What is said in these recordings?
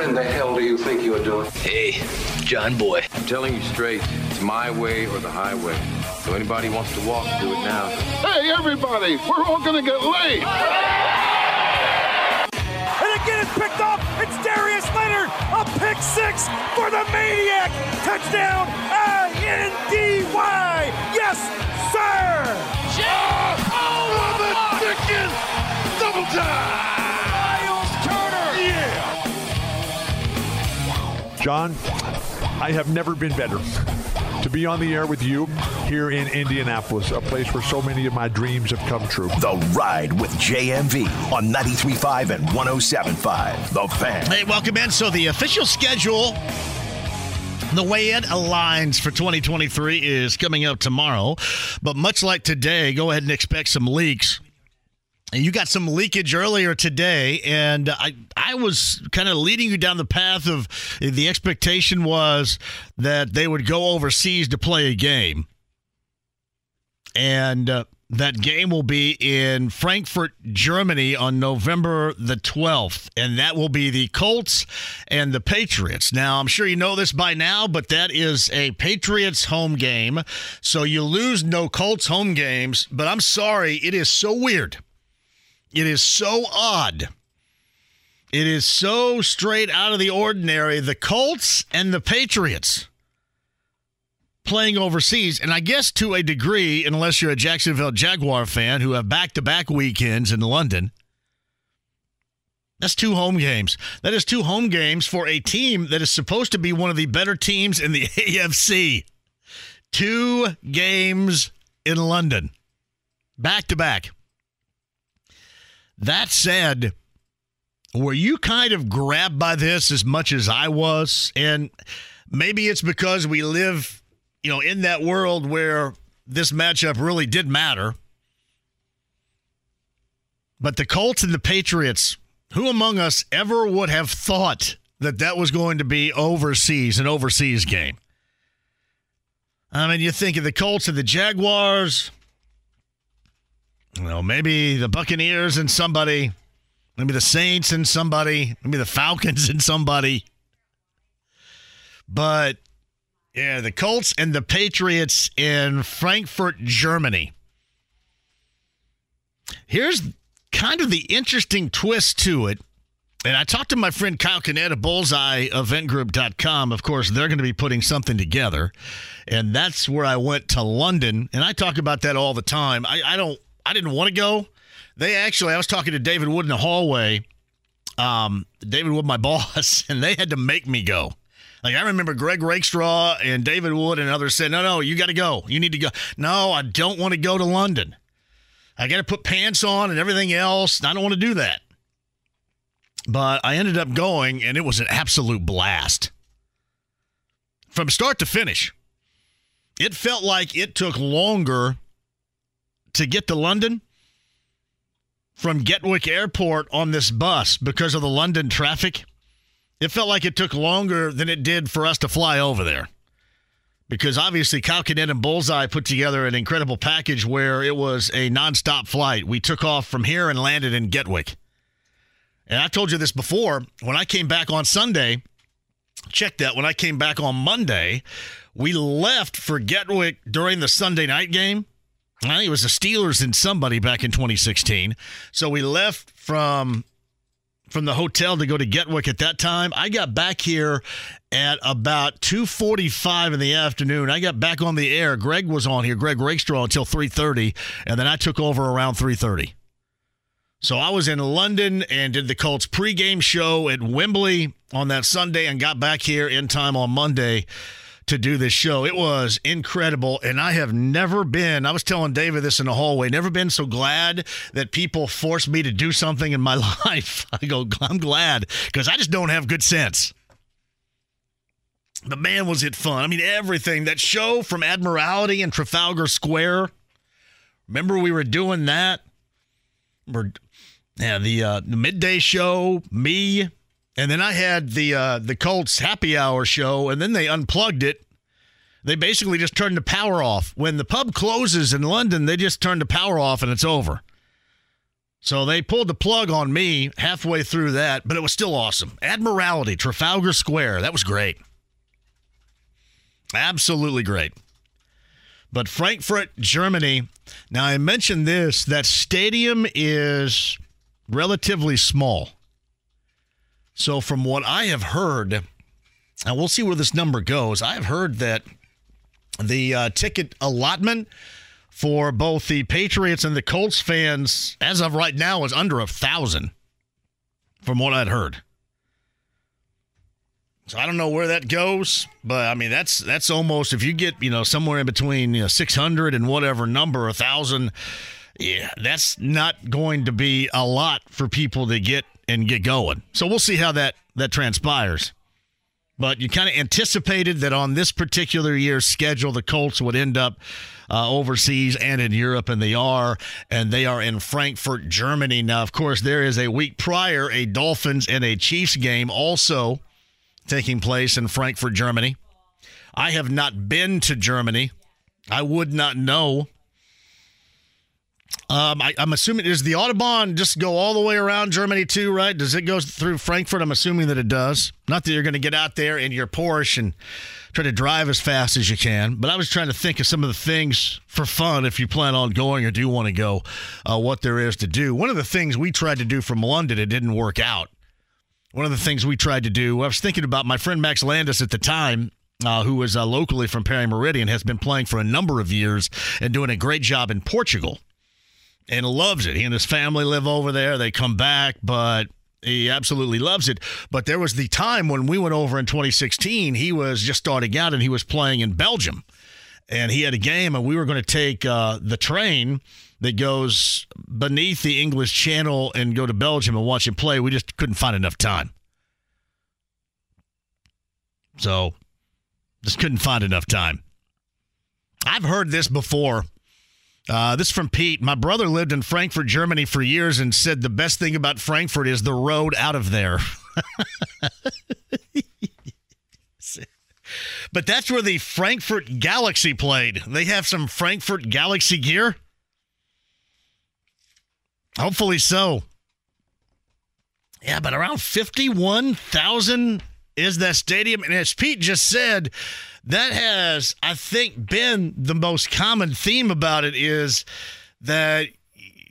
What in the hell do you think you're doing? Hey, John Boy. I'm telling you straight, it's my way or the highway. So anybody wants to walk, do it now. Hey, everybody, we're all gonna get laid. And again, it's picked up. It's Darius Leonard, a pick six for the Maniac. Touchdown, I-N-D-Y. Yes, sir. Oh, the chicken! Double time! John, I have never been better to be on the air with you here in Indianapolis, a place where so many of my dreams have come true. The Ride with JMV on 93.5 and 107.5. The Fan. Hey, welcome in. So the official schedule, the way it aligns for 2023 is coming up tomorrow. But much like today, go ahead and expect some leaks. You got some leakage earlier today, and I I was kind of leading you down the path of the expectation was that they would go overseas to play a game, and uh, that game will be in Frankfurt, Germany, on November the twelfth, and that will be the Colts and the Patriots. Now I'm sure you know this by now, but that is a Patriots home game, so you lose no Colts home games. But I'm sorry, it is so weird. It is so odd. It is so straight out of the ordinary. The Colts and the Patriots playing overseas. And I guess to a degree, unless you're a Jacksonville Jaguar fan who have back to back weekends in London, that's two home games. That is two home games for a team that is supposed to be one of the better teams in the AFC. Two games in London, back to back. That said, were you kind of grabbed by this as much as I was? And maybe it's because we live, you know, in that world where this matchup really did matter. But the Colts and the Patriots, who among us ever would have thought that that was going to be overseas, an overseas game? I mean, you think of the Colts and the Jaguars, well, maybe the Buccaneers and somebody, maybe the Saints and somebody, maybe the Falcons and somebody. But yeah, the Colts and the Patriots in Frankfurt, Germany. Here's kind of the interesting twist to it. And I talked to my friend Kyle Kinnett of BullseyeEventGroup.com. Of course, they're going to be putting something together. And that's where I went to London. And I talk about that all the time. I, I don't I didn't want to go. They actually, I was talking to David Wood in the hallway. Um, David Wood, my boss, and they had to make me go. Like I remember Greg Rakestraw and David Wood and others said, "No, no, you got to go. You need to go." No, I don't want to go to London. I got to put pants on and everything else. I don't want to do that. But I ended up going, and it was an absolute blast from start to finish. It felt like it took longer to get to London from Gatwick Airport on this bus because of the London traffic. It felt like it took longer than it did for us to fly over there. Because obviously, Kinnett and Bullseye put together an incredible package where it was a nonstop flight. We took off from here and landed in Gatwick. And I told you this before. When I came back on Sunday, check that. When I came back on Monday, we left for Gatwick during the Sunday night game. I think it was the Steelers and somebody back in 2016. So we left from from the hotel to go to Gatwick at that time. I got back here at about 2:45 in the afternoon. I got back on the air. Greg was on here, Greg Rakestraw until 3:30, and then I took over around 3:30. So I was in London and did the Colts pregame show at Wembley on that Sunday and got back here in time on Monday to do this show. It was incredible. And I have never been, I was telling David this in the hallway, never been so glad that people forced me to do something in my life. I go, I'm glad because I just don't have good sense. But man, was it fun. I mean, everything. That show from Admiralty and Trafalgar Square. Remember we were doing that? We're, yeah, the, uh, the midday show, me, and then I had the uh, the Colts happy hour show, and then they unplugged it. They basically just turned the power off. When the pub closes in London, they just turn the power off and it's over. So they pulled the plug on me halfway through that, but it was still awesome. Admiralty, Trafalgar Square, that was great. Absolutely great. But Frankfurt, Germany. Now I mentioned this that stadium is relatively small. So, from what I have heard, and we'll see where this number goes, I've heard that the uh, ticket allotment for both the Patriots and the Colts fans, as of right now, is under a thousand, from what I'd heard. So I don't know where that goes, but I mean that's that's almost if you get you know somewhere in between you know, 600 and whatever number, a thousand, yeah, that's not going to be a lot for people to get and get going. So we'll see how that that transpires. But you kind of anticipated that on this particular year's schedule, the Colts would end up uh, overseas and in Europe, and they are, and they are in Frankfurt, Germany. Now, of course, there is a week prior a Dolphins and a Chiefs game also taking place in Frankfurt, Germany. I have not been to Germany. I would not know um, I, am assuming does the autobahn just go all the way around Germany too, right? Does it go through Frankfurt? I'm assuming that it does. Not that you're going to get out there in your Porsche and try to drive as fast as you can, but I was trying to think of some of the things for fun if you plan on going or do want to go, uh, what there is to do. One of the things we tried to do from London, it didn't work out. One of the things we tried to do, I was thinking about my friend Max Landis at the time. Uh, uh, locally from Perry Meridian, has been playing for a number of years and doing a great job in Portugal and loves it. He and his family live over there. They come back, but he absolutely loves it. But there was the time when we went over in 2016, he was just starting out and he was playing in Belgium. And he had a game, and we were going to take uh, the train that goes beneath the English Channel and go to Belgium and watch him play. We just couldn't find enough time. So, just couldn't find enough time. I've heard this before uh, this is from Pete. My brother lived in Frankfurt, Germany for years and said the best thing about Frankfurt is the road out of there. but that's where the Frankfurt Galaxy played. They have some Frankfurt Galaxy gear. Hopefully so. Yeah, but around 51,000 is that stadium. And as Pete just said, that has, I think, been the most common theme about it is that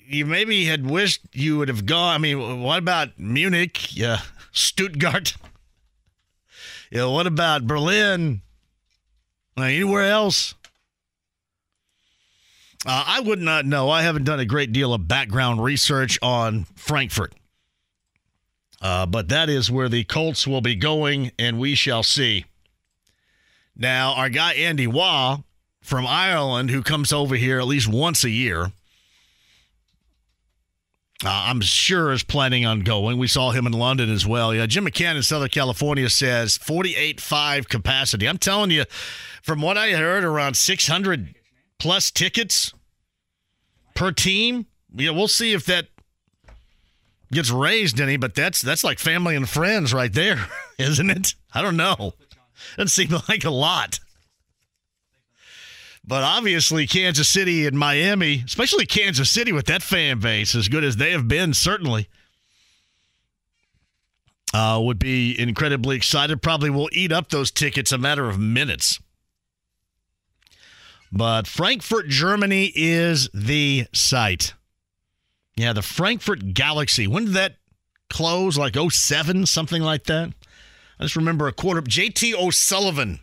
you maybe had wished you would have gone. I mean, what about Munich? Yeah, Stuttgart. Yeah, what about Berlin? Anywhere else? Uh, I would not know. I haven't done a great deal of background research on Frankfurt. Uh, but that is where the Colts will be going, and we shall see. Now, our guy Andy Waugh from Ireland, who comes over here at least once a year, uh, I'm sure is planning on going. We saw him in London as well. Yeah, Jim McCann in Southern California says 48.5 capacity. I'm telling you, from what I heard, around 600 plus tickets per team. Yeah, we'll see if that gets raised any, but that's that's like family and friends right there, isn't it? I don't know. Doesn't seem like a lot. But obviously, Kansas City and Miami, especially Kansas City with that fan base, as good as they have been, certainly, uh, would be incredibly excited. Probably will eat up those tickets a matter of minutes. But Frankfurt, Germany is the site. Yeah, the Frankfurt Galaxy. When did that close? Like 07, something like that? I just remember a quarter. JT O'Sullivan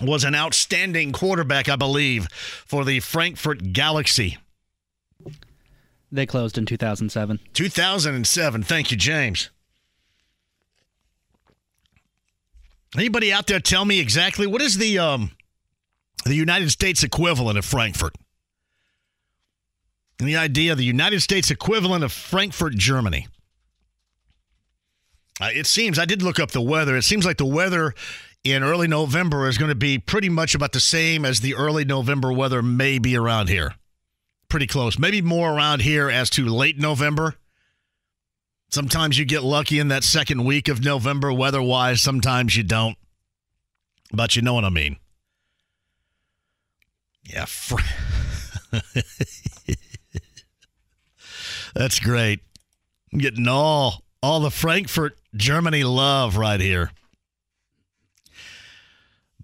was an outstanding quarterback, I believe, for the Frankfurt Galaxy. They closed in 2007. 2007. Thank you, James. Anybody out there tell me exactly what is the um the United States equivalent of Frankfurt? Any idea the United States equivalent of Frankfurt, Germany? Uh, it seems I did look up the weather. It seems like the weather in early November is going to be pretty much about the same as the early November weather may be around here. Pretty close. Maybe more around here as to late November. Sometimes you get lucky in that second week of November weather wise, sometimes you don't. But you know what I mean. Yeah. Fr- That's great. I'm getting all all the Frankfurt, Germany love right here.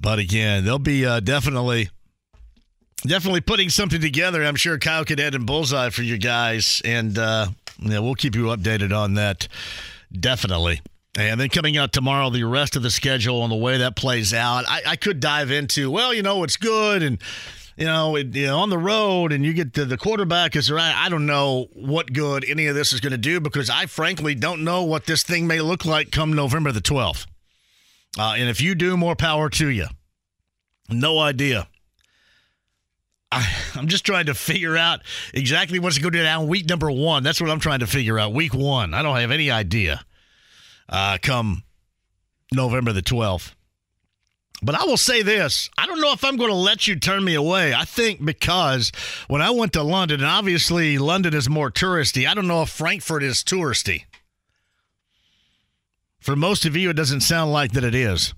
But again, they'll be uh, definitely definitely putting something together. I'm sure Kyle add in bullseye for you guys, and uh, yeah, we'll keep you updated on that. Definitely. And then coming out tomorrow, the rest of the schedule and the way that plays out. I, I could dive into, well, you know, it's good and you know, it, you know, on the road and you get the, the quarterback is right. I don't know what good any of this is going to do because I frankly don't know what this thing may look like come November the 12th. Uh, and if you do, more power to you. No idea. I, I'm just trying to figure out exactly what's going to go down week number one. That's what I'm trying to figure out. Week one. I don't have any idea. Uh, come November the 12th. But I will say this I don't know if I'm going to let you turn me away. I think because when I went to London, and obviously London is more touristy, I don't know if Frankfurt is touristy. For most of you, it doesn't sound like that it is.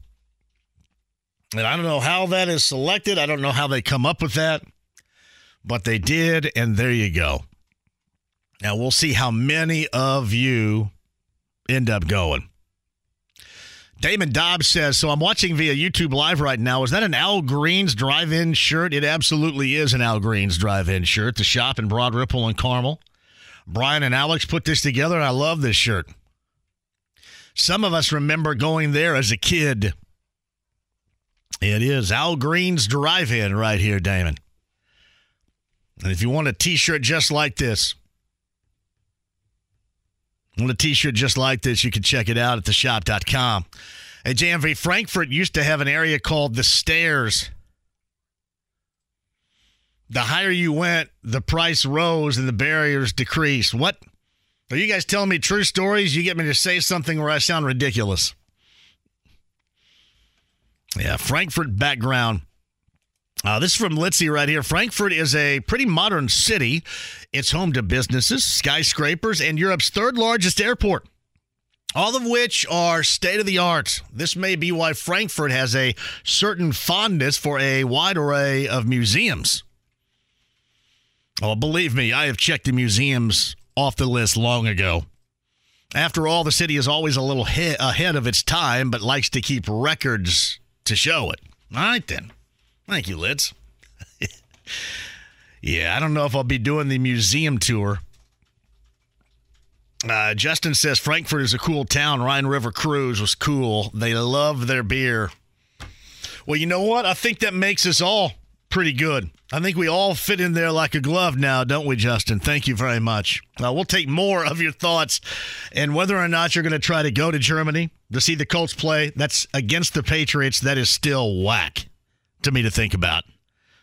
And I don't know how that is selected. I don't know how they come up with that, but they did, and there you go. Now we'll see how many of you end up going. Damon Dobbs says, So I'm watching via YouTube Live right now. Is that an Al Green's drive in shirt? It absolutely is an Al Green's drive in shirt. The shop in Broad Ripple and Carmel. Brian and Alex put this together, and I love this shirt. Some of us remember going there as a kid. It is Al Green's drive in right here, Damon. And if you want a t shirt just like this, want a t-shirt just like this, you can check it out at theshop.com. At JMV Frankfurt used to have an area called the stairs. The higher you went, the price rose and the barriers decreased. What? Are you guys telling me true stories? You get me to say something where I sound ridiculous. Yeah, Frankfurt background. Uh, this is from Litzy right here. Frankfurt is a pretty modern city. It's home to businesses, skyscrapers, and Europe's third largest airport, all of which are state of the art. This may be why Frankfurt has a certain fondness for a wide array of museums. Oh, believe me, I have checked the museums off the list long ago. After all, the city is always a little he- ahead of its time, but likes to keep records to show it. All right, then. Thank you, Litz. yeah, I don't know if I'll be doing the museum tour. Uh, Justin says Frankfurt is a cool town. Rhine River Cruise was cool. They love their beer. Well, you know what? I think that makes us all pretty good. I think we all fit in there like a glove now, don't we, Justin? Thank you very much. Uh, we'll take more of your thoughts and whether or not you're going to try to go to Germany to see the Colts play. That's against the Patriots. That is still whack to me to think about.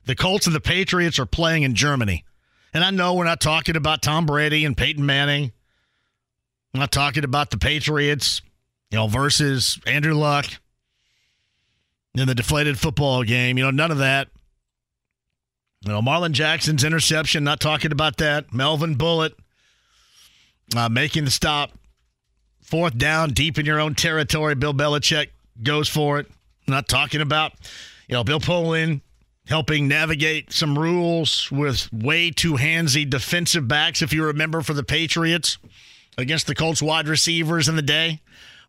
The Colts and the Patriots are playing in Germany. And I know we're not talking about Tom Brady and Peyton Manning. I'm not talking about the Patriots, you know, versus Andrew Luck in the deflated football game. You know, none of that. You know, Marlin Jackson's interception, not talking about that. Melvin Bullitt uh, making the stop. Fourth down, deep in your own territory. Bill Belichick goes for it. Not talking about you know, Bill Polian helping navigate some rules with way too handsy defensive backs, if you remember, for the Patriots against the Colts wide receivers in the day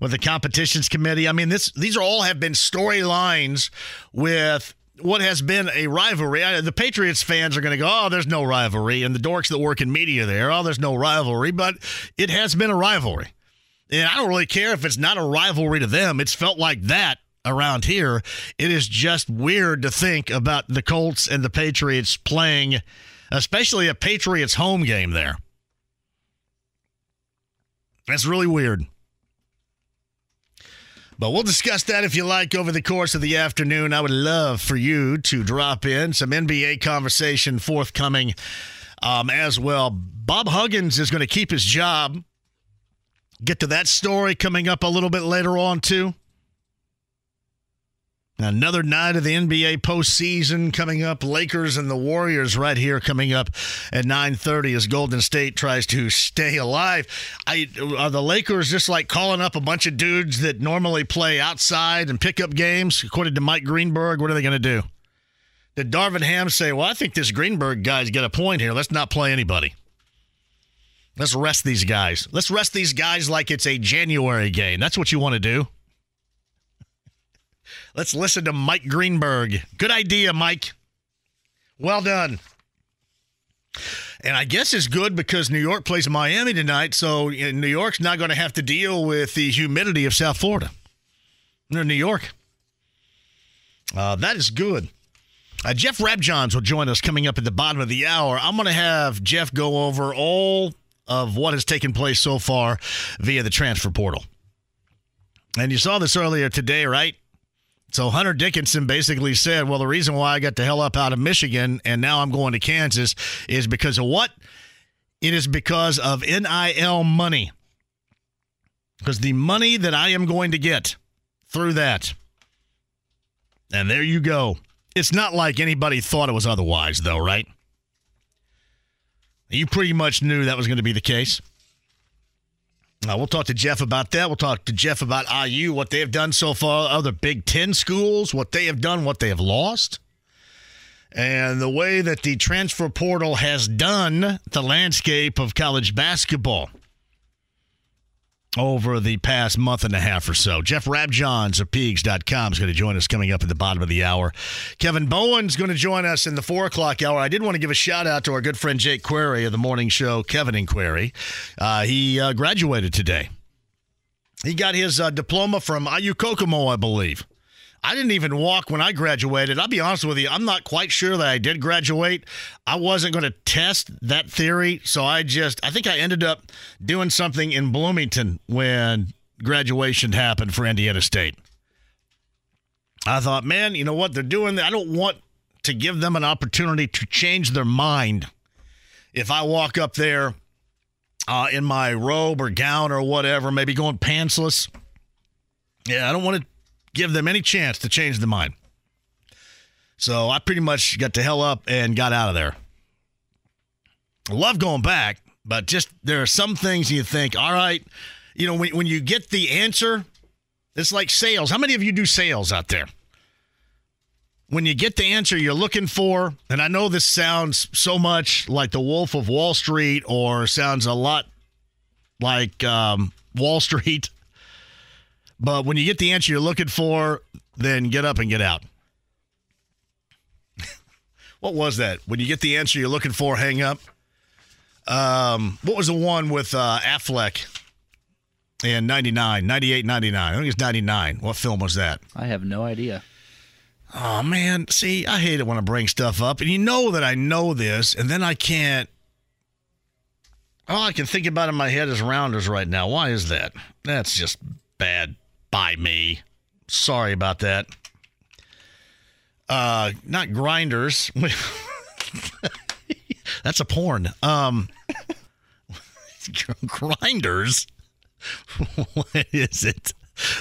with the competitions committee. I mean, this these are all have been storylines with what has been a rivalry. The Patriots fans are going to go, oh, there's no rivalry. And the dorks that work in media there, oh, there's no rivalry. But it has been a rivalry. And I don't really care if it's not a rivalry to them. It's felt like that around here. It is just weird to think about the Colts and the Patriots playing, especially a Patriots home game there. That's really weird. But we'll discuss that if you like over the course of the afternoon. I would love for you to drop in some NBA conversation forthcoming um, as well. Bob Huggins is going to keep his job. Get to that story coming up a little bit later on, too. Another night of the NBA postseason coming up. Lakers and the Warriors right here coming up at 9:30 as Golden State tries to stay alive. I, are the Lakers just like calling up a bunch of dudes that normally play outside and pick up games? According to Mike Greenberg, what are they going to do? Did Darvin Ham say, "Well, I think this Greenberg guy's got a point here. Let's not play anybody. Let's rest these guys. Let's rest these guys like it's a January game. That's what you want to do." Let's listen to Mike Greenberg. Good idea, Mike. Well done. And I guess it's good because New York plays Miami tonight, so New York's not going to have to deal with the humidity of South Florida. They're New York. Uh, that is good. Uh, Jeff Rabjohns will join us coming up at the bottom of the hour. I'm going to have Jeff go over all of what has taken place so far via the transfer portal. And you saw this earlier today, right? So Hunter Dickinson basically said, "Well, the reason why I got the hell up out of Michigan and now I'm going to Kansas is because of what? It is because of NIL money. Because the money that I am going to get through that. And there you go. It's not like anybody thought it was otherwise, though, right? You pretty much knew that was going to be the case. Uh, we'll talk to Jeff about that. We'll talk to Jeff about IU, what they have done so far, other Big Ten schools, what they have done, what they have lost, and the way that the transfer portal has done the landscape of college basketball over the past month and a half or so. Jeff Rabjohns of Peegs.com is going to join us coming up at the bottom of the hour. Kevin Bowen's going to join us in the four o'clock hour. I did want to give a shout out to our good friend Jake Query of the morning show, Kevin and Query. Uh, he uh, graduated today. He got his uh, diploma from IU Kokomo, I believe. I didn't even walk when I graduated. I'll be honest with you, I'm not quite sure that I did graduate. I wasn't going to test that theory, so I just I think I ended up doing something in Bloomington when graduation happened for Indiana State. I thought, man, you know what they're doing? I don't want to give them an opportunity to change their mind. If I walk up there uh, in my robe or gown or whatever, maybe going pantsless. Yeah, I don't want to give them any chance to change the mind. So I pretty much got the hell up and got out of there. I love going back, but just there are some things you think, all right, you know, when, when you get the answer, it's like sales. How many of you do sales out there? When you get the answer you're looking for, and I know this sounds so much like the Wolf of Wall Street or sounds a lot like um, Wall Street but when you get the answer you're looking for, then get up and get out. what was that? When you get the answer you're looking for, hang up. Um, what was the one with uh, Affleck in 99, 98, 99? I think it's 99. What film was that? I have no idea. Oh, man. See, I hate it when I bring stuff up. And you know that I know this, and then I can't. All I can think about in my head is rounders right now. Why is that? That's just bad by me. Sorry about that. Uh, not grinders. That's a porn. Um, grinders. what is it?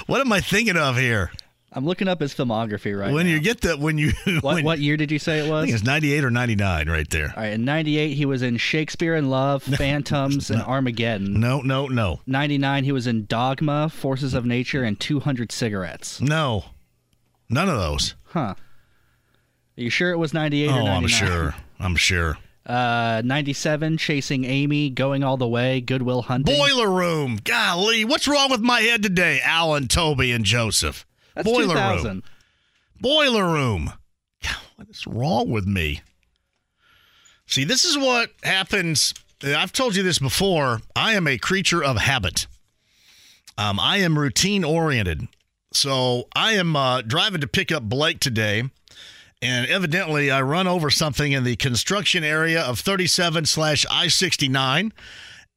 What am I thinking of here? I'm looking up his filmography right when now. you get that, when you What, when, what year did you say it was? I think it's 98 or 99 right there. All right, in 98, he was in Shakespeare in Love, Phantoms, and Armageddon. No, no, no, 99, he was in Dogma, Forces of Nature, and 200 Cigarettes. no, none of those. Huh. Are you sure it was 98 or Oh, I'm sure. I'm sure. Uh, 97, Chasing Amy, Going All the Way, Goodwill Hunting. Boiler Room. Golly, what's wrong with my head today? Alan, Toby, and Joseph. That's Boiler 2000. Room. Boiler Room. God, What is wrong with me? See, this is what happens. I've told you this before. I am a creature of habit. Um, I am routine oriented. So I am uh, driving to pick up Blake today, and evidently I run over something in the construction area of 37 slash I 69,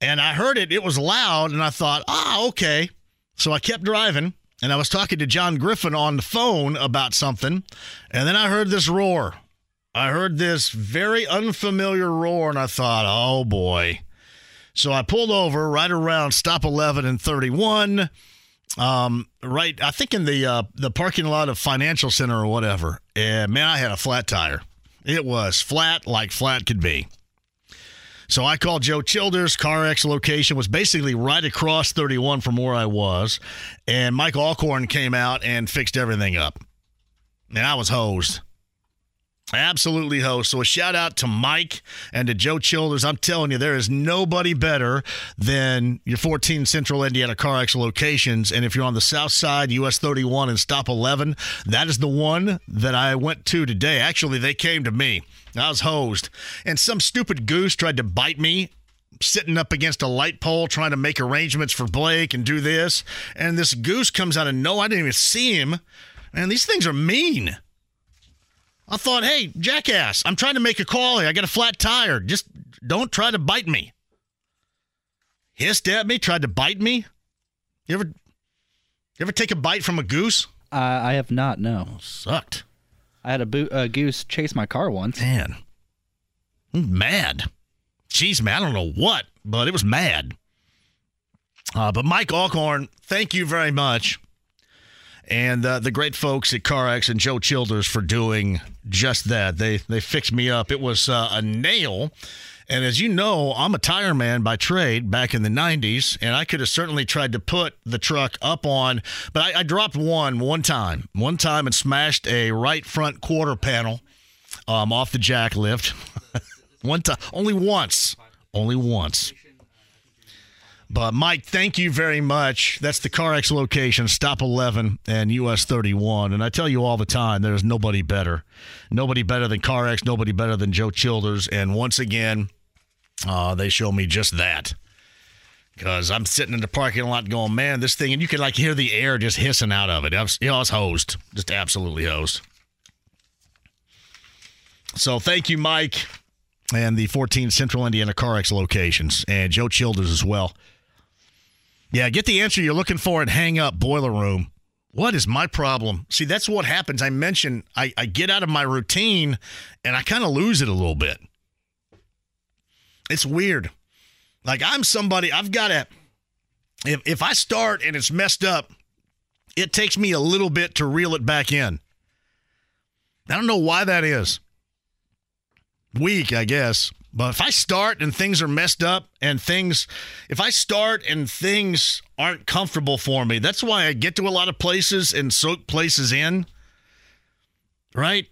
and I heard it. It was loud, and I thought, ah, okay. So I kept driving, and I was talking to John Griffin on the phone about something, and then I heard this roar. I heard this very unfamiliar roar, and I thought, oh boy. So I pulled over right around stop 11 and 31. Um, right, I think in the uh, the parking lot of Financial Center or whatever. And man, I had a flat tire. It was flat like flat could be. So I called Joe Childers. CarX location was basically right across 31 from where I was. And Mike Alcorn came out and fixed everything up. And I was hosed. Absolutely host. So a shout out to Mike and to Joe Childers. I'm telling you, there is nobody better than your 14 Central Indiana CarX locations. And if you're on the south side, US 31 and stop 11, that is the one that I went to today. Actually, they came to me. I was hosed. And some stupid goose tried to bite me sitting up against a light pole trying to make arrangements for Blake and do this. And this goose comes out of no, I didn't even see him. Man, these things are mean. I thought, hey, jackass, I'm trying to make a call here. I got a flat tire. Just don't try to bite me. Hissed at me, tried to bite me. You ever, you ever take a bite from a goose? Uh, I have not. No. Sucked. I had a bo- uh, goose chase my car once. Man, I'm mad. Jeez, man, I don't know what, but it was mad. Uh, but Mike Alcorn, thank you very much. And uh, the great folks at CarX and Joe Childers for doing just that. They they fixed me up. It was uh, a nail. And as you know, I'm a tire man by trade back in the 90s, and I could have certainly tried to put the truck up on, but I, I dropped one one time, one time and smashed a right front quarter panel um, off the jack lift. one time, only once, only once. But Mike, thank you very much. That's the CarX location, Stop 11 and US 31. And I tell you all the time, there's nobody better. Nobody better than CarX, nobody better than Joe Childers. And once again, uh, they show me just that. Because I'm sitting in the parking lot going, man, this thing, and you can like hear the air just hissing out of it. You know, I was hosed, just absolutely hosed. So thank you, Mike, and the 14 Central Indiana CarX locations, and Joe Childers as well. Yeah, get the answer you're looking for and hang up, boiler room. What is my problem? See, that's what happens. I mentioned I, I get out of my routine and I kind of lose it a little bit. It's weird. Like I'm somebody, I've got to, if, if I start and it's messed up, it takes me a little bit to reel it back in. I don't know why that is. Weak, I guess. But if I start and things are messed up and things, if I start and things aren't comfortable for me, that's why I get to a lot of places and soak places in. Right?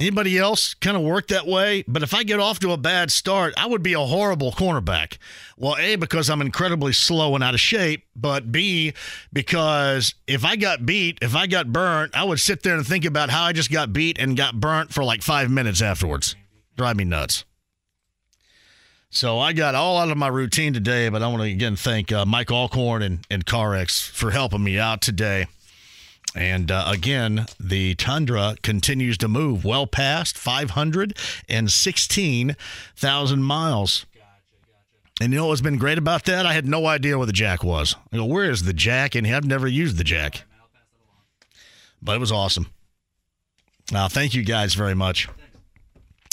Anybody else kind of work that way? But if I get off to a bad start, I would be a horrible cornerback. Well, A, because I'm incredibly slow and out of shape, but B, because if I got beat, if I got burnt, I would sit there and think about how I just got beat and got burnt for like five minutes afterwards. Drive me nuts. So I got all out of my routine today, but I want to again thank uh, Mike Alcorn and, and CarX for helping me out today. And uh, again, the Tundra continues to move well past 516,000 miles. And you know what's been great about that? I had no idea where the jack was. I go, where is the jack? And I've never used the jack. But it was awesome. Now, thank you guys very much.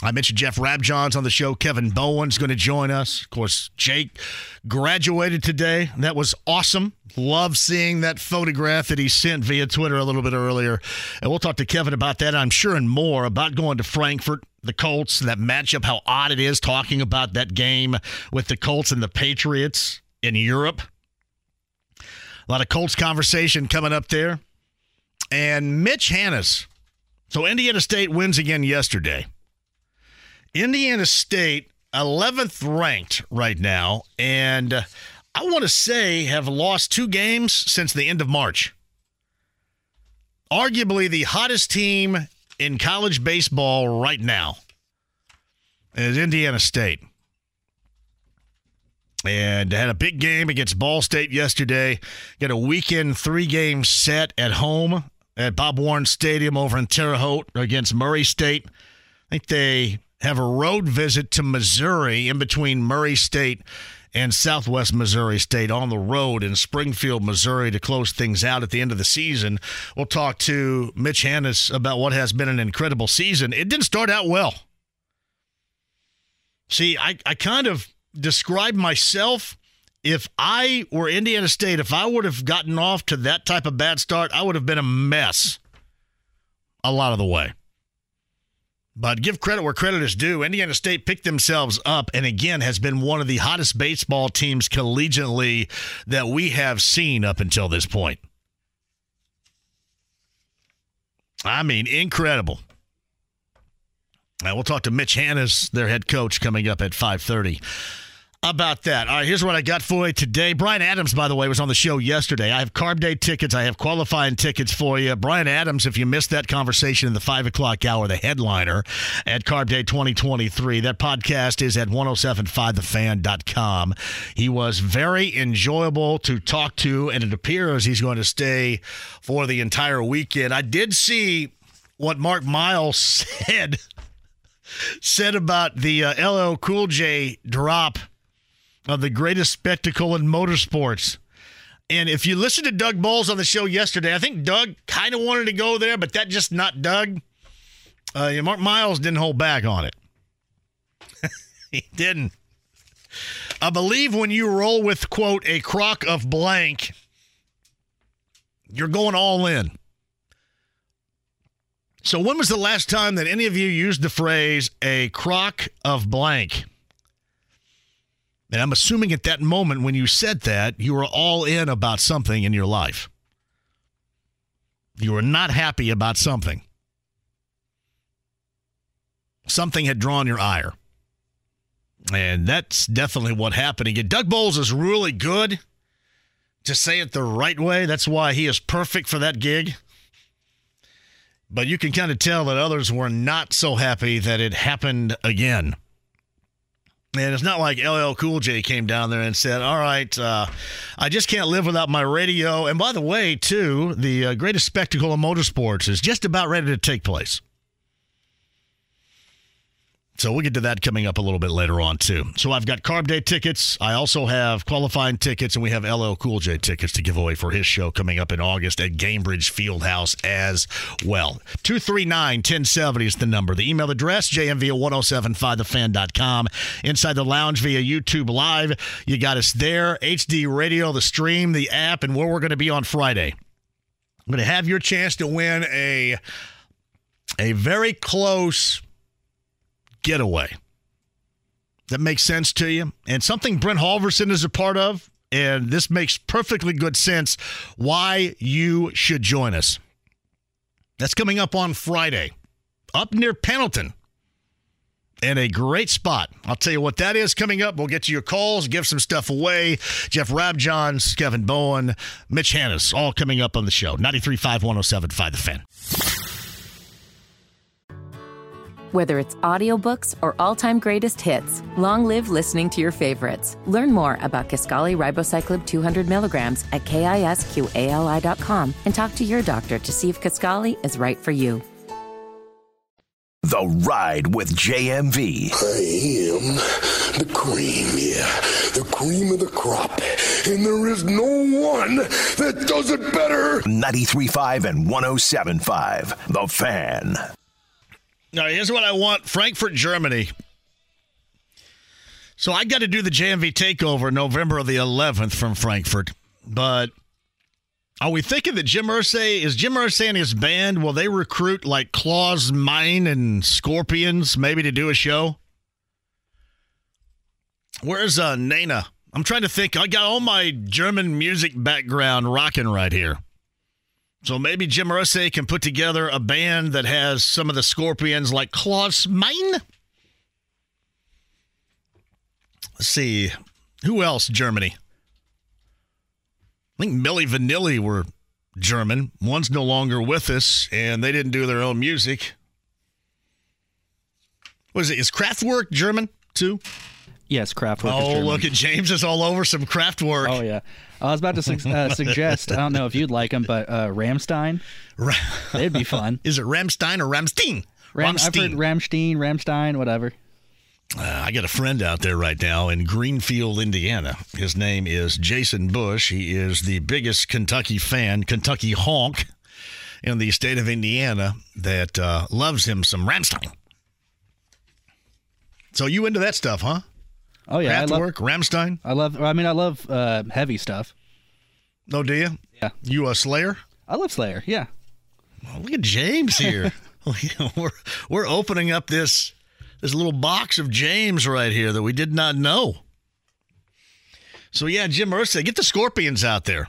I mentioned Jeff Rabjohns on the show. Kevin Bowen's going to join us. Of course, Jake graduated today. That was awesome. Love seeing that photograph that he sent via Twitter a little bit earlier. And we'll talk to Kevin about that, I'm sure, and more about going to Frankfurt, the Colts, that matchup, how odd it is talking about that game with the Colts and the Patriots in Europe. A lot of Colts conversation coming up there. And Mitch Hannahs. So Indiana State wins again yesterday. Indiana State, 11th ranked right now, and uh, I want to say have lost two games since the end of March. Arguably the hottest team in college baseball right now is Indiana State. And had a big game against Ball State yesterday. Got a weekend three game set at home at Bob Warren Stadium over in Terre Haute against Murray State. I think they have a road visit to Missouri in between Murray State and Southwest Missouri State on the road in Springfield, Missouri to close things out at the end of the season. We'll talk to Mitch Hannahs about what has been an incredible season. It didn't start out well. See, I, I kind of describe myself if I were Indiana State, if I would have gotten off to that type of bad start, I would have been a mess a lot of the way. But give credit where credit is due. Indiana State picked themselves up and again has been one of the hottest baseball teams collegiately that we have seen up until this point. I mean, incredible. Now, we'll talk to Mitch Hannahs, their head coach, coming up at 530 about that. All right, here's what I got for you today. Bryan Adams, by the way, was on the show yesterday. I have Carb Day tickets. I have qualifying tickets for you. Bryan Adams, if you missed that conversation in the 5 o'clock hour, the headliner at Carb Day 2023, that podcast is at 1075thefan.com. He was very enjoyable to talk to, and it appears he's going to stay for the entire weekend. I did see what Mark Miles said said about the uh, LL Cool J drop of the greatest spectacle in motorsports. And if you listen to Doug Boles on the show yesterday, I think Doug kind of wanted to go there, but that just not Doug. Uh, Mark Miles didn't hold back on it. he didn't. I believe when you roll with, quote, a crock of blank, you're going all in. So, when was the last time that any of you used the phrase a crock of blank? And I'm assuming at that moment when you said that, you were all in about something in your life. You were not happy about something. Something had drawn your ire. And that's definitely what happened. Again, Doug Boles is really good to say it the right way. That's why he is perfect for that gig. But you can kind of tell that others were not so happy that it happened again. And it's not like LL Cool J came down there and said, All right, uh, I just can't live without my radio. And by the way, too, the uh, greatest spectacle of motorsports is just about ready to take place. So we'll get to that coming up a little bit later on too. So I've got Carb Day tickets. I also have qualifying tickets, and we have LL Cool J tickets to give away for his show coming up in August at Gainbridge Fieldhouse as well. 239-1070 is the number. The email address, jmv 1075thefan.com. Inside the lounge via YouTube Live. You got us there. HD Radio, the stream, the app, and where we're going to be on Friday. I'm going to have your chance to win a a very close getaway. That makes sense to you? And something Brent Halverson is a part of, and this makes perfectly good sense why you should join us. That's coming up on Friday, up near Pendleton. And a great spot. I'll tell you what that is coming up. We'll get to your calls, give some stuff away. Jeff Rabjohns, Kevin Bowen, Mitch Hannahs, all coming up on the show. 93.5, 107.5 The Fan. Whether it's audiobooks or all-time greatest hits, long live listening to your favorites. Learn more about Kisqali Ribociclib 200 milligrams at kisqali.com and talk to your doctor to see if Kisqali is right for you. The Ride with JMV. I am the cream, yeah. The cream of the crop. And there is no one that does it better. 93.5 and 107.5. The Fan. Right, here's what I want Frankfurt, Germany. So I got to do the JMV takeover November of the 11th from Frankfurt. But are we thinking that Jim Irsay, is Jim Irsay and his band, will they recruit like Klaus Meine and Scorpions maybe to do a show? Where's uh, Nena? I'm trying to think. I got all my German music background rocking right here. So maybe Jim Irsay can put together a band that has some of the Scorpions like Klaus Meine. Let's see. Who else? Germany. I think Milli Vanilli were German. One's no longer with us, and they didn't do their own music. What is it? Is Kraftwerk German too? Yes, Kraftwerk. Oh, look at James is all over some Kraftwerk. Oh yeah. I was about to su- uh, suggest. I don't know if you'd like them, but uh, Rammstein. They'd be fun. Is it Rammstein or Rammstein? Ram- I've heard Rammstein, Rammstein, whatever. Uh, I got a friend out there right now in Greenfield, Indiana. His name is Jason Bush. He is the biggest Kentucky fan, Kentucky honk in the state of Indiana that uh, loves him some Rammstein. So you into that stuff, huh? Oh yeah, I love, Rammstein. I love. I mean, I love uh, heavy stuff. No, do you? Yeah. You a Slayer? I love Slayer. Yeah. Oh, look at James here. we're we're opening up this this little box of James right here that we did not know. So yeah, Jim Irsay, get the Scorpions out there.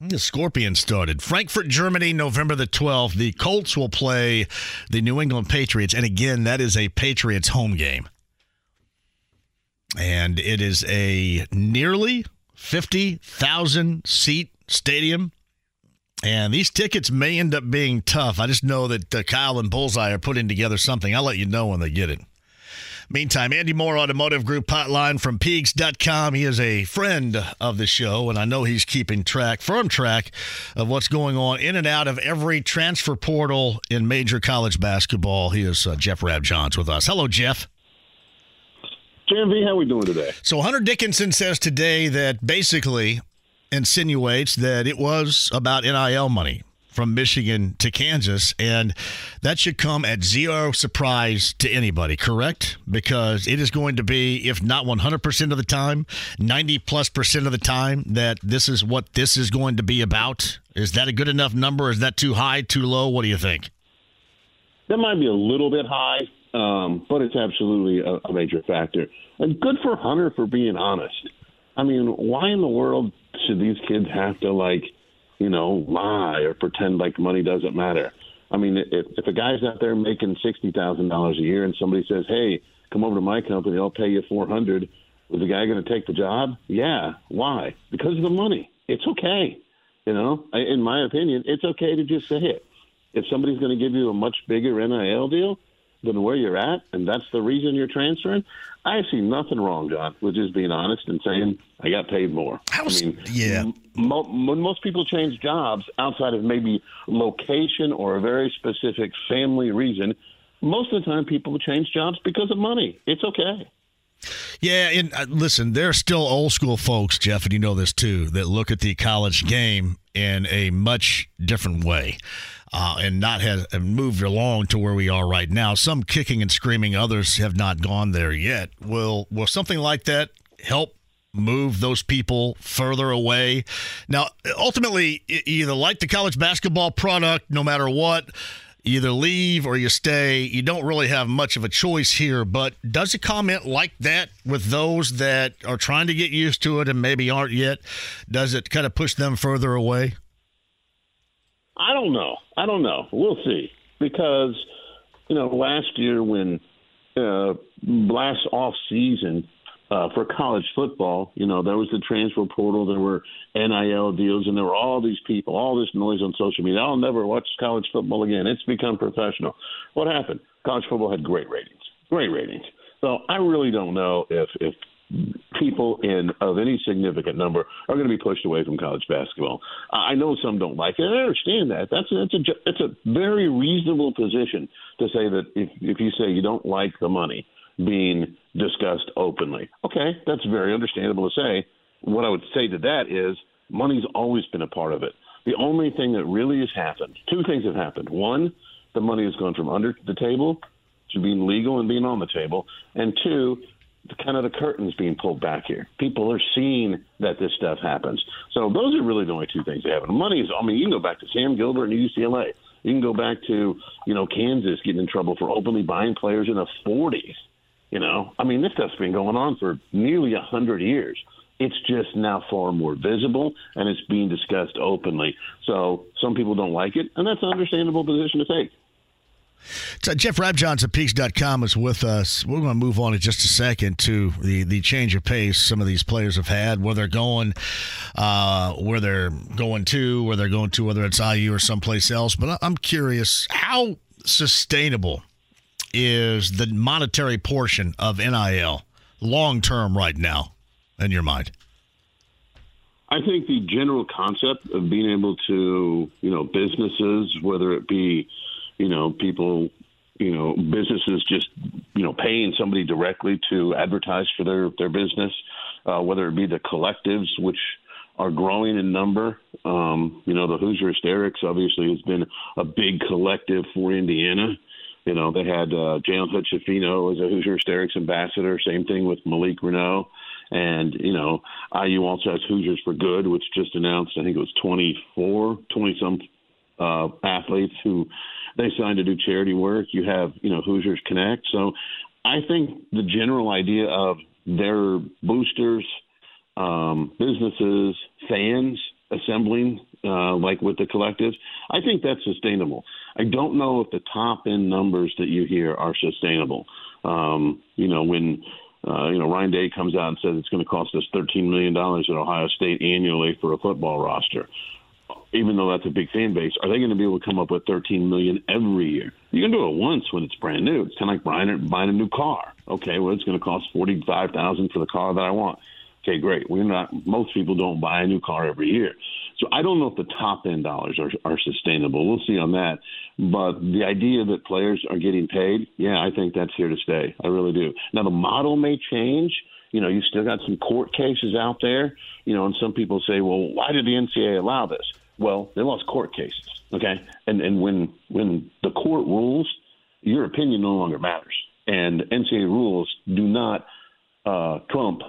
The Scorpions started. Frankfurt, Germany, November the 12th. The Colts will play the New England Patriots. And again, that is a Patriots home game. And it is a nearly 50,000 seat stadium. And these tickets may end up being tough. I just know that uh, Kyle and Bullseye are putting together something. I'll let you know when they get it. Meantime, Andy Moore Automotive Group hotline from Peegs.com. He is a friend of the show, and I know he's keeping track, firm track, of what's going on in and out of every transfer portal in major college basketball. He is uh, Jeff Rabjohns with us. Hello, Jeff. JMV, how we doing today? So Hunter Dickinson says today that basically insinuates that it was about NIL money from Michigan to Kansas, and that should come at zero surprise to anybody, correct? Because it is going to be, if not 100% of the time, 90 plus percent of the time, that this is what this is going to be about. Is that a good enough number? Is that too high, too low? What do you think? That might be a little bit high, um, but it's absolutely a, a major factor. And good for Hunter for being honest. I mean, why in the world should these kids have to like, you know, lie or pretend like money doesn't matter? I mean, if, if a guy's out there making sixty thousand dollars a year and somebody says, "Hey, come over to my company, I'll pay you four hundred, is the guy going to take the job? Yeah. Why? Because of the money. It's okay. You know, in my opinion, it's okay to just say it. If somebody's going to give you a much bigger NIL deal than where you're at, and that's the reason you're transferring, I see nothing wrong, John, with just being honest and saying I got paid more. I mean, yeah. Mo- when most people change jobs outside of maybe location or a very specific family reason, most of the time people change jobs because of money. It's okay. Yeah, and uh, listen, there are still old school folks, Jeff, and you know this too, that look at the college game in a much different way. Uh, and not have, moved along to where we are right now. Some kicking and screaming, others have not gone there yet. Will will something like that help move those people further away? Now, ultimately, either like the college basketball product, no matter what. Either leave or you stay. You don't really have much of a choice here, but does a comment like that with those that are trying to get used to it and maybe aren't yet, does it kind of push them further away? I don't know. I don't know. We'll see. Because, you know, last year when uh, last off season uh, for college football, you know, there was the transfer portal, there were NIL deals, and there were all these people, all this noise on social media. I'll never watch college football again. It's become professional. What happened? College football had great ratings. Great ratings. So I really don't know if if people in of any significant number are going to be pushed away from college basketball. I know some don't like it. I understand that. That's a, that's a it's a very reasonable position to say that if if you say you don't like the money being discussed openly, okay, that's very understandable to say. What I would say to that is money's always been a part of it. The only thing that really has happened, two things have happened. One, the money has gone from under the table to being legal and being on the table, and two, kind of the curtains being pulled back here. People are seeing that this stuff happens. So those are really the only two things that happen. Money is, I mean, you can go back to Sam Gilbert and UCLA. You can go back to, you know, Kansas getting in trouble for openly buying players in the 40s. You know, I mean, this stuff's been going on for nearly a hundred years. It's just now far more visible and it's being discussed openly. So some people don't like it, and that's an understandable position to take. So Jeff Rabjohns at Peegs.com is with us. We're going to move on in just a second to the, the change of pace some of these players have had, where they're going, uh, where they're going to, where they're going to, whether it's IU or someplace else. But I'm curious, how sustainable is the monetary portion of NIL long term right now in your mind? I think the general concept of being able to, you know, businesses, whether it be, you know, people, you know, businesses just you know, paying somebody directly to advertise for their their business, uh, whether it be the collectives, which are growing in number. Um, you know, the Hoosier Hysterics obviously has been a big collective for Indiana. You know, they had uh, Jalen Hood-Schifino as a Hoosier Hysterics ambassador. Same thing with Malik Reneau. And, you know, IU also has Hoosiers for Good, which just announced, I think it was 24, 20 some uh, athletes who they signed to do charity work. You have, you know, Hoosiers Connect. So I think the general idea of their boosters, um, businesses, fans assembling, uh, like with the collectives, I think that's sustainable. I don't know if the top end numbers that you hear are sustainable. Um, you know, when uh, you know Ryan Day comes out and says it's going to cost us thirteen million dollars at Ohio State annually for a football roster. Even though that's a big fan base, are they going to be able to come up with 13 million every year? You can do it once when it's brand new. It's kind of like buying, buying a new car. Okay, well, it's going to cost 45,000 for the car that I want. Okay, great. We're not. Most people don't buy a new car every year. So I don't know if the top end dollars are, are sustainable. We'll see on that. But the idea that players are getting paid, yeah, I think that's here to stay. I really do. Now the model may change. You know, you still got some court cases out there. You know, and some people say, well, why did the NCAA allow this? Well, they lost court cases. Okay, and and when when the court rules, your opinion no longer matters, and NCAA rules do not uh, trump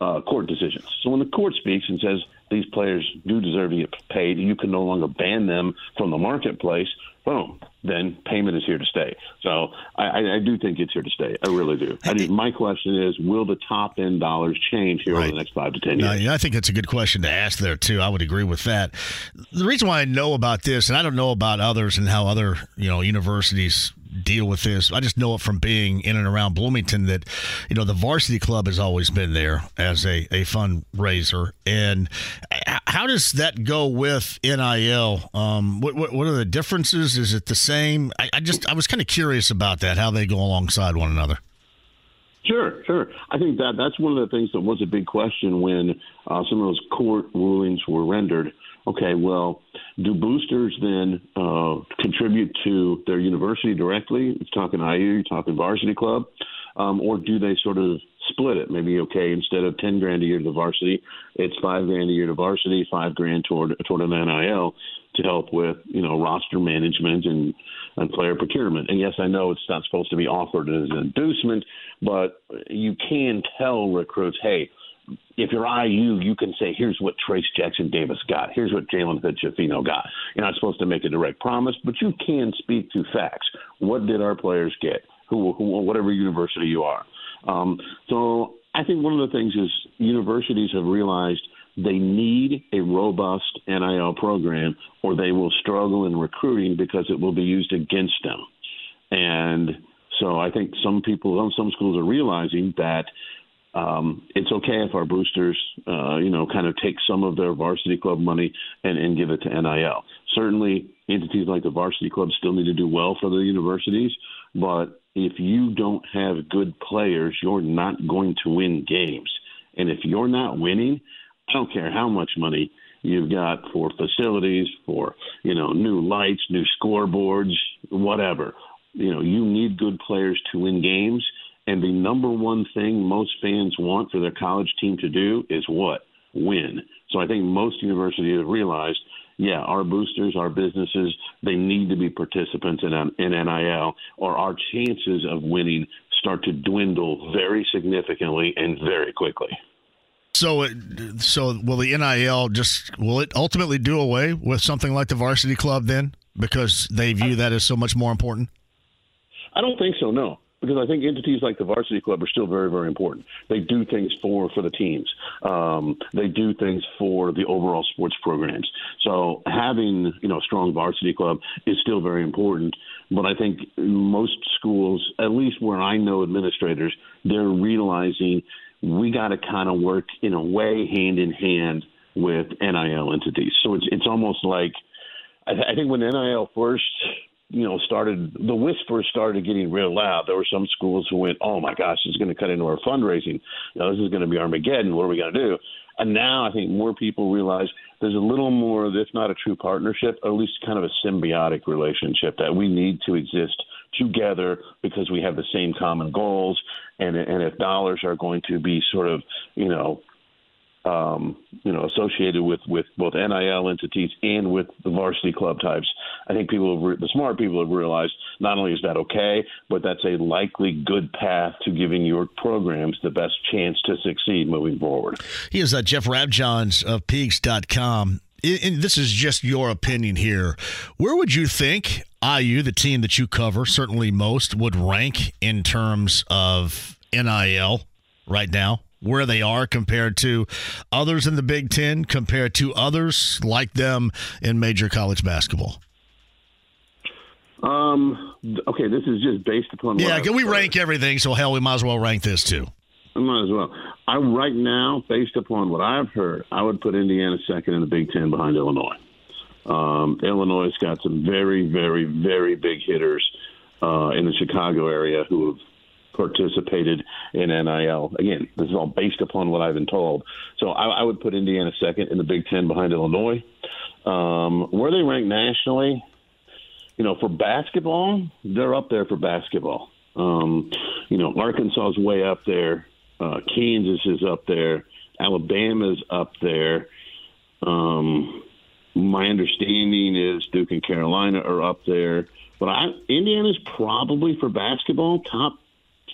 uh, court decisions. So when the court speaks and says these players do deserve to get paid, you can no longer ban them from the marketplace. Boom, then payment is here to stay. So I, I do think it's here to stay. I really do. I mean, my question is, will the top end dollars change here right. over the next five to ten years? I think that's a good question to ask there too. I would agree with that. The reason why I know about this, and I don't know about others and how other you know universities deal with this. I just know it from being in and around Bloomington that, you know, the varsity club has always been there as a, a fundraiser. And how does that go with NIL? Um, what, what, what, are the differences? Is it the same? I, I just, I was kind of curious about that, how they go alongside one another. Sure, sure. I think that that's one of the things that was a big question when uh, some of those court rulings were rendered okay, well, do boosters then uh, contribute to their university directly? It's talking IU, you're talking varsity club, um, or do they sort of split it? Maybe okay, instead of ten grand a year to varsity, it's five grand a year to varsity, five grand toward toward an NIL to help with you know roster management and and player procurement. And yes, I know it's not supposed to be offered as an inducement, but you can tell recruits, hey if you're IU, you can say, here's what Trayce Jackson Davis got. Here's what Jalen Hood-Schifino got. You're not supposed to make a direct promise, but you can speak to facts. What did our players get? Who, who whatever university you are. Um, so I think one of the things is universities have realized they need a robust NIL program or they will struggle in recruiting because it will be used against them. And so I think some people, some schools are realizing that – um, it's okay if our boosters, uh, you know, kind of take some of their varsity club money and, and give it to NIL. Certainly, entities like the varsity club still need to do well for the universities, but if you don't have good players, you're not going to win games. And if you're not winning, I don't care how much money you've got for facilities, for you know, new lights, new scoreboards, whatever. You know, you need good players to win games and the number one thing most fans want for their college team to do is what? Win. So I think most universities have realized, yeah, our boosters, our businesses, they need to be participants in, in NIL, or our chances of winning start to dwindle very significantly and very quickly. So, uh, so will the NIL just will it ultimately do away with something like the varsity club then, because they view that as so much more important? I don't think so. No, because I think entities like the varsity club are still very, very important. They do things for for the teams. Um, they do things for the overall sports programs. So having you know a strong varsity club is still very important. But I think most schools, at least where I know administrators, they're realizing we got to kind of work in a way hand in hand with NIL entities. So it's it's almost like I, th- I think when NIL first you know, started the whispers started getting real loud. There were some schools who went, "Oh my gosh, this is going to cut into our fundraising. Know, this is going to be Armageddon. What are we going to do?" And now I think more people realize there's a little more, if not a true partnership, at least kind of a symbiotic relationship that we need to exist together because we have the same common goals. And, and if dollars are going to be sort of, you know, um, you know, associated with, with both NIL entities and with the varsity club types. I think people, have re- the smart people, have realized not only is that okay, but that's a likely good path to giving your programs the best chance to succeed moving forward. He is uh, Jeff Rabjohns of Peegs.com. And this is just your opinion here. Where would you think IU, the team that you cover, certainly most, would rank in terms of NIL right now? Where they are compared to others in the Big Ten, compared to others like them in major college basketball? Um. Okay, this is just based upon. Yeah, can we rank everything? So hell, we might as well rank this too. I might as well. I right now, based upon what I've heard, I would put Indiana second in the Big Ten behind Illinois. Um, Illinois has got some very, very, very big hitters uh, in the Chicago area who have participated in NIL. Again, this is all based upon what I've been told. So I, I would put Indiana second in the Big Ten behind Illinois. Um, where they rank nationally, you know, for basketball, they're up there for basketball. Um, you know, Arkansas is way up there. Uh, Kansas is up there. Alabama's up there. Um, my understanding is Duke and Carolina are up there. But I, Indiana's probably for basketball top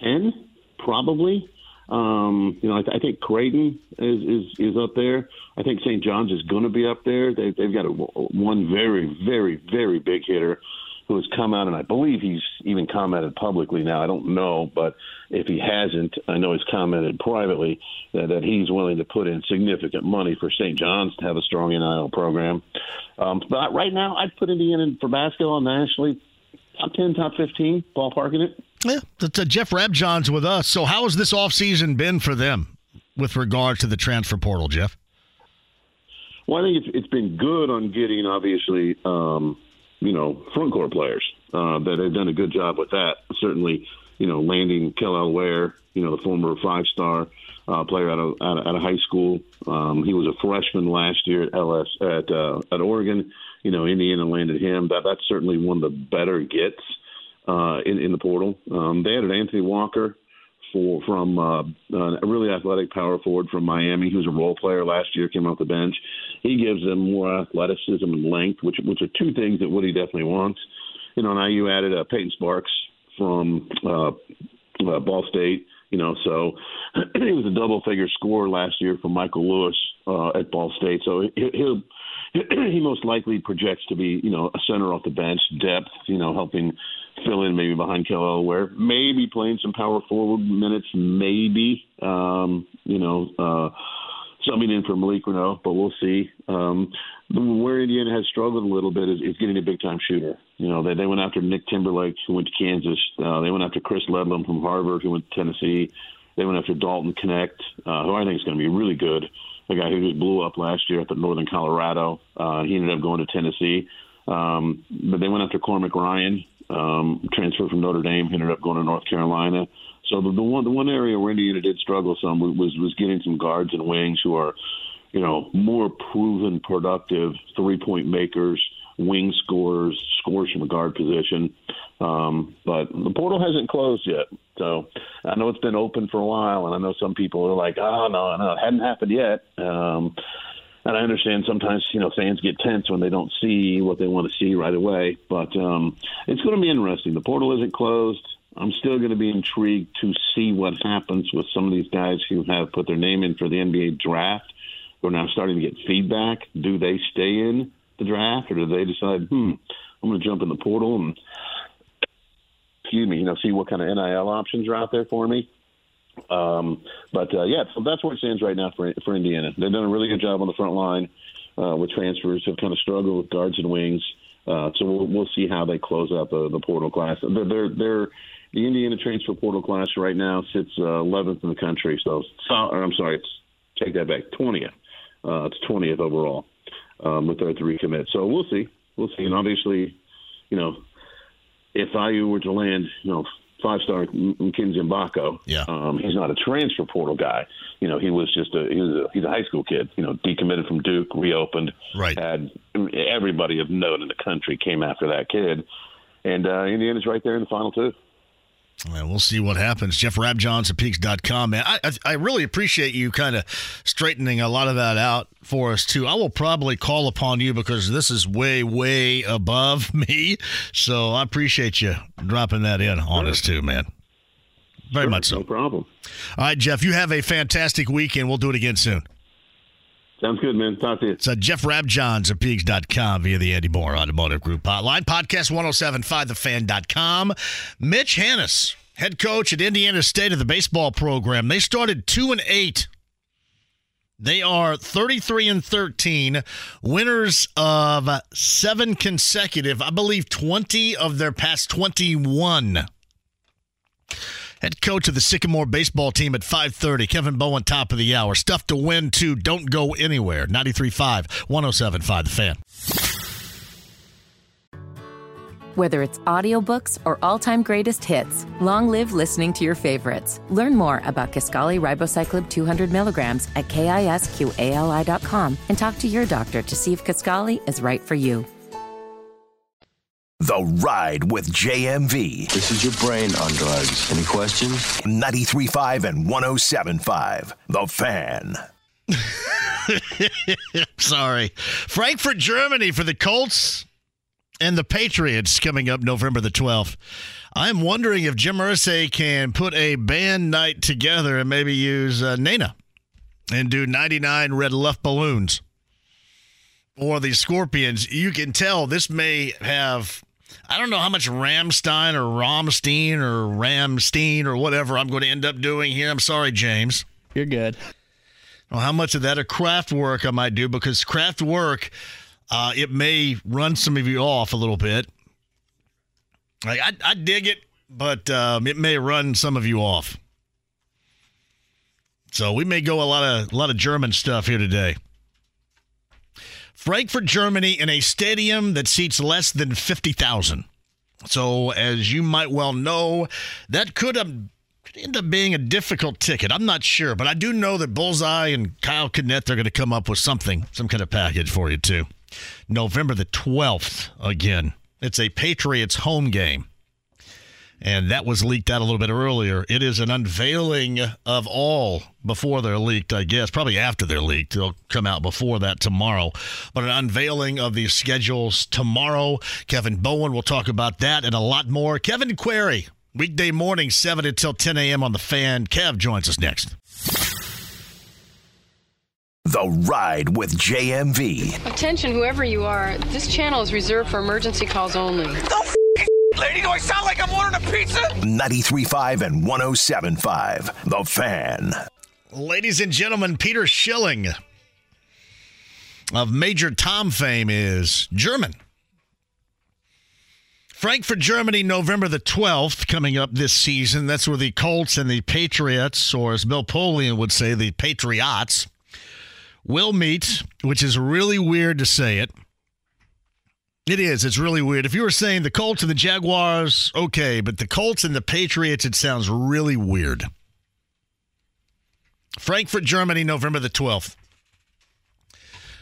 ten, probably. Um, you know, I, th- I think Creighton is, is is up there. I think St. John's is going to be up there. They, they've got a, one very, very, very big hitter who has come out, and I believe he's even commented publicly now. I don't know, but if he hasn't, I know he's commented privately that, that he's willing to put in significant money for St. John's to have a strong NIL program. Um, but right now, I'd put Indiana for basketball nationally top 10, top 15, ballparking it. Yeah, uh, Jeff Rabjohns with us. So, how has this offseason been for them with regard to the transfer portal, Jeff? Well, I think it's, it's been good on getting, obviously, um, you know, front court players. Uh, that have done a good job with that. Certainly, you know, landing Kel'el Ware, you know, the former five-star uh, player out of, out of out of high school. Um, he was a freshman last year at LS at uh, at Oregon. You know, Indiana landed him. That that's certainly one of the better gets uh, in in the portal. Um, they added Anthony Walker for from uh, a really athletic power forward from Miami. Was a role player last year, came off the bench. He gives them more athleticism and length, which which are two things that Woody definitely wants. You know, and IU added uh, Peyton Sparks from uh, uh, Ball State. You know, so he was a double figure scorer last year for Michael Lewis uh, at Ball State. So he, he'll he most likely projects to be, you know, a center off the bench, depth, you know, helping fill in maybe behind Kel'el Ware, maybe playing some power forward minutes, maybe, um, you know, uh, subbing in for Malik Reneau, but we'll see. Um, where Indiana has struggled a little bit is, is getting a big time shooter. You know, they, they went after Nick Timberlake, who went to Kansas. Uh, they went after Chris Ledlum from Harvard, who went to Tennessee. They went after Dalton Knecht, uh, who I think is going to be really good. A guy who just blew up last year at the Northern Colorado. Uh, he ended up going to Tennessee. Um, but they went after Cormac Ryan, um, transferred from Notre Dame, ended up going to North Carolina. So the, the one the one area where Indiana did struggle some was was getting some guards and wings who are, you know, more proven, productive three point makers, wing scorers, scores from a guard position. Um, but the portal hasn't closed yet, so I know it's been open for a while, and I know some people are like, "Oh no, no, it hadn't happened yet." Um, and I understand sometimes you know fans get tense when they don't see what they want to see right away. But um, it's going to be interesting. The portal isn't closed. I'm still going to be intrigued to see what happens with some of these guys who have put their name in for the NBA draft. Who are now starting to get feedback. Do they stay in the draft, or do they decide, hmm, I'm going to jump in the portal and excuse me, you know, see what kind of NIL options are out there for me? Um, but uh, yeah, so that's where it stands right now for for Indiana. They've done a really good job on the front line uh, with transfers. Have kind of struggled with guards and wings. Uh, so we'll, we'll see how they close out the, the portal class. They're, they're, they're the Indiana transfer portal class right now sits uh, 11th in the country. So, so I'm sorry, it's take that back, 20th. Uh, it's 20th overall um, with their three commits. So we'll see, we'll see. And obviously, you know, if IU were to land, you know, five star Mackenzie Mgbako. Yeah. Um, he's not a transfer portal guy. You know, he was just a he was a, he's a high school kid. You know, decommitted from Duke, reopened. Right. Had everybody of note in the country came after that kid, and uh, Indiana's right there in the final two. Well, we'll see what happens. Jeff Rabjohns at Peegs.com, man. I, I, I really appreciate you kind of straightening a lot of that out for us, too. I will probably call upon you because this is way, way above me. So I appreciate you dropping that in on Sure. us, too, man. Very Sure, much so. No problem. All right, Jeff, you have a fantastic weekend. We'll do it again soon. Sounds good, man. Talk to you. It's uh, Jeff Rabjohns at Peegs.com via the Andy Moore Automotive Group hotline. Podcast 1075thefan.com. Mitch Hannahs, head coach at Indiana State of the baseball program. They started 2 and 8. They are 33 and 13, winners of seven consecutive, I believe 20 of their past 21. Head coach of the Sycamore baseball team at 5:30. Kevin Bowen, top of the hour. Stuff to win too. Don't go anywhere. 93.5, 107.5 The Fan. Whether it's audiobooks or all-time greatest hits, long live listening to your favorites. Learn more about Kisqali Ribociclib 200 milligrams at kisqali.com and talk to your doctor to see if Kisqali is right for you. The Ride with JMV. This is your brain on drugs. Any questions? 93.5 and 107.5. The Fan. Sorry. Frankfurt, Germany for the Colts and the Patriots coming up November the 12th. I'm wondering if Jim Irsay can put a band night together and maybe use uh, Nena and do 99 red left balloons. Or the Scorpions. You can tell this may have, I don't know how much Rammstein or Romstein or Rammstein or whatever I'm going to end up doing here. I'm sorry, James. You're good. Well, how much of that a Kraftwerk I might do because Kraftwerk, uh, it may run some of you off a little bit. Like I, I dig it, but um, it may run some of you off. So we may go a lot of a lot of German stuff here today. Frankfurt, Germany, in a stadium that seats less than fifty thousand. So, as you might well know, that could um, end up being a difficult ticket. I'm not sure, but I do know that Bullseye and Kyle Kinnett they're going to come up with something, some kind of package for you too. November the 12th again. It's a Patriots home game. And that was leaked out a little bit earlier. It is an unveiling of all before they're leaked, I guess. Probably after they're leaked. They'll come out before that tomorrow. But an unveiling of the schedules tomorrow. Kevin Bowen will talk about that and a lot more. Kevin Query, weekday morning, 7 until 10 a.m. on the fan. Kev joins us next. The Ride with JMV. Attention, whoever you are, this channel is reserved for emergency calls only. Lady, do I sound like I'm ordering a pizza? 93.5 and 107.5. The Fan. Ladies and gentlemen, Peter Schilling of Major Tom fame is German. Frankfurt, Germany, November the 12th, coming up this season. That's where the Colts and the Patriots, or as Bill Polian would say, the Patriots, will meet, which is really weird to say it. It is. It's really weird. If you were saying the Colts and the Jaguars, okay, but the Colts and the Patriots, it sounds really weird. Frankfurt, Germany, November the 12th.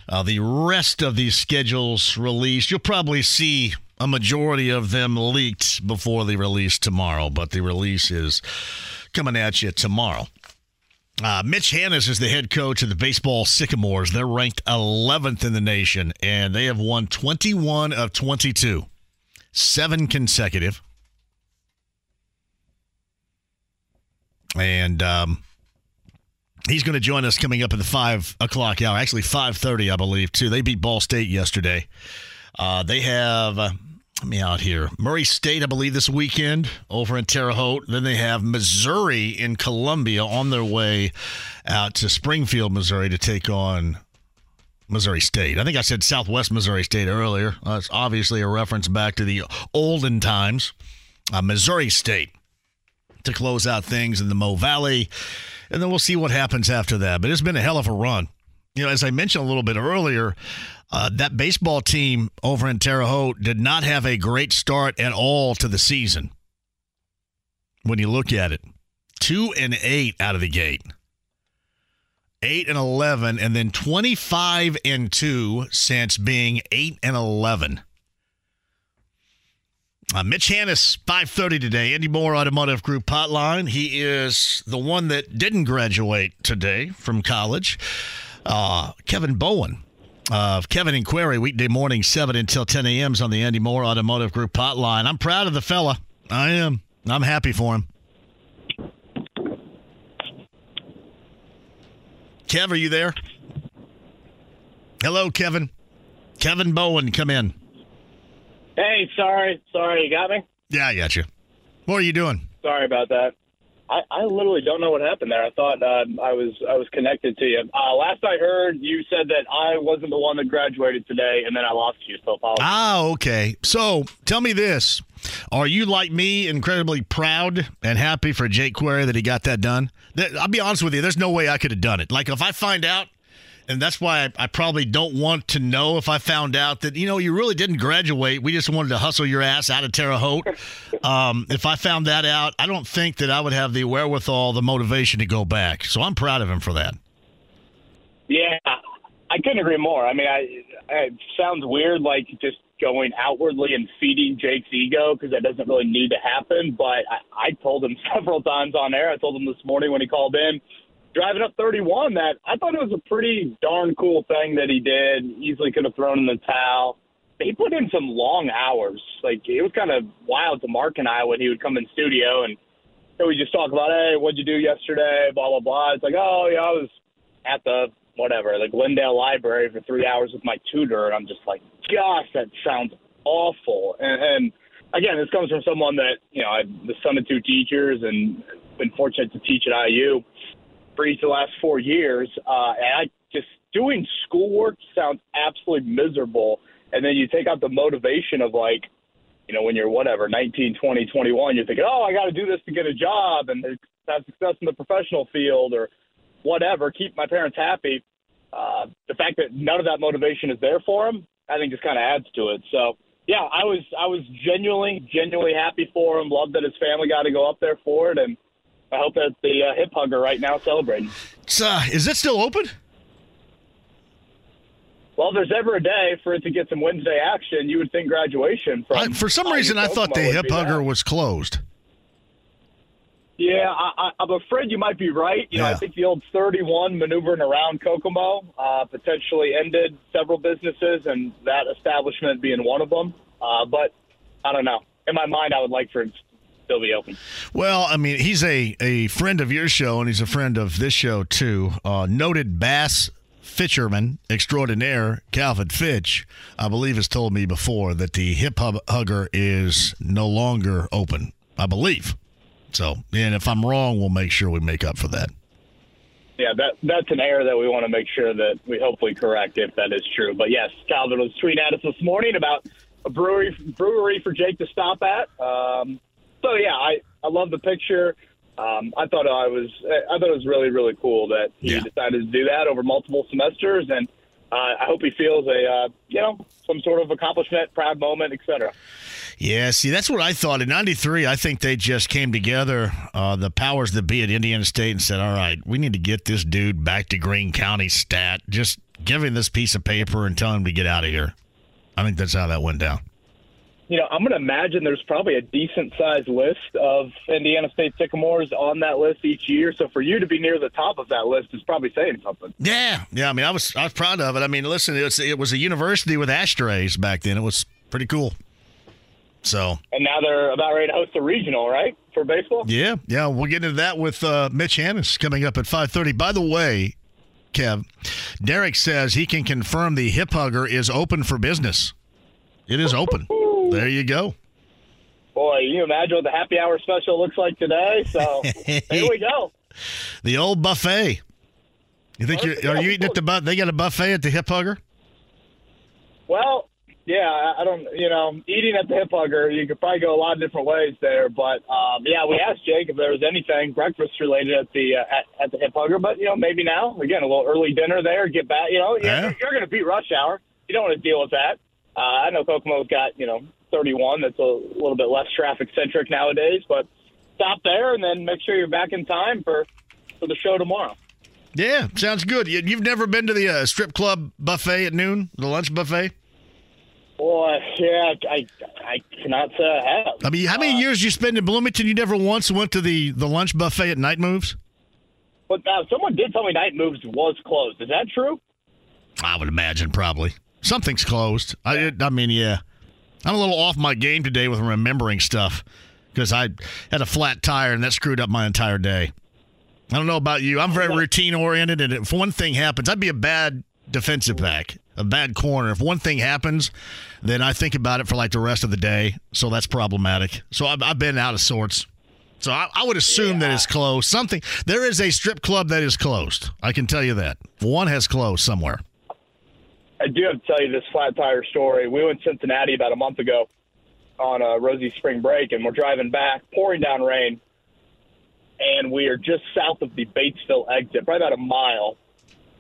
Uh, the rest of these schedules released, you'll probably see a majority of them leaked before the release tomorrow, but the release is coming at you tomorrow. Uh, Mitch Hannahs is the head coach of the baseball Sycamores. They're ranked 11th in the nation, and they have won 21 of 22, seven consecutive. And um, he's going to join us coming up at the five o'clock hour. Actually, five thirty, I believe. Too. They beat Ball State yesterday. Uh, they have. Uh, me out here. Murray State, I believe, this weekend over in Terre Haute. Then they have Missouri in Columbia on their way out to Springfield, Missouri to take on Missouri State. I think I said Southwest Missouri State earlier. That's obviously a reference back to the olden times. Uh, Missouri State to close out things in the Mo Valley. And then we'll see what happens after that. But it's been a hell of a run. You know, as I mentioned a little bit earlier, uh, that baseball team over in Terre Haute did not have a great start at all to the season. When you look at it, two and eight out of the gate, eight and eleven, and then twenty-five and two since being eight and eleven. Uh, Mitch Hannahs, 5.30 today, Andy Moore Automotive Group hotline. He is the one that didn't graduate today from college. Uh, Kevin Bowen of Kevin and Query, weekday morning, 7 until 10 a.m. is on the Andy Moore Automotive Group hotline. I'm proud of the fella. I am. I'm happy for him. Kev, are you there? Hello, Kevin. Kevin Bowen, come in. Hey, sorry, sorry, you got me. Yeah, I got you. What are you doing? Sorry about that. I, I literally don't know what happened there. I thought uh, I was I was connected to you. Uh, last I heard, you said that I wasn't the one that graduated today, and then I lost you. So apologies. Ah, okay. So tell me this: Are you like me, incredibly proud and happy for Jake Query that he got that done? I'll be honest with you. There's no way I could have done it. Like if I find out and that's why I, I, probably don't want to know if I found out that you know you really didn't graduate. We just wanted to hustle your ass out of Terre Haute. Um, if I found that out, I don't think that I would have the wherewithal, the motivation to go back. So I'm proud of him for that. Yeah, I couldn't agree more. I mean, I, it sounds weird, like just going outwardly and feeding Jake's ego because that doesn't really need to happen. But I, I told him several times on air. I told him this morning when he called in driving up 31 that I thought it was a pretty darn cool thing that he did. Easily could have thrown in the towel. He put in some long hours. Like it was kind of wild to Mark and I when he would come in studio and we just talk about, hey, what'd you do yesterday? Blah blah blah. It's like, oh yeah, I was at the whatever, the Glendale Library for three hours with my tutor, and I'm just like, gosh, that sounds awful. And, and again, this comes from someone that you know, I'm the son of two teachers and been fortunate to teach at IU for each of the last four years. Uh, and I just doing schoolwork sounds absolutely miserable. And then you take out the motivation of like, you know, when you're whatever, 19, 20, 21, you're thinking, oh, I got to do this to get a job and have success in the professional field or whatever, keep my parents happy. Uh, the fact that none of that motivation is there for him, I think just kind of adds to it. So, yeah, I was I was genuinely genuinely happy for him. Loved that his family got to go up there for it, and I hope that the uh, hip hugger right now celebrating. Uh, is it still open? Well, if there's ever a day for it to get some Wednesday action, you would think graduation. From I, for some reason, I thought the hip hugger was closed. Yeah, I, am afraid you might be right. You know, I think the old 31 maneuvering around Kokomo uh, potentially ended several businesses, and that establishment being one of them. Uh, but I don't know. In my mind, I would like for still be open. Well, I mean, he's a, a friend of your show, and he's a friend of this show, too. Uh, noted bass fisherman extraordinaire, Calvin Fitch, I believe, has told me before that the hip hugger is no longer open, I believe. So, and if I'm wrong, we'll make sure we make up for that. Yeah, that that's an error that we want to make sure that we hopefully correct if that is true. But yes, Calvin was tweeting at us this morning about a brewery brewery for Jake to stop at. Um, so yeah, I I love the picture. Um, I thought I was I thought it was really really cool that he yeah. decided to do that over multiple semesters, and uh, I hope he feels a uh, you know some sort of accomplishment, proud moment, etc. Yeah, see, that's what I thought. In '93, I think they just came together, uh, the powers that be at Indiana State, and said, "All right, we need to get this dude back to Greene County Stat. Just give him this piece of paper and tell him to get out of here." I think that's how that went down you know, I'm going to imagine there's probably a decent sized list of Indiana State Sycamores on that list each year. So for you to be near the top of that list is probably saying something. Yeah, yeah. I mean, I was I was proud of it. I mean, listen, it was, it was a university with ashtrays back then. It was pretty cool. So and now they're about ready to host a regional, right, for baseball? Yeah, yeah. We'll get into that with uh, Mitch Hannahs coming up at 5:30. By the way, Kev, Derek says he can confirm the hip hugger is open for business. It is open. There you go. Boy, you imagine what the happy hour special looks like today. So here we go. The old buffet. You think you're, are you eating at the buffet? They got a buffet at the Hip Hugger. Well, yeah, I don't. You know, eating at the Hip Hugger, you could probably go a lot of different ways there. But um, yeah, we asked Jake if there was anything breakfast related at the uh, at, at the Hip Hugger. But you know, maybe now again a little early dinner there. Get back. You know, yeah. you're, you're going to beat rush hour. You don't want to deal with that. Uh, I know Kokomo's got you know 31 that's a little bit less traffic centric nowadays, but stop there and then make sure you're back in time for for the show tomorrow. Yeah, sounds good. You've never been to the uh, strip club buffet at noon, the lunch buffet? Boy, yeah, I, I cannot say I have. I mean, how many years you spend in Bloomington? You never once went to the, the lunch buffet at Night Moves? But uh, someone did tell me Night Moves was closed. Is that true? I would imagine probably something's closed. I I mean, yeah, I'm a little off my game today with remembering stuff because I had a flat tire and that screwed up my entire day. I don't know about you. I'm very routine oriented, and if one thing happens, I'd be a bad defensive back, a bad corner. If one thing happens, then I think about it for like the rest of the day. So that's problematic. So I've, I've been out of sorts. So I, I would assume that it's closed. Something there is a strip club that is closed. I can tell you that one has closed somewhere. I do have to tell you this flat tire story. We went to Cincinnati about a month ago on a rosy spring break, and we're driving back, pouring down rain, and we are just south of the Batesville exit, probably about a mile.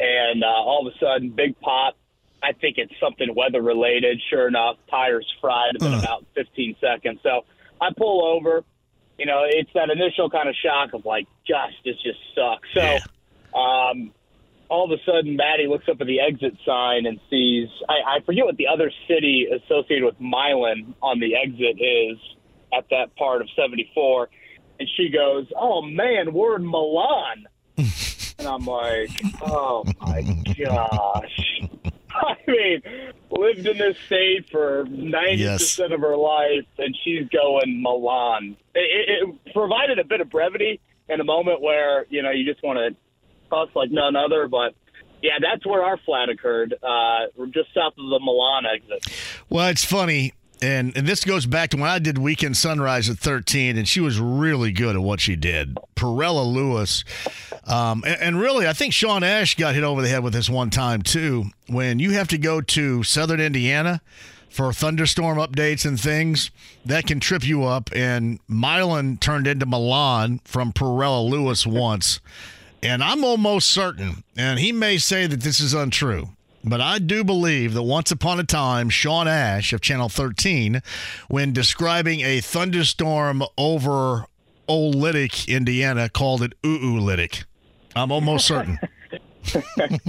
And uh, all of a sudden, big pop. I think it's something weather related. Sure enough, tires fried in about 15 seconds. So I pull over. You know, it's that initial kind of shock of like, gosh, this just sucks. So, um, all of a sudden, Maddie looks up at the exit sign and sees, I, I forget what the other city associated with Milan on the exit is at that part of 74. And she goes, Oh man, we're in Milan. and I'm like, Oh my gosh. I mean, lived in this state for 90% Yes. of her life, and she's going Milan. It, it, it provided a bit of brevity in a moment where, you know, you just want to cuss like none other, but yeah, that's where our flat occurred, uh, just south of the Milan exit. Well, it's funny, and and this goes back to when I did Weekend Sunrise at 13, and she was really good at what she did. Perella Lewis, um, and, and really, I think Sean Ash got hit over the head with this one time too. When you have to go to Southern Indiana for thunderstorm updates and things, that can trip you up. And Milan turned into Milan from Perella Lewis once. And I'm almost certain, and he may say that this is untrue, but I do believe that once upon a time, Sean Ash of Channel 13, when describing a thunderstorm over Oolitic, Indiana, called it Ooh-Lytic. I'm almost certain. that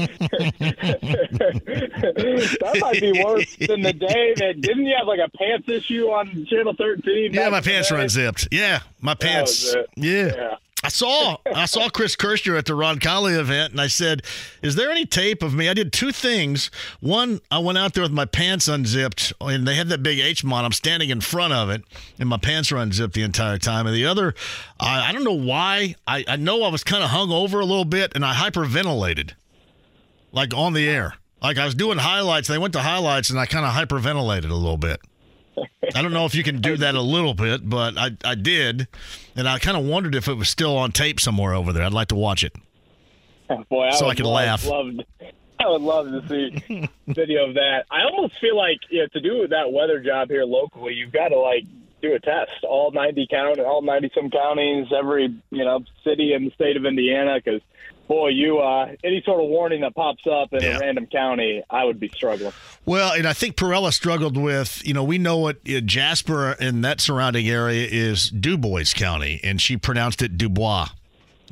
might be worse than the day that didn't you have like a pants issue on Channel 13? Yeah, my pants are unzipped. Yeah, my pants. Yeah. Yeah. I saw I saw Chris Kirschner at the Ron Colley event, and I said, "Is there any tape of me?" I did two things. One, I went out there with my pants unzipped, and they had that big H mod. I'm standing in front of it, and my pants are unzipped the entire time. And the other, I, I don't know why. I, I know I was kind of hung over a little bit, and I hyperventilated, like on the air. Like I was doing highlights. They went to highlights, and I kind of hyperventilated a little bit. I don't know if you can do that a little bit, but I, I did. And I kind of wondered if it was still on tape somewhere over there. I'd like to watch it. Boy, I So I could laugh. Love, I would love to see video of that. I almost feel like you know, to do that weather job here locally, you've got to like do a test all 90 county, all 90 some counties, every you know city in the state of Indiana. Because boy, you uh, any sort of warning that pops up in a random county, I would be struggling. Well, and I think Perella struggled with, you know, we know what uh, Jasper and that surrounding area is Dubois County, and she pronounced it Dubois,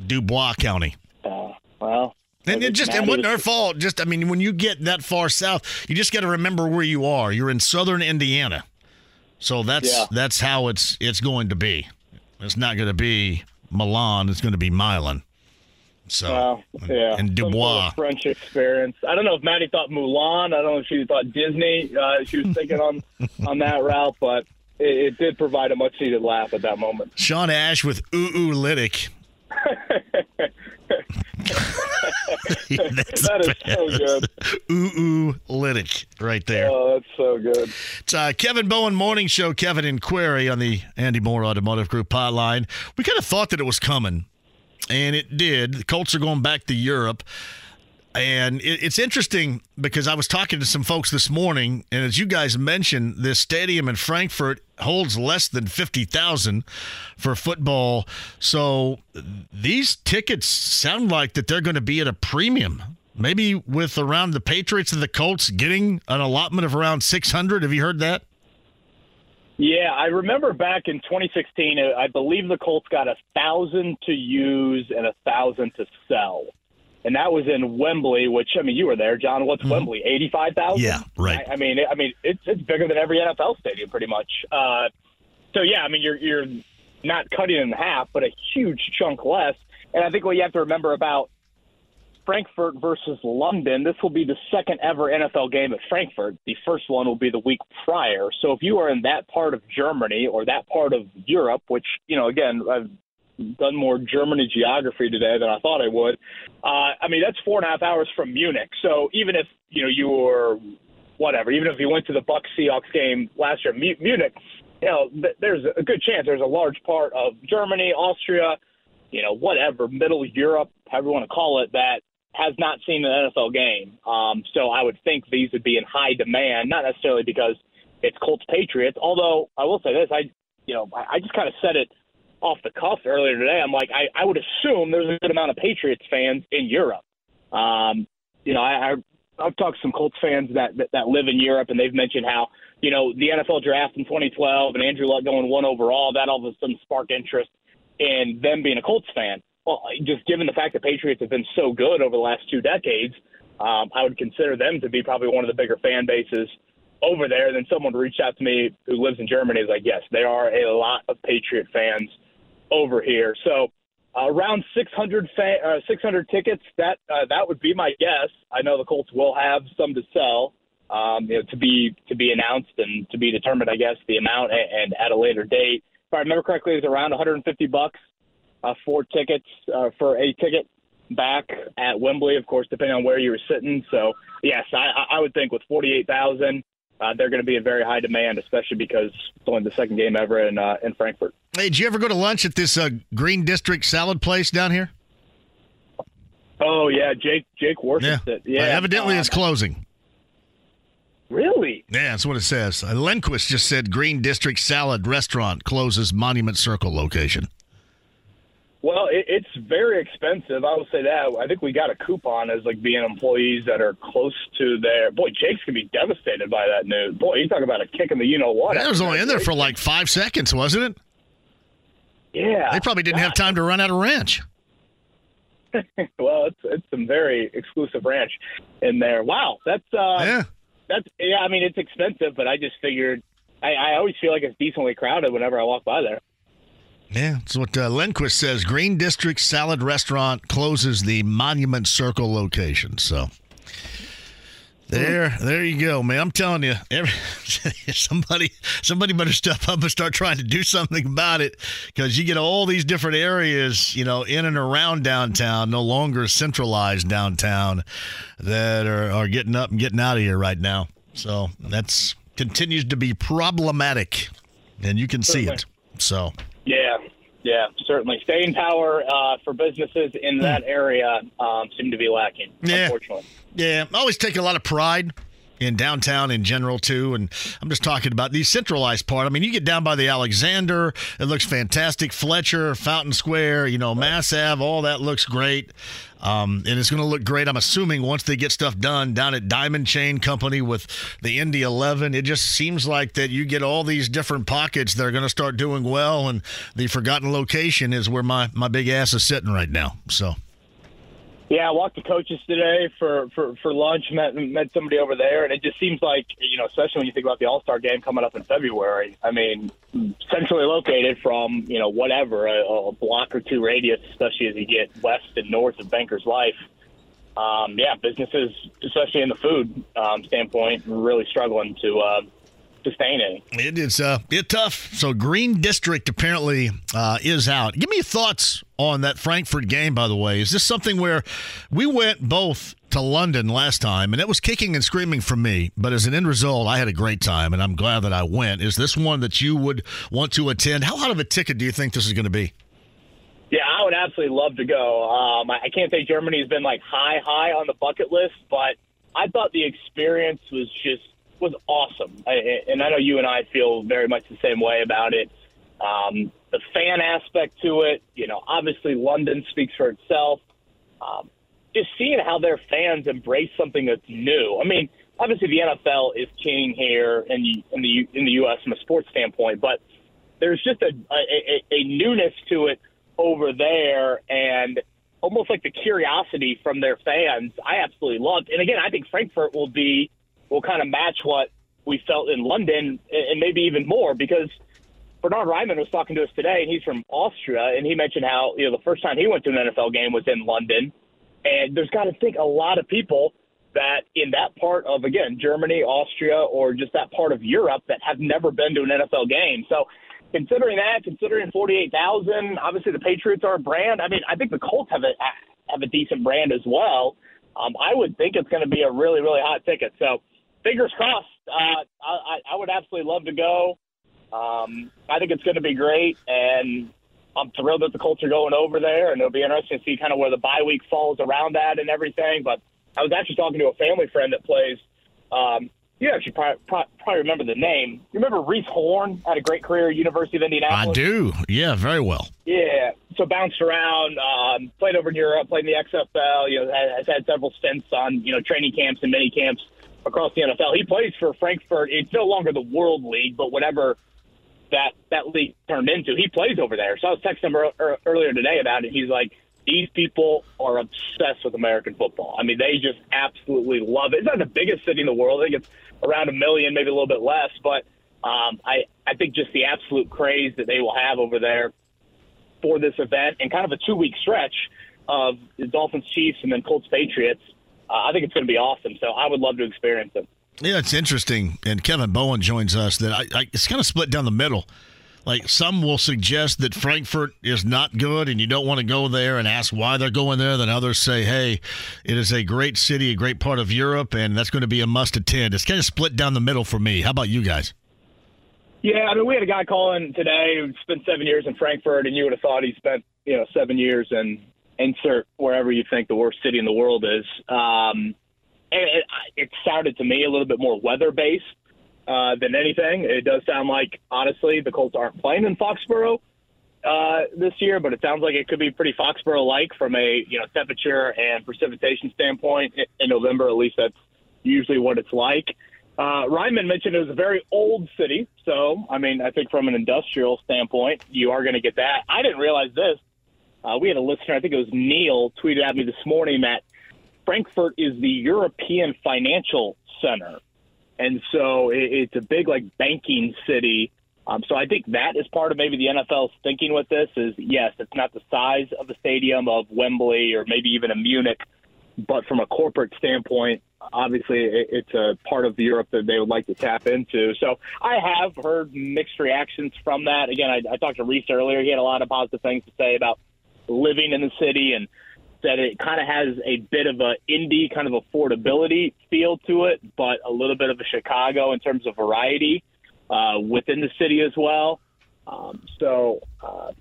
Dubois County. Uh, well, And it just it wasn't was- her fault. Just I mean, when you get that far south, you just got to remember where you are. You're in southern Indiana, so that's Yeah. that's how it's it's going to be. It's not going to be Milan. It's going to be Milan. So yeah, and some sort of Dubois. French experience. I don't know if Maddie thought Mulan. I don't know if she thought Disney. Uh, she was thinking on on that route, but it, it did provide a much needed laugh at that moment. Sean Ash with Ooh Ooh Lytic. that is so good. Ooh Ooh Lytic right there. Oh, that's so good. It's uh, Kevin Bowen Morning Show, Kevin and Query on the Andy Moore Automotive Group hotline. We kind of thought that it was coming, and it did. The Colts are going back to Europe. And it's interesting because I was talking to some folks this morning, and as you guys mentioned, this stadium in Frankfurt holds less than 50,000 for football. So these tickets sound like that they're going to be at a premium. Maybe with around the Patriots and the Colts getting an allotment of around 600. Have you heard that? Yeah, I remember back in 2016. uh, I believe the Colts got a thousand to use and a thousand to sell. and that was in Wembley. Which I mean, you were there, John. What's Wembley? Eighty-five thousand. Mm-hmm. Yeah, right. I, I mean, I mean, it's it's bigger than every NFL stadium, pretty much. Uh, so yeah, I mean, you're you're not cutting it in half, but a huge chunk less. And I think what you have to remember about Frankfurt versus London, this will be the second ever NFL game at Frankfurt. The first one will be the week prior. So if you are in that part of Germany or that part of Europe, which, you know, again, I've done more Germany geography today than I thought I would. Uh, I mean, that's four and a half hours from Munich. So even if, you know, you were whatever, even if you went to the Bucs Seahawks game last year, Mu- Munich, you know, th- there's a good chance there's a large part of Germany, Austria, you know, whatever, Middle Europe, however you want to call it, that has not seen an NFL game. Um, so I would think these would be in high demand, not necessarily because it's Colts Patriots. Although I will say this, I you know I I just kind of said it off the cuff earlier today. I'm like I, I would assume there's a good amount of Patriots fans in Europe. Um, you know I, I I've talked to some Colts fans that, that that live in Europe, and they've mentioned how you know the NFL draft in 2012 and Andrew Luck going one overall that all of a sudden sparked interest in them being a Colts fan well, just given the fact that Patriots have been so good over the last two decades, um, I would consider them to be probably one of the bigger fan bases over there. And then someone reached out to me who lives in Germany is like, yes, there are a lot of Patriot fans over here. So uh, around 600 fa- uh, 600 tickets. That uh, that would be my guess. I know the Colts will have some to sell. Um, you know, to be to be announced and to be determined, I guess, the amount and, and at a later date. If I remember correctly, it's around 150 bucks uh, four tickets uh, for a ticket back at Wembley, of course, depending on where you were sitting. So, yes, I, I would think with 48,000, uh, they're going to be in very high demand, especially because it's only the second game ever in uh, in Frankfurt. Hey, did you ever go to lunch at this uh, Green District salad place down here? Oh yeah, Jake Jake worships yeah. it. Yeah, Uh, evidently, uh, it's closing. Really? Yeah, that's what it says. Uh, Lenquist just said Green District Salad Restaurant closes Monument Circle location. Well, it, it's very expensive. I will say that. I think we got a coupon as like being employees that are close to there. Boy, Jake's gonna be devastated by that news. Boy, you talk about a kick in the you know what. That was only in there for like five seconds, wasn't it? Yeah. They probably didn't have time to run out of ranch. well, it's it's some very exclusive ranch in there. Wow, that's uh, yeah, that's yeah. I mean, it's expensive, but I just figured I, I always feel like it's decently crowded whenever I walk by there. Yeah, that's what uh, Lenquist says. Green District Salad Restaurant closes the Monument Circle location. So there, there you go, man. I'm telling you, every, somebody, somebody better step up and start trying to do something about it because you get all these different areas, you know, in and around downtown, no longer centralized downtown, that are, are getting up and getting out of here right now. So that's continues to be problematic, and you can see it. So. Yeah, yeah, certainly. Staying power uh, for businesses in that area um, seem to be lacking, Yeah. unfortunately. Yeah, I always take a lot of pride in downtown in general too, and I'm just talking about the centralized part. I mean, you get down by the Alexander, it looks fantastic. Fletcher, Fountain Square, you know, Mass Ave, all that looks great. Um, and it's going to look great, I'm assuming, once they get stuff done down at Diamond Chain Company with the Indy 11. It just seems like that you get all these different pockets that are going to start doing well, and the forgotten location is where my, my big ass is sitting right now. So. Yeah, I walked the coaches today for, for, for lunch, met met somebody over there, and it just seems like, you know, especially when you think about the All Star game coming up in February. I mean, centrally located from, you know, whatever, a, a block or two radius, especially as you get west and north of Banker's Life. Um, yeah, businesses, especially in the food um, standpoint, really struggling to uh, sustain any. It is uh, it tough. So Green District apparently uh, is out. Give me your thoughts on that Frankfurt game. By the way, is this something where we went both to London last time, and it was kicking and screaming for me. But as an end result, I had a great time, and I'm glad that I went. Is this one that you would want to attend? How hot of a ticket do you think this is going to be? Yeah, I would absolutely love to go. Um, I I can't say Germany's been like high, high on the bucket list, but I thought the experience was just was awesome. I, and I know you and I feel very much the same way about it. Um, the fan aspect to it, you know, obviously London speaks for itself. Um, just seeing how their fans embrace something that's new. I mean, obviously the NFL is king here in the in the in the U.S. from a sports standpoint, but there's just a a, a, a newness to it over there, and almost like the curiosity from their fans, I absolutely loved. And again, I think Frankfurt will be will kind of match what we felt in London, and maybe even more because Bernard Raimann was talking to us today, and he's from Austria, and he mentioned how you know the first time he went to an NFL game was in London, and there's got to think a lot of people that in that part of again Germany, Austria, or just that part of Europe that have never been to an NFL game. So considering that, considering forty eight thousand, obviously the Patriots are a brand. I mean, I think the Colts have a have a decent brand as well. Um, I would think it's going to be a really really hot ticket. So fingers crossed. Uh, I, I would absolutely love to go. Um, I think it's going to be great, and I'm thrilled that the Colts are going over there, and it'll be interesting to see kind of where the bye week falls around that and everything. But I was actually talking to a family friend that plays. Um, you actually probably, probably remember the name. You remember Reece Horn had a great career at University of Indianapolis. I do. Yeah, very well. Yeah. So bounced around, um, played over in Europe, played in the XFL. You know, has had several stints on you know training camps and mini camps across the NFL. He plays for Frankfurt. It's no longer the World League, but whatever that that league turned into, he plays over there. So I was texting him er- earlier today about it. He's like, these people are obsessed with American football. I mean, they just absolutely love it. It's not the biggest city in the world. I think it's around a million, maybe a little bit less. But um, I, I think just the absolute craze that they will have over there for this event and kind of a two week stretch of the Dolphins, Chiefs, and then Colts, Patriots. I think it's going to be awesome. So I would love to experience it. Yeah, it's interesting. And Kevin Bowen joins us. That I, I, it's kind of split down the middle. Like some will suggest that Frankfurt is not good and you don't want to go there and ask why they're going there. Then others say, hey, it is a great city, a great part of Europe, and that's going to be a must attend. It's kind of split down the middle for me. How about you guys? Yeah, I mean, we had a guy calling today who spent seven years in Frankfurt, and you would have thought he spent, you know, seven years in insert wherever you think the worst city in the world is. Um, and it, it sounded to me a little bit more weather based uh, than anything. It does sound like, honestly, the Colts aren't playing in Foxborough uh, this year, but it sounds like it could be pretty Foxborough-like from a you know temperature and precipitation standpoint in November. At least that's usually what it's like. Uh, Raimann mentioned it was a very old city, so I mean, I think from an industrial standpoint, you are going to get that. I didn't realize this. Uh, we had a listener, I think it was Neil, tweeted at me this morning that Frankfurt is the European Financial Center and so it, it's a big like banking city. Um, so I think that is part of maybe the NFL's thinking with this is yes, it's not the size of the stadium of Wembley or maybe even a Munich, but from a corporate standpoint, obviously it's a part of Europe that they would like to tap into. So I have heard mixed reactions from that. Again, I, I talked to Reece earlier; he had a lot of positive things to say about living in the city and that it kind of has a bit of a indie kind of affordability feel to it, but a little bit of a Chicago in terms of variety uh, within the city as well. Um, so uh,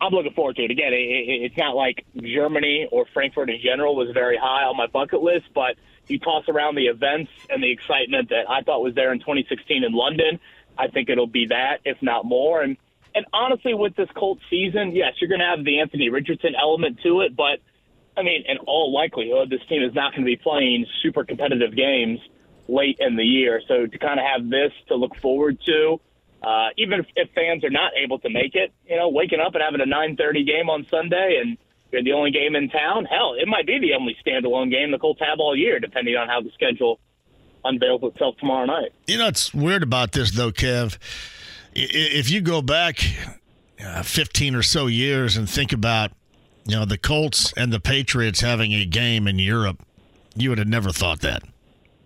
I'm looking forward to it. Again, it, it, it's not like Germany or Frankfurt in general was very high on my bucket list, but you toss around the events and the excitement that I thought was there in 2016 in London. I think it'll be that, if not more. And and honestly, with this Colts season, yes, you're going to have the Anthony Richardson element to it, but – I mean, in all likelihood, this team is not going to be playing super competitive games late in the year. So to kind of have this to look forward to, uh, even if, if fans are not able to make it, you know, waking up and having a 9:30 game on Sunday and you're the only game in town, hell, it might be the only standalone game the Colts have all year, depending on how the schedule unveils itself tomorrow night. You know, it's weird about this though, Kev. If you go back uh, 15 or so years and think about you know, the Colts and the Patriots having a game in Europe, you would have never thought that.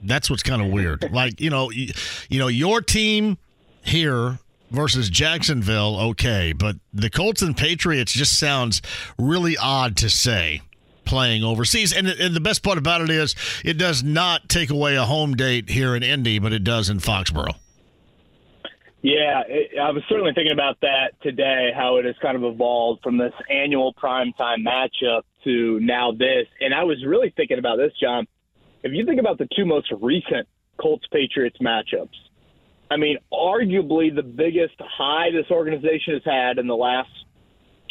That's what's kind of weird. Like, you know, you, you know, your team here versus Jacksonville, okay, but the Colts and Patriots just sounds really odd to say playing overseas. And, and the best part about it is it does not take away a home date here in Indy, but it does in Foxborough. Yeah, it, I was certainly thinking about that today, how it has kind of evolved from this annual primetime matchup to now this. And I was really thinking about this, John. If you think about the two most recent Colts Patriots matchups, I mean, arguably the biggest high this organization has had in the last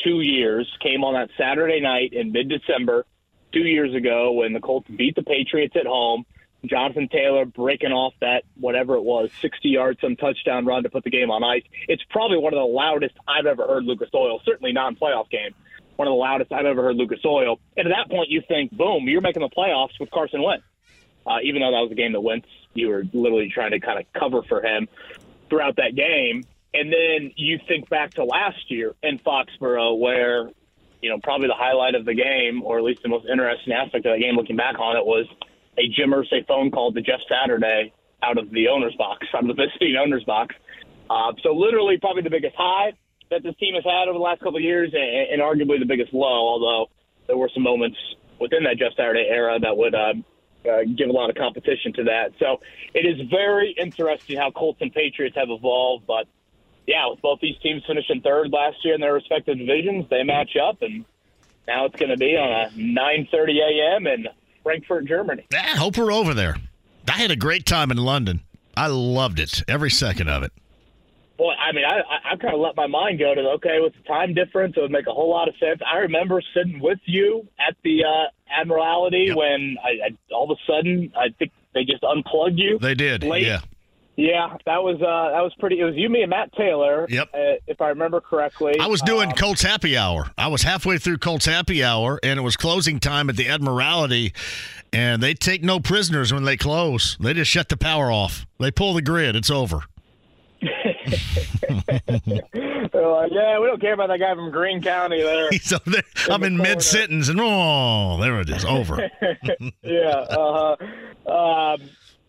two years came on that Saturday night in mid December two years ago when the Colts beat the Patriots at home Jonathan Taylor breaking off that whatever it was, 60 yards, some touchdown run to put the game on ice. It's probably one of the loudest I've ever heard Lucas Oil, certainly not in playoff game. one of the loudest I've ever heard Lucas Oil. And at that point, you think, boom, you're making the playoffs with Carson Wentz. Uh, even though that was a game that Wentz, you were literally trying to kind of cover for him throughout that game. And then you think back to last year in Foxborough, where you know probably the highlight of the game, or at least the most interesting aspect of the game, looking back on it, was a Jim Irsay phone call to Jeff Saturday out of the owner's box, out of the visiting owner's box. Uh, so literally, probably the biggest high that this team has had over the last couple of years, and, and arguably the biggest low. Although there were some moments within that Jeff Saturday era that would uh, uh, give a lot of competition to that. So it is very interesting how Colts and Patriots have evolved. But yeah, with both these teams finishing third last year in their respective divisions, they match up, and now it's going to be on a 9:30 a.m. in Frankfurt, Germany. I hope we're over there. I had a great time in London. I loved it, every second of it. Boy, I mean, I I, I kind of let my mind go to okay, with the time difference, it would make a whole lot of sense. I remember sitting with you at the uh, Admiralty yep. when I, I all of a sudden I think they just unplugged you. They did, late. yeah. Yeah, that was uh, that was pretty. It was you, me, and Matt Taylor. Yep. Uh, if I remember correctly, I was doing um, Colts Happy Hour. I was halfway through Colts Happy Hour, and it was closing time at the Admiralty, and they take no prisoners when they close. They just shut the power off. They pull the grid. It's over. They're like, yeah, we don't care about that guy from Greene County there. There. in I'm the in mid sentence, and oh, there it is, over. yeah. Uh-huh. Um,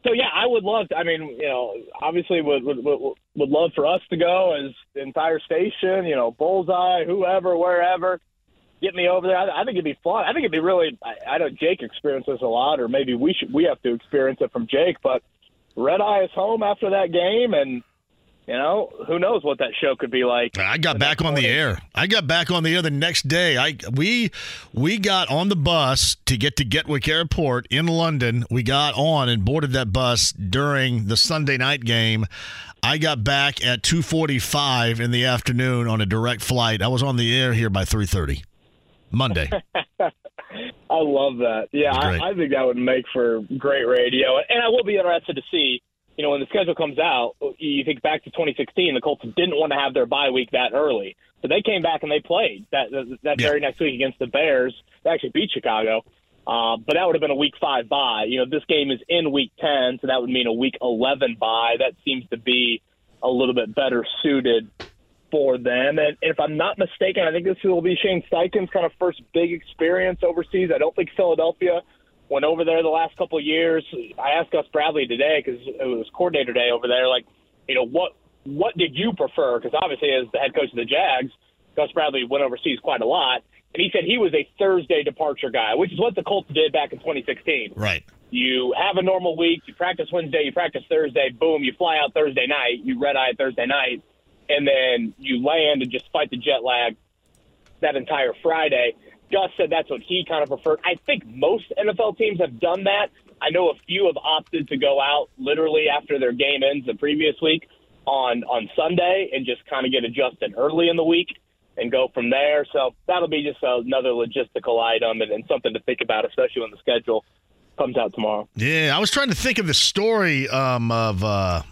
so yeah, I would love. To, I mean, you know, obviously would, would would would love for us to go as the entire station. You know, bullseye, whoever, wherever. Get me over there. I, I think it'd be fun. I think it'd be really. I, I know Jake experienced this a lot, or maybe we should. We have to experience it from Jake. But Red Eye is home after that game, and you know, who knows what that show could be like. I got back on the air. I got back on the air the next day. I we we got on the bus to get to Gatwick Airport in London. We got on and boarded that bus during the Sunday night game. I got back at 2:45 in the afternoon on a direct flight. I was on the air here by 3:30 Monday. I love that. Yeah, I, I think that would make for great radio. And I will be interested to see, you know, when the schedule comes out, you think back to 2016, the Colts didn't want to have their bye week that early. So they came back and they played that that, that very next week against the Bears. They actually beat Chicago. Uh, but that would have been a week five bye. You know, this game is in week 10, so that would mean a week 11 bye. That seems to be a little bit better suited for them. And if I'm not mistaken, I think this will be Shane Steichen's kind of first big experience overseas. I don't think Philadelphia went over there the last couple of years. I asked Gus Bradley today because it was coordinator day over there. Like, you know, what what did you prefer? Because obviously, as the head coach of the Jags, Gus Bradley went overseas quite a lot, and he said he was a Thursday departure guy, which is what the Colts did back in 2016. Right. You have a normal week. You practice Wednesday. You practice Thursday. Boom. You fly out Thursday night. You red eye Thursday night, and then you land and just fight the jet lag that entire Friday. Gus said that's what he kind of preferred. I think most NFL teams have done that. I know a few have opted to go out literally after their game ends the previous week on on Sunday and just kind of get adjusted early in the week and go from there. So that'll be just another logistical item and, and something to think about, especially when the schedule comes out tomorrow. Yeah, I was trying to think of the story um, of uh,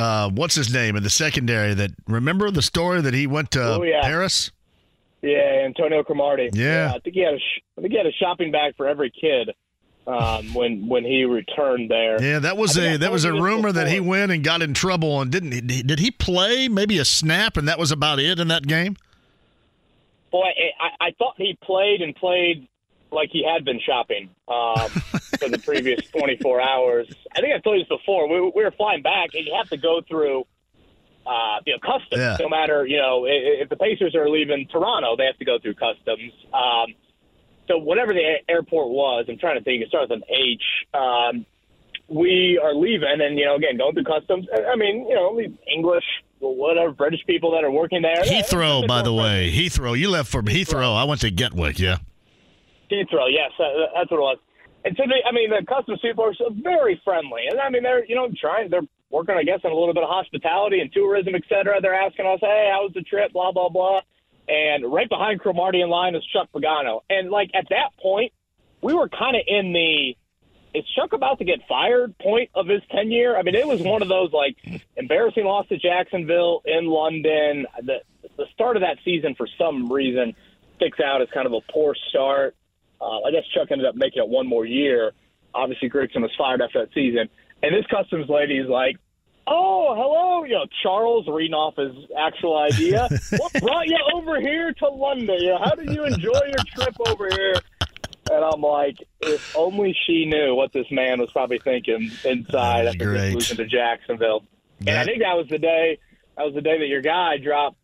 uh, what's his name in the secondary. That remember the story that he went to Oh, yeah. Paris. Yeah, Antonio Cromartie. Yeah. I think he had a sh- I think he had a shopping bag for every kid um, when when he returned there. Yeah, that was a that was a rumor that he went and got in trouble and didn't. he- Did he play maybe a snap and that was about it in that game? Boy, I, I thought he played and played like he had been shopping um, for the previous 24 hours. I think I told you this before. We, we were flying back, and you have to go through, uh, you know, customs. Yeah. No matter, you know, if the Pacers are leaving Toronto, they have to go through customs. Um, so whatever the airport was, I'm trying to think. It starts with an H. Um, we are leaving, and you know, again, going through customs. I mean, you know, English, whatever, British people that are working there. Heathrow, by the way, Heathrow. You left for Heathrow. I went to Gatwick. Yeah. Heathrow, yes, that, that's what it was. And so, they, I mean, the customs people are very friendly, and I mean, they're you know trying, they're working, I guess, on a little bit of hospitality and tourism, et cetera. They're asking us, hey, how was the trip? Blah blah blah. And right behind Cromartie in line is Chuck Pagano, and like at that point, we were kind of in the is Chuck about to get fired point of his tenure? I mean, it was one of those like embarrassing loss to Jacksonville in London. The the start of that season, for some reason, sticks out as kind of a poor start. Uh, I guess Chuck ended up making it one more year. Obviously, Grigson was fired after that season. And this customs lady is like, oh, hello, you know, Charles reading off his actual idea. what brought you over here to London? You know, how did you enjoy your trip over here? And I'm like, if only she knew what this man was probably thinking inside after great. losing to Jacksonville. And I think that was the day. That was the day that your guy dropped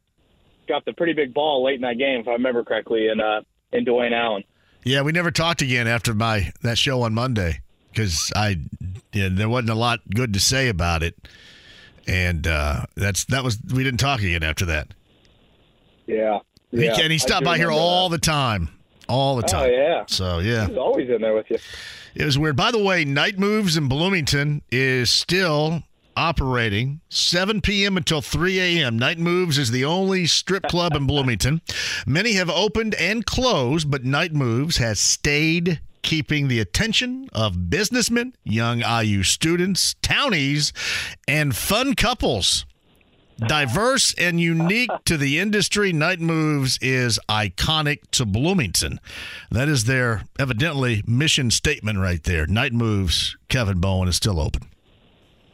dropped a pretty big ball late in that game, if I remember correctly, in uh, in Dwayne Allen. Yeah, we never talked again after my that show on Monday because I yeah, there wasn't a lot good to say about it, and uh, that's that was we didn't talk again after that. Yeah, He, and he stopped by here all the time, all the time. Oh, time. yeah. So yeah, He's always in there with you. It was weird. By the way, Night Moves in Bloomington is still operating 7 p.m. until 3 a.m. Night Moves is the only strip club in Bloomington. Many have opened and closed, but Night Moves has stayed keeping the attention of businessmen, young IU students, townies, and fun couples. Diverse and unique to the industry, Night Moves is iconic to Bloomington. That is their evidently mission statement right there. Night Moves, Kevin Bowen is still open.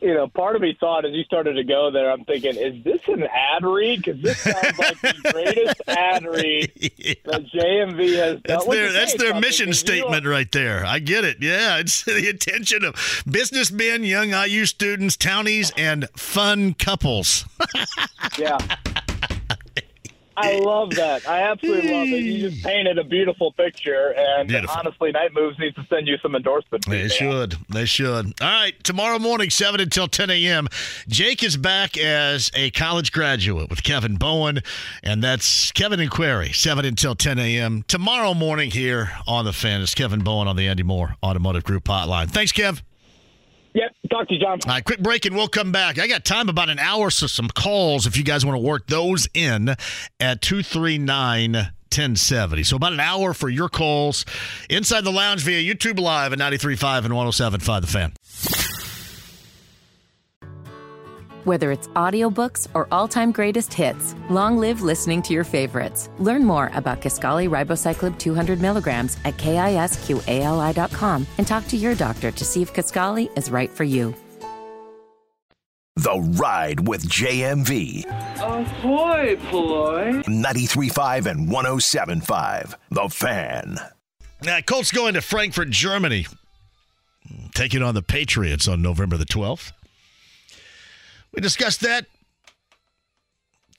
You know, part of me thought as you started to go there, I'm thinking, is this an ad read? Because this sounds like the greatest ad read that JMV has done. That's their that's their mission statement right there. I get it. Yeah, it's the attention of businessmen, young IU students, townies, and fun couples. Yeah. I love that. I absolutely love it. You just painted a beautiful picture, and Beautiful. honestly, Night Moves needs to send you some endorsements. They should. They should. All right. Tomorrow morning, 7 until 10 a.m. Jake is back as a college graduate with Kevin Bowen, and that's Kevin and Query, 7 until 10 a.m. Tomorrow morning here on The Fan is Kevin Bowen on the Andy Moore Automotive Group hotline. Thanks, Kev. Yep. Talk to you, John. All right, quick break and we'll come back. I got time about an hour, so some calls if you guys want to work those in at 239 1070. So about an hour for your calls inside the lounge via YouTube Live at 93.5 and 107.5 The Fan. Whether it's audiobooks or all-time greatest hits, long live listening to your favorites. Learn more about Kisqali Ribociclib 200 milligrams at kisqali.com and talk to your doctor to see if Kisqali is right for you. The Ride with JMV. Ahoy, Ploy. 93.5 and 107.5. The Fan. Now, Colts going to Frankfurt, Germany, taking on the Patriots on November the 12th. We discussed that.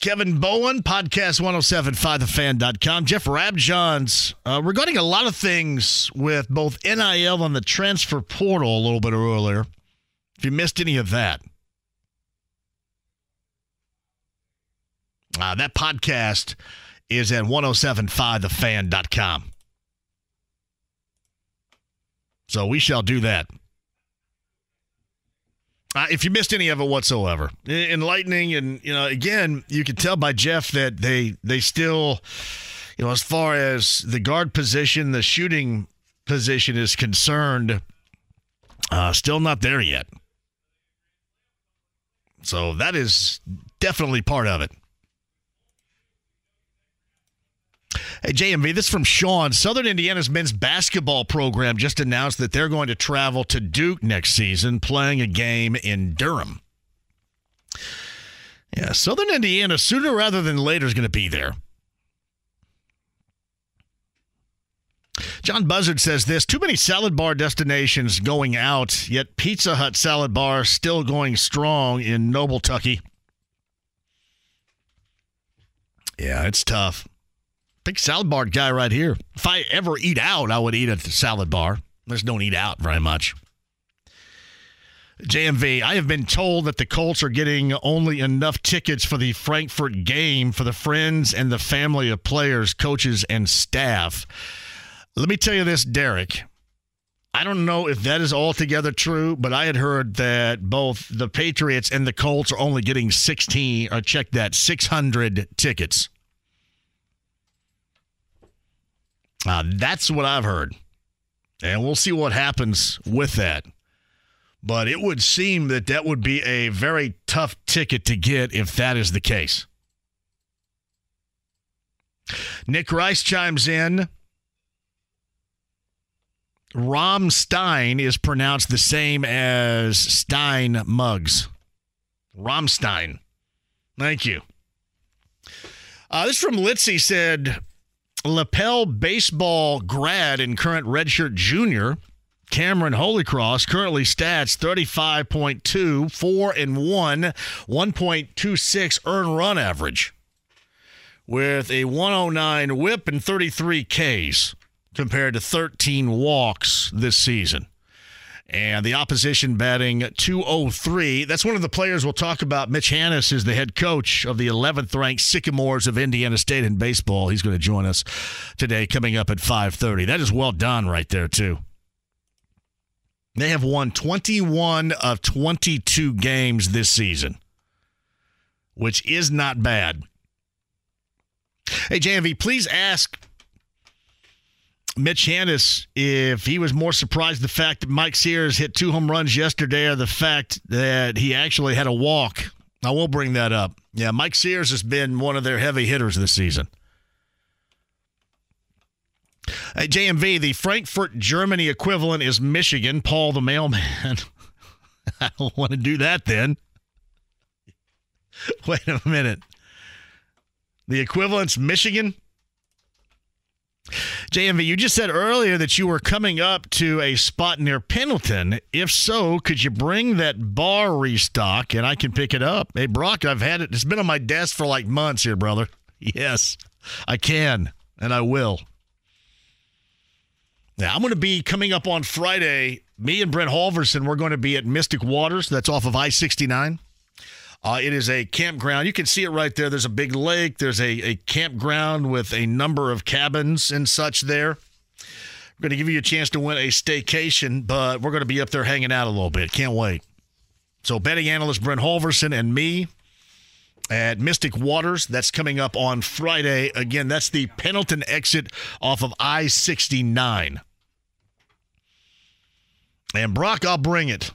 Kevin Bowen, podcast 1075thefan.com. Jeff Rabjohns, uh, regarding a lot of things with both NIL and the transfer portal a little bit earlier. If you missed any of that, uh, that podcast is at 1075thefan.com. So we shall do that. Uh, if you missed any of it whatsoever, enlightening, and you know, again, you can tell by Jeff that they they still, you know, as far as the guard position, the shooting position is concerned, uh, still not there yet. So that is definitely part of it. Hey, JMV, this is from Sean. Southern Indiana's men's basketball program just announced that they're going to travel to Duke next season, playing a game in Durham. Yeah, Southern Indiana, sooner rather than later, is going to be there. John Buzzard says this too many salad bar destinations going out, yet Pizza Hut salad bar still going strong in Noble Tucky. Yeah, it's tough. Big salad bar guy right here. If I ever eat out, I would eat at the salad bar. I just don't eat out very much. JMV, I have been told that the Colts are getting only enough tickets for the Frankfurt game for the friends and the family of players, coaches, and staff. Let me tell you this, Derek. I don't know if that is altogether true, but I had heard that both the Patriots and the Colts are only getting 16, or check that, 600 tickets. Uh, that's what I've heard. And we'll see what happens with that. But it would seem that that would be a very tough ticket to get if that is the case. Nick Rice chimes in. Rammstein is pronounced the same as Stein Mugs. Rammstein. Thank you. Uh, this from Litzy said lapel baseball grad and current redshirt junior Cameron Holycross currently stats 35.2, 4 and 1, 1.26 earn run average with a 109 whip and 33 Ks compared to 13 walks this season. And the opposition batting 203. That's one of the players we'll talk about. Mitch Hannahs is the head coach of the 11th ranked Sycamores of Indiana State in baseball. He's going to join us today coming up at 5:30. That is well done right there too. They have won 21 of 22 games this season, which is not bad. Hey, JMV, please ask Mitch Hannahs if he was more surprised the fact that Mike Sears hit two home runs yesterday or the fact that he actually had a walk. I will bring that up. Yeah, Mike Sears has been one of their heavy hitters this season. At JMV, the Frankfurt, Germany equivalent is Michigan. Paul the mailman. I don't want to do that then. Wait a minute. The equivalent's Michigan? JMV, you just said earlier that you were coming up to a spot near Pendleton. If so, could you bring that bar restock and I can pick it up? Hey, Brock, I've had it. It's been on my desk for like months here, brother. Yes, I can and I will. Now, I'm going to be coming up on Friday. Me and Brent Halverson, we're going to be at Mystic Waters. That's off of I 69. Uh, it is a campground. You can see it right there. There's a big lake. There's a, a campground with a number of cabins and such there. We're going to give you a chance to win a staycation, but we're going to be up there hanging out a little bit. Can't wait. So, betting analyst Brent Halverson and me at Mystic Waters. That's coming up on Friday. Again, that's the Pendleton exit off of I 69. And Brock, I'll bring it.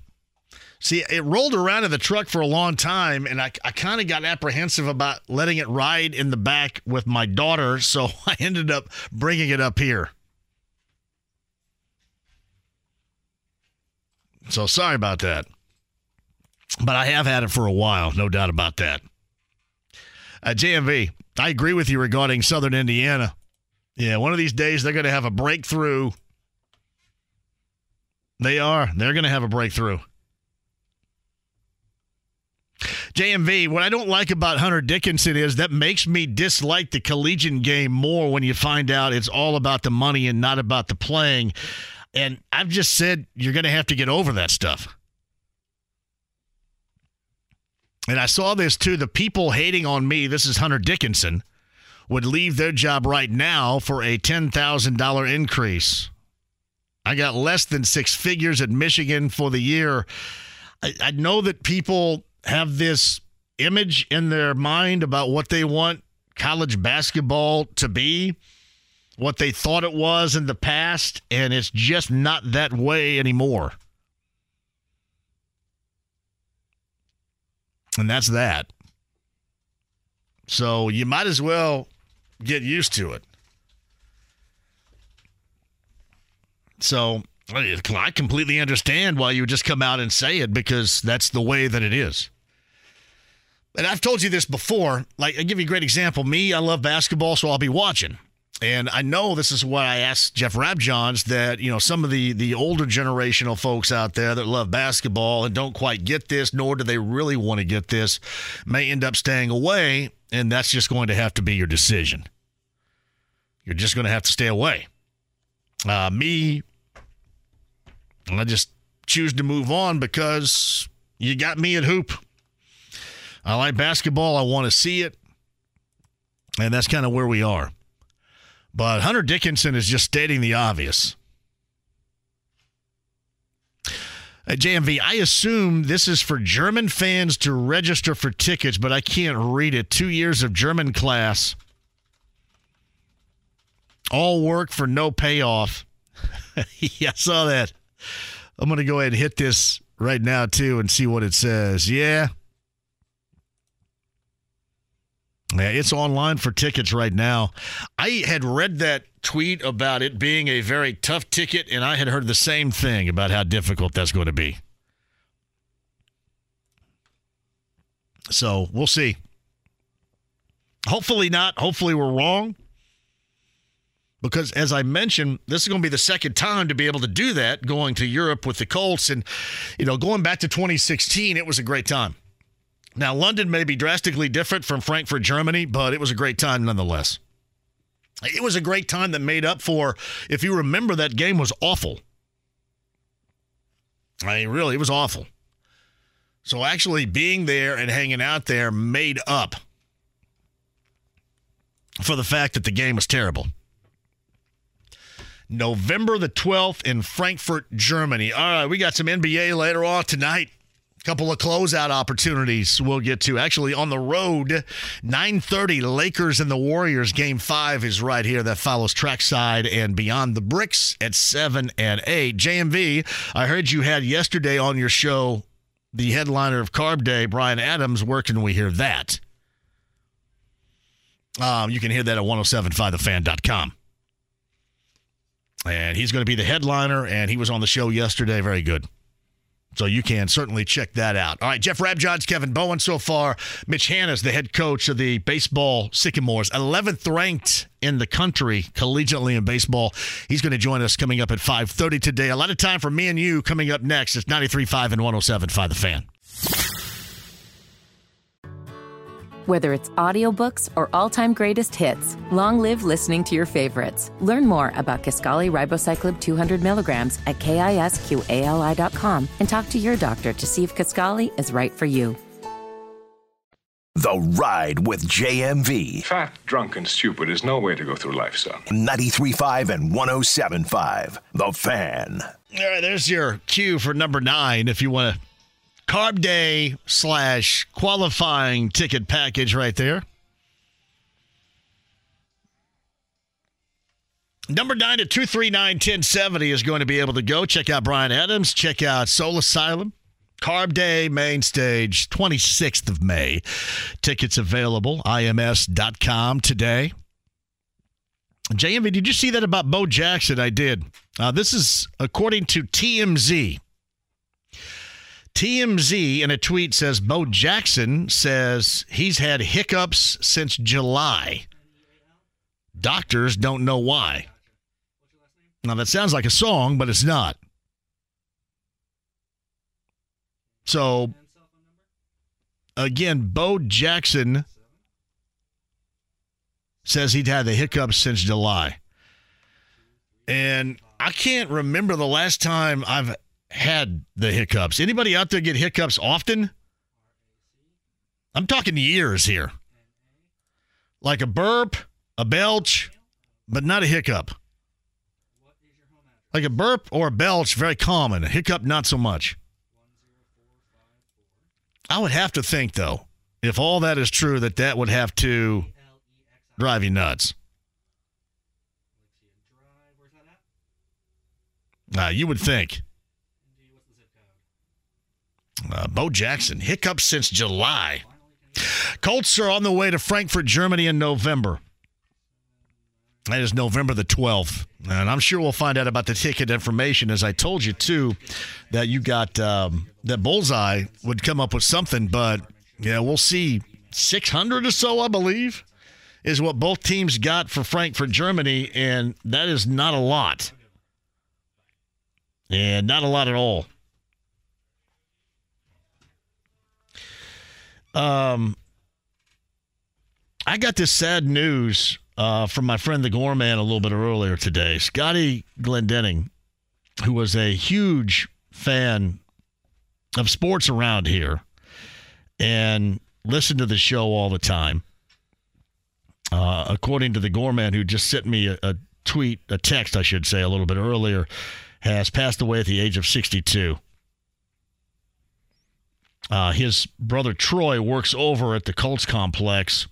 See, it rolled around in the truck for a long time, and I, I kind of got apprehensive about letting it ride in the back with my daughter, so I ended up bringing it up here. So sorry about that. But I have had it for a while, no doubt about that. Uh, JMV, I agree with you regarding Southern Indiana. Yeah, one of these days they're going to have a breakthrough. They are. They're going to have a breakthrough. JMV, what I don't like about Hunter Dickinson is that makes me dislike the collegiate game more when you find out it's all about the money and not about the playing. And I've just said you're going to have to get over that stuff. And I saw this too. The people hating on me, this is Hunter Dickinson, would leave their job right now for a $10,000 increase. I got less than six figures at Michigan for the year. I, I know that people have this image in their mind about what they want college basketball to be, what they thought it was in the past, and it's just not that way anymore. And that's that. So you might as well get used to it. So I completely understand why you would just come out and say it because that's the way that it is. And I've told you this before. Like, I'll give you a great example. Me, I love basketball, so I'll be watching. And I know this is what I asked Jeff Rabjohns that, you know, some of the the older generational folks out there that love basketball and don't quite get this, nor do they really want to get this, may end up staying away. And that's just going to have to be your decision. You're just going to have to stay away. Uh, me, I just choose to move on because you got me at hoop. I like basketball. I want to see it. And that's kind of where we are. But Hunter Dickinson is just stating the obvious. Uh, At JMV, I assume this is for German fans to register for tickets, but I can't read it. Two years of German class. All work for no payoff. yeah, I saw that. I'm going to go ahead and hit this right now, too, and see what it says. Yeah. Yeah, it's online for tickets right now. I had read that tweet about it being a very tough ticket, and I had heard the same thing about how difficult that's going to be. So we'll see. Hopefully not. Hopefully we're wrong. Because as I mentioned, this is going to be the second time to be able to do that going to Europe with the Colts. And, you know, going back to 2016, it was a great time. Now, London may be drastically different from Frankfurt, Germany, but it was a great time nonetheless. It was a great time that made up for, if you remember, that game was awful. I mean, really, it was awful. So actually being there and hanging out there made up for the fact that the game was terrible. November the 12th in Frankfurt, Germany. All right, we got some NBA later on tonight. Couple of closeout opportunities we'll get to. Actually, on the road, 9:30, Lakers and the Warriors. Game five is right here. That follows trackside and beyond the bricks at seven and eight. JMV, I heard you had yesterday on your show the headliner of Carb Day, Bryan Adams. Where can we hear that? Um, you can hear that at 1075thefan.com. And he's going to be the headliner, and he was on the show yesterday. Very good. So you can certainly check that out. All right, Jeff Rabjohns, Kevin Bowen so far. Mitch Hannahs the head coach of the baseball Sycamores, 11th ranked in the country collegiately in baseball. He's going to join us coming up at 5:30 today. A lot of time for me and you coming up next. It's 93.5 and 107.5 The Fan. Whether it's audiobooks or all-time greatest hits, long live listening to your favorites. Learn more about Kisqali Ribociclib 200 milligrams at kisqali.com and talk to your doctor to see if Kisqali is right for you. The Ride with JMV. Fat, drunk, and stupid is no way to go through life, son. 93.5 and 107.5. The Fan. All right, there's your cue for number nine if you want to Carb Day slash qualifying ticket package right there. Number nine at 239 1070 is going to be able to go. Check out Bryan Adams. Check out Soul Asylum. Carb Day main stage, 26th of May. Tickets available, ims.com today. JMV, did you see that about Bo Jackson? I did. Uh, this is according to TMZ. TMZ in a tweet says Bo Jackson says he's had hiccups since July. Doctors don't know why. Now, that sounds like a song, but it's not. So, again, Bo Jackson says he'd had the hiccups since July. And I can't remember the last time I've had the hiccups. Anybody out there get hiccups often? I'm talking years here. Like a burp, a belch, but not a hiccup. Like a burp or a belch, very common. A hiccup, not so much. I would have to think, though, if all that is true, that that would have to drive you nuts. Uh, you would think. Uh, Bo Jackson, hiccups since July. Colts are on the way to Frankfurt, Germany in November. That is November the 12th. And I'm sure we'll find out about the ticket information. As I told you, too, that you got um, that Bullseye would come up with something, but yeah, we'll see. 600 or so, I believe, is what both teams got for Frankfurt, Germany. And that is not a lot. And not a lot at all. Um, I got this sad news uh, from my friend the Gorman a little bit earlier today. Scotty Glendenning, who was a huge fan of sports around here and listened to the show all the time. Uh, according to the Gorman, who just sent me a, a tweet, a text, I should say, a little bit earlier, has passed away at the age of 62. Uh, his brother Troy works over at the Colts complex.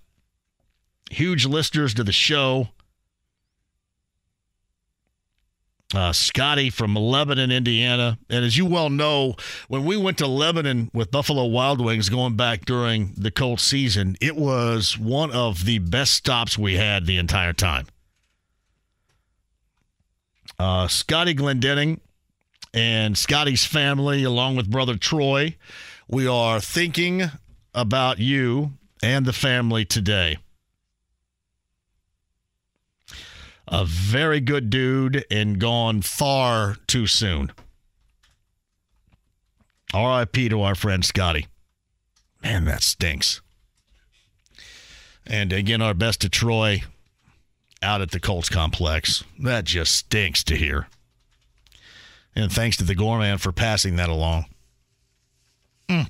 Huge listeners to the show. uh, Scotty from Lebanon, Indiana. And as you well know, when we went to Lebanon with Buffalo Wild Wings going back during the cold season, it was one of the best stops we had the entire time. Uh, Scotty Glendenning and Scotty's family, along with brother Troy, we are thinking about you and the family today. A very good dude and gone far too soon. RIP to our friend Scotty. Man, that stinks. And again, our best to Troy out at the Colts complex. That just stinks to hear. And thanks to the Gorman for passing that along. Mm.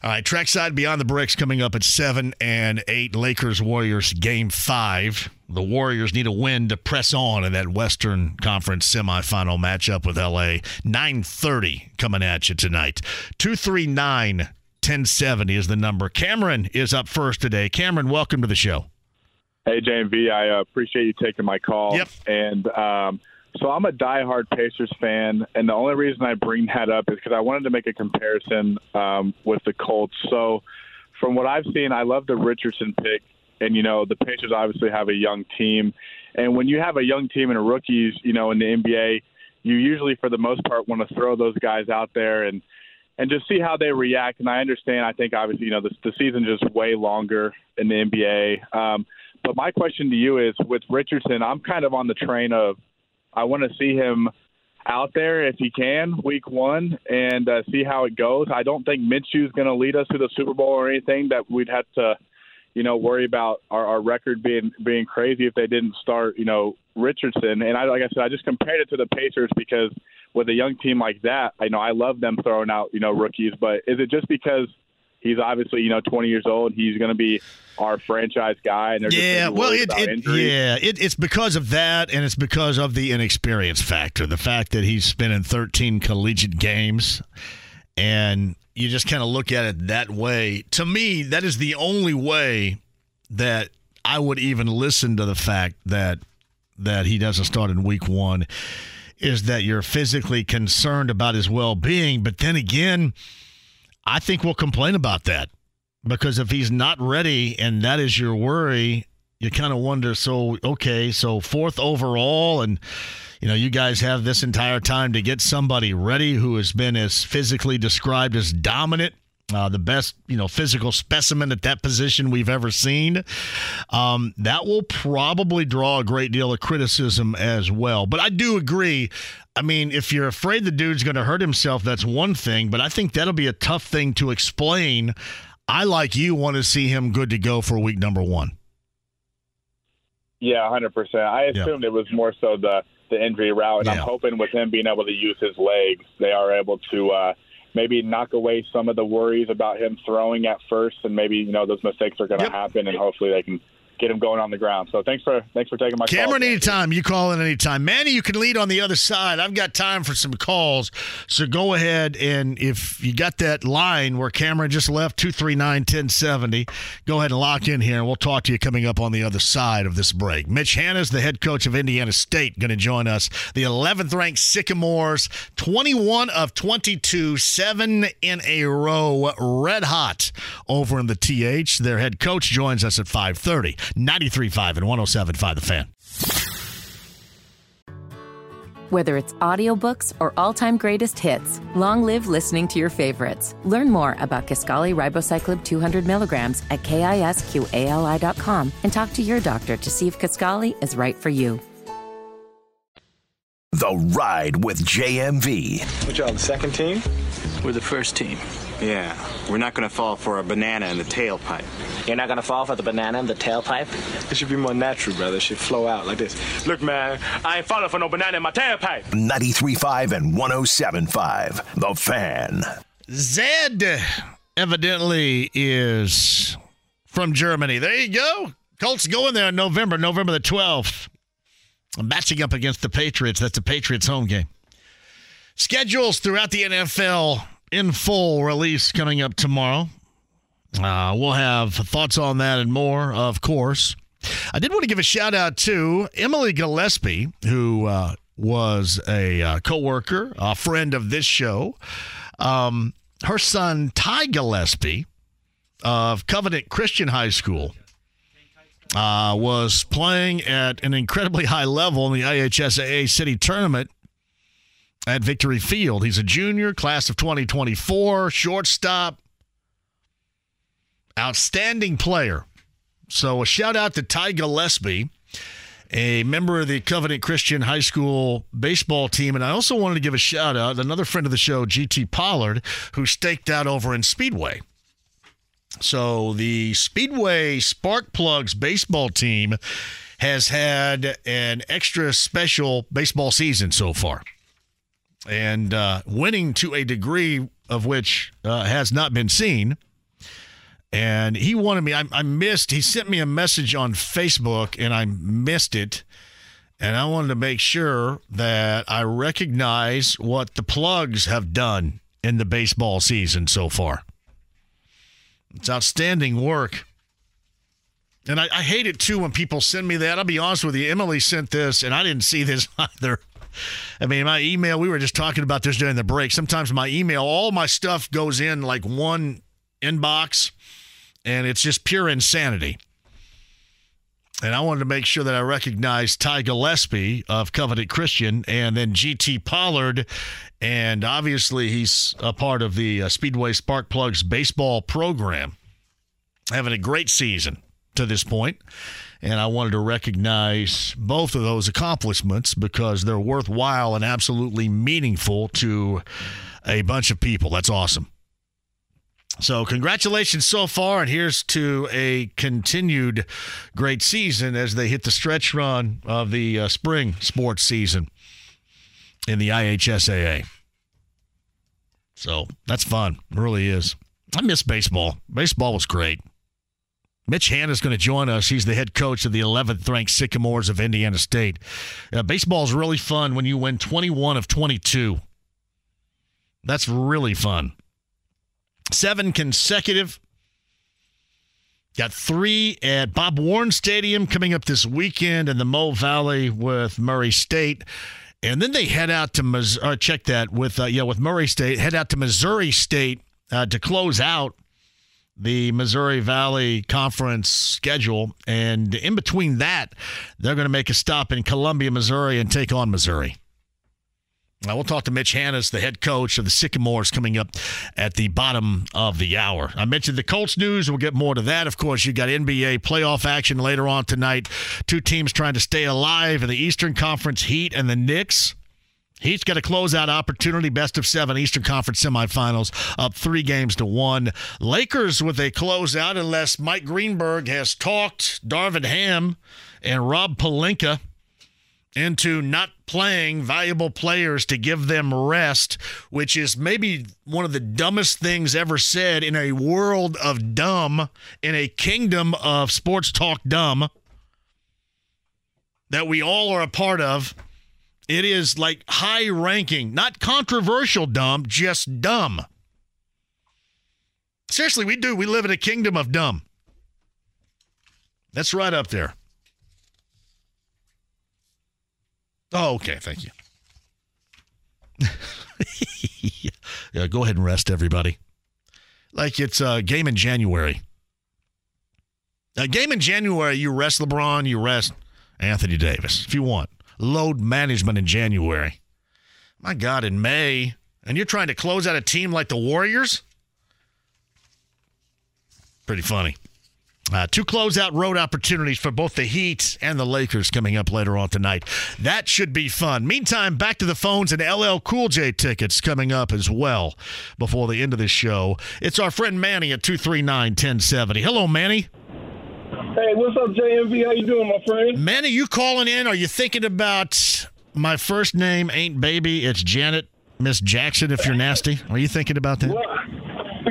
All right, trackside beyond the bricks coming up at seven and eight. Lakers Warriors game five. The Warriors need a win to press on in that Western Conference semifinal matchup with LA. 9:30 coming at you tonight. 239 1070 is the number. Cameron is up first today. Cameron, welcome to the show. Hey, JMV, I uh, appreciate you taking my call. Yep. And um, so I'm a diehard Pacers fan, and the only reason I bring that up is because I wanted to make a comparison um, with the Colts. So, from what I've seen, I love the Richardson pick, and you know the Pacers obviously have a young team, and when you have a young team and rookies, you know in the NBA, you usually for the most part want to throw those guys out there and and just see how they react. And I understand. I think obviously you know the, the season just way longer in the NBA. Um, but my question to you is with Richardson, I'm kind of on the train of I want to see him out there if he can week one and uh, see how it goes. I don't think Minshew's going to lead us to the Super Bowl or anything that we'd have to, you know, worry about our, our record being being crazy if they didn't start, you know, Richardson. And I like I said, I just compared it to the Pacers because with a young team like that, I know I love them throwing out, you know, rookies. But is it just because he's obviously you know 20 years old. He's going to be our franchise guy, and they're yeah, well, it, it yeah, it, it's because of that, and it's because of the inexperience factor, the fact that he's been in 13 collegiate games, and you just kind of look at it that way. To me, that is the only way that I would even listen to the fact that that he doesn't start in week one. Is that you're physically concerned about his well being, but then again I think we'll complain about that. Because if he's not ready and that is your worry, you kind of wonder so, okay, so fourth overall, and you know, you guys have this entire time to get somebody ready who has been as physically described as dominant uh, the best, you know, physical specimen at that position we've ever seen. Um, that will probably draw a great deal of criticism as well. But I do agree. I mean, if you're afraid the dude's going to hurt himself, that's one thing. But I think that'll be a tough thing to explain. I, like you, want to see him good to go for week number one. Yeah, hundred percent. I assumed yeah. it was more so the the injury route, and yeah. I'm hoping with him being able to use his legs, they are able to. Uh, maybe knock away some of the worries about him throwing at first, and maybe you know those mistakes are going to yep. happen, and hopefully they can get him going on the ground. So thanks for thanks for taking my Cameron. Call. Anytime you call in, anytime. Manny, you can lead on the other side. I've got time for some calls, so go ahead and if you got that line where Cameron just left two three nine ten seventy, go ahead and lock in here, and we'll talk to you coming up on the other side of this break. Mitch Hannahs the head coach of Indiana State, going to join us. The 11th ranked Sycamores, 21 of 22, seven in a row, red hot over in the TH. Their head coach joins us at 5:30. 93.5 and 107.5 The Fan. Whether it's audiobooks or all-time greatest hits, long live listening to your favorites. Learn more about Kisqali Ribociclib 200 milligrams at kisqali.com and talk to your doctor to see if Kaskali is right for you. The Ride with JMV. What y'all, the second team? We're the first team. Yeah, we're not going to fall for a banana in the tailpipe. You're not going to fall for the banana in the tailpipe? It should be more natural, brother. It should flow out like this. Look, man, I ain't falling for no banana in my tailpipe. 93.5 and 107.5. The Fan. Zed evidently is from Germany. There you go. Colts going there in November, November the 12th. I'm Matching up against the Patriots. That's the Patriots home game. Schedules throughout the NFL in full release coming up tomorrow. Uh, we'll have thoughts on that and more, of course. I did want to give a shout out to Emily Gillespie, who uh, was a uh, coworker, a friend of this show. Um, her son Ty Gillespie of Covenant Christian High School uh, was playing at an incredibly high level in the IHSAA City Tournament at Victory Field. He's a junior, class of 2024, shortstop, outstanding player. So a shout out to Ty Gillespie, a member of the Covenant Christian High School baseball team. And I also wanted to give a shout out, another friend of the show, GT Pollard, who staked out over in Speedway. So the Speedway Spark Plugs baseball team has had an extra special baseball season so far. And uh, winning to a degree of which uh, has not been seen and he wanted me. I, I, missed. He sent me a message on Facebook, and I missed it. And I wanted to make sure that I recognize what the plugs have done in the baseball season so far. It's outstanding work. And I, I hate it too when people send me that. I'll be honest with you. Emily sent this, and I didn't see this either. I mean, my email, we were just talking about this during the break. Sometimes my email, all my stuff goes in like one inbox and it's just pure insanity. And I wanted to make sure that I recognized Ty Gillespie of Covenant Christian and then GT Pollard. And obviously, he's a part of the uh, Speedway Spark Plugs baseball program, having a great season to this point. And I wanted to recognize both of those accomplishments because they're worthwhile and absolutely meaningful to a bunch of people. That's awesome. So, congratulations so far, and here's to a continued great season as they hit the stretch run of the uh, spring sports season in the IHSAA. So, that's fun. It really is. I miss baseball. Baseball was great. Mitch Hannahs going to join us. He's the head coach of the 11th ranked Sycamores of Indiana State. Uh, baseball is really fun when you win 21 of 22. That's really fun seven consecutive. Got three at Bob Warren Stadium coming up this weekend in the Mo Valley with Murray State. And then they head out to Missouri. Uh, check that with uh, yeah with Murray State. Head out to Missouri State uh, to close out the Missouri Valley Conference schedule. And in between that, they're going to make a stop in Columbia, Missouri, and take on Missouri. Now, we'll talk to Mitch Hannahs, the head coach of the Sycamores, coming up at the bottom of the hour. I mentioned the Colts news. We'll get more to that. Of course, you got NBA playoff action later on tonight. Two teams trying to stay alive in the Eastern Conference Heat and the Knicks. Heat's got a closeout opportunity, best of seven Eastern Conference semifinals, up three games to one. Lakers with a closeout, unless Mike Greenberg has talked Darvin Ham and Rob Pelinka into not playing valuable players to give them rest, which is maybe one of the dumbest things ever said in a world of dumb, in a kingdom of sports talk dumb that we all are a part of. It is like high ranking, not controversial dumb, just dumb. Seriously, we do. We live in a kingdom of dumb. That's right up there. Oh, okay. Thank you. yeah, go ahead and rest, everybody. Like it's a game in January. A game in January, you rest LeBron, you rest Anthony Davis if you want. Load management in January. My God, in May, and you're trying to close out a team like the Warriors? Pretty funny. Uh, two closeout road opportunities for both the Heat and the Lakers coming up later on tonight. That should be fun. Meantime, back to the phones and LL Cool J tickets coming up as well before the end of this show. It's our friend Manny at 239 1070. Hello, Manny. Hey, what's up, JMV? How you doing, my friend? Man, are you calling in? Are you thinking about my first name ain't baby? It's Janet Miss Jackson. If you're nasty, are you thinking about that? Well,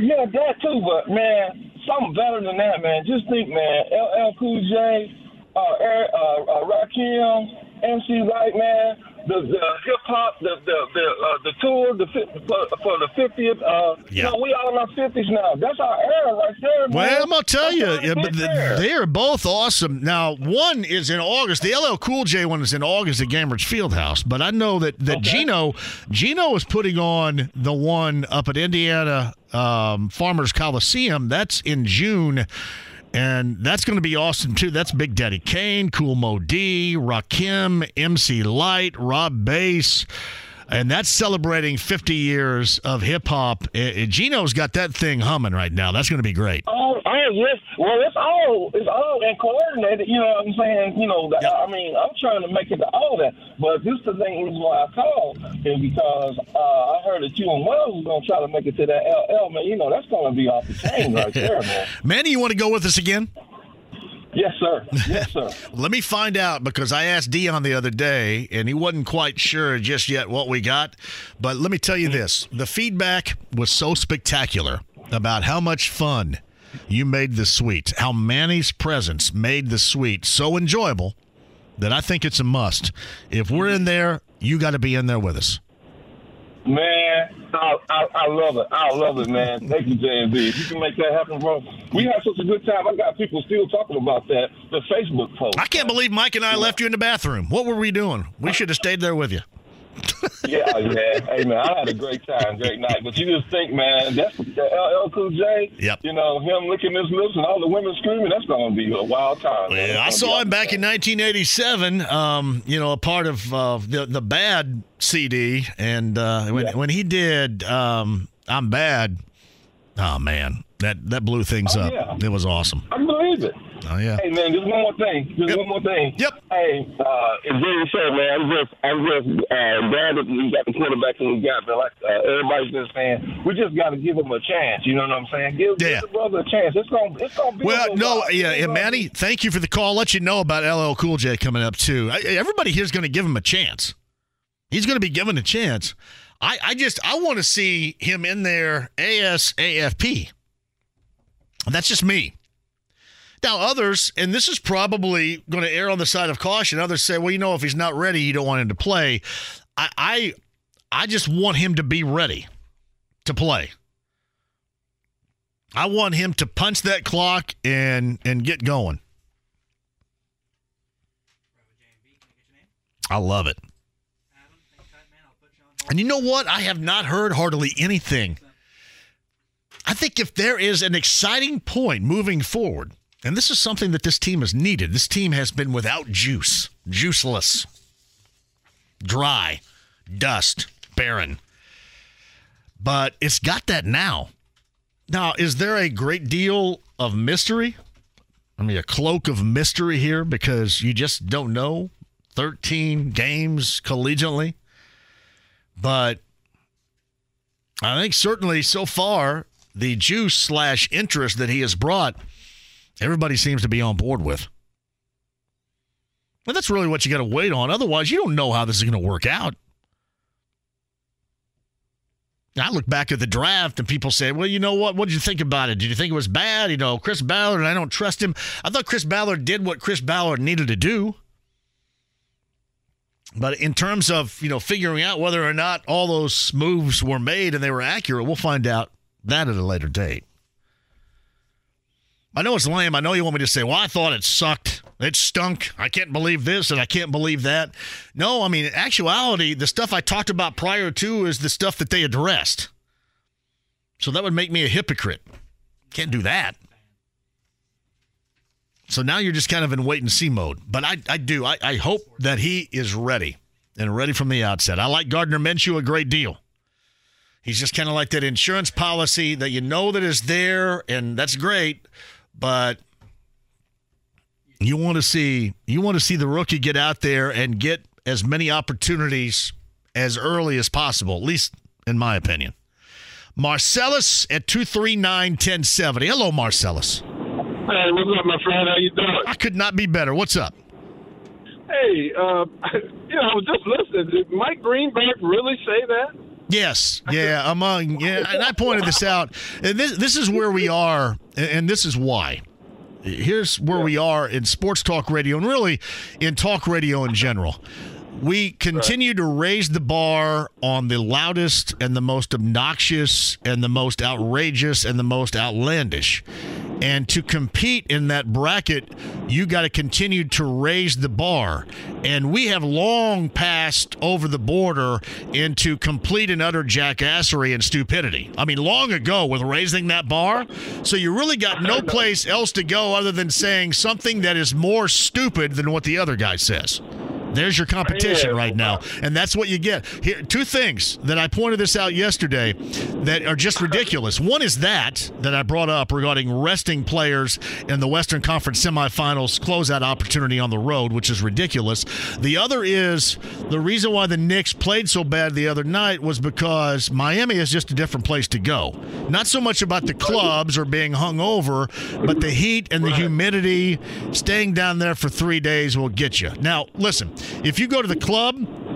yeah, that too. But man, something better than that, man. Just think, man. LL Cool J, uh, Eric, uh, uh, Rakim, MC Lyte, man. The, the hip hop, the the the, uh, the tour, the for, for the fiftieth. Uh, You know, we all in our fifties now. That's our era right there. Man. Well, I'm gonna tell you, That's yeah, our but big th- era. they are both awesome. Now, one is in August. The LL Cool J one is in August at Gainbridge Fieldhouse. But I know that that Gino, Gino is putting on the one up at Indiana um, Farmers Coliseum. That's in June. And that's going to be awesome too. That's Big Daddy Kane, Kool Moe Dee, Rakim, MC Lyte, Rob Base. And that's celebrating 50 years of hip hop. Uh, Gino's got that thing humming right now. That's going to be great. Oh, oh yes. Well, it's all it's all and coordinated. You know what I'm saying? You know, the, I mean, I'm trying to make it to all that. But this is the thing reason why I called is because uh, I heard that you and Wells was gonna try to make it to that LL. Man, you know that's gonna be off the chain right there, man. Manny, you want to go with us again? Yes, sir. Yes, sir. Let me find out because I asked Dion the other day and he wasn't quite sure just yet what we got. But let me tell you this the feedback was so spectacular about how much fun you made the suite, how Manny's presence made the suite so enjoyable that I think it's a must. If we're in there, you got to be in there with us. Man, I, I, I love it. I love it, man. Thank you, JMB. If you can make that happen, bro. We had such a good time. I got people still talking about that. The Facebook post. I can't believe Mike and I left you in the bathroom. What were we doing? We should have stayed there with you. yeah, yeah. Hey, man, I had a great time, great night. But you just think, man, that's LL Cool J. Yep. You know, him licking his lips and all the women screaming. That's going to be a wild time. man. Yeah, I saw him back in 1987. Um, you know, a part of uh, the the Bad CD, and uh, when when he did um, "I'm Bad," oh man, that that blew things Oh, up. yeah. It was awesome. I believe it. Oh yeah. Hey man, just one more thing. Just one more thing. Yep. Hey, uh, as Jerry said, man, I'm just, I'm just uh, glad that we got the quarterback that we got. But like uh, everybody's been saying, we just got to give him a chance. You know what I'm saying? Give, Yeah. give the brother a chance. It's gonna, it's gonna be. Well, no, yeah, It's Manny, thank you for the call. I'll let you know about LL Cool J coming up too. I, everybody here's going to give him a chance. He's going to be given a chance. I, I just I want to see him in there ASAFP. That's just me. Now, others, and this is probably going to err on the side of caution. Others say, well, you know, if he's not ready, you don't want him to play. I, I, I just want him to be ready to play. I want him to punch that clock and and get going. I love it. And you know what? I have not heard hardly anything. I think if there is an exciting point moving forward, and this is something that this team has needed, this team has been without juice, juiceless, dry, dust, barren. But it's got that now. Now, is there a great deal of mystery? I mean, a cloak of mystery here because you just don't know 13 games collegiately. But I think certainly so far, the juice slash interest that he has brought, everybody seems to be on board with. Well, that's really what you got to wait on. Otherwise, you don't know how this is going to work out. I look back at the draft and people say, well, you know what? What did you think about it? Did you think it was bad? You know, Chris Ballard, I don't trust him. I thought Chris Ballard did what Chris Ballard needed to do. But in terms of, you know, figuring out whether or not all those moves were made and they were accurate, we'll find out that at a later date. I know it's lame. I know you want me to say, well, I thought it sucked. It stunk. I can't believe this and I can't believe that. No, I mean, in actuality, the stuff I talked about prior to is the stuff that they addressed. So that would make me a hypocrite. Can't do that. So now you're just kind of in wait and see mode. But I, I do. I, I hope that he is ready and ready from the outset. I like Gardner Minshew a great deal. He's just kind of like that insurance policy that you know that is there, and that's great. But you want to see you want to see the rookie get out there and get as many opportunities as early as possible, at least in my opinion. Marcellus at 239 1070. Hello, Marcellus. Hey, what's up, my friend? How you doing? I could not be better. What's up? Hey, uh, you know, just listening. Did Mike Greenberg really say that? Yes, yeah, among yeah, and I pointed this out. And this this is where we are, and- this is why. Here's where we are in sports talk radio, and really in talk radio in general. We continue to raise the bar on the loudest and the most obnoxious and the most outrageous and the most outlandish. And to compete in that bracket, you got to continue to raise the bar. And we have long passed over the border into complete and utter jackassery and stupidity. I mean, long ago with raising that bar. So you really got no place else to go other than saying something that is more stupid than what the other guy says. There's your competition right now, and that's what you get. Here, two things that I pointed this out yesterday that are just ridiculous. One is that that I brought up regarding resting players in the Western Conference semifinals closeout opportunity on the road, which is ridiculous. The other is the reason why the Knicks played so bad the other night was because Miami is just a different place to go. Not so much about the clubs or being hung over, but the heat and the humidity, staying down there for three days will get you. Now, listen, if you go to the club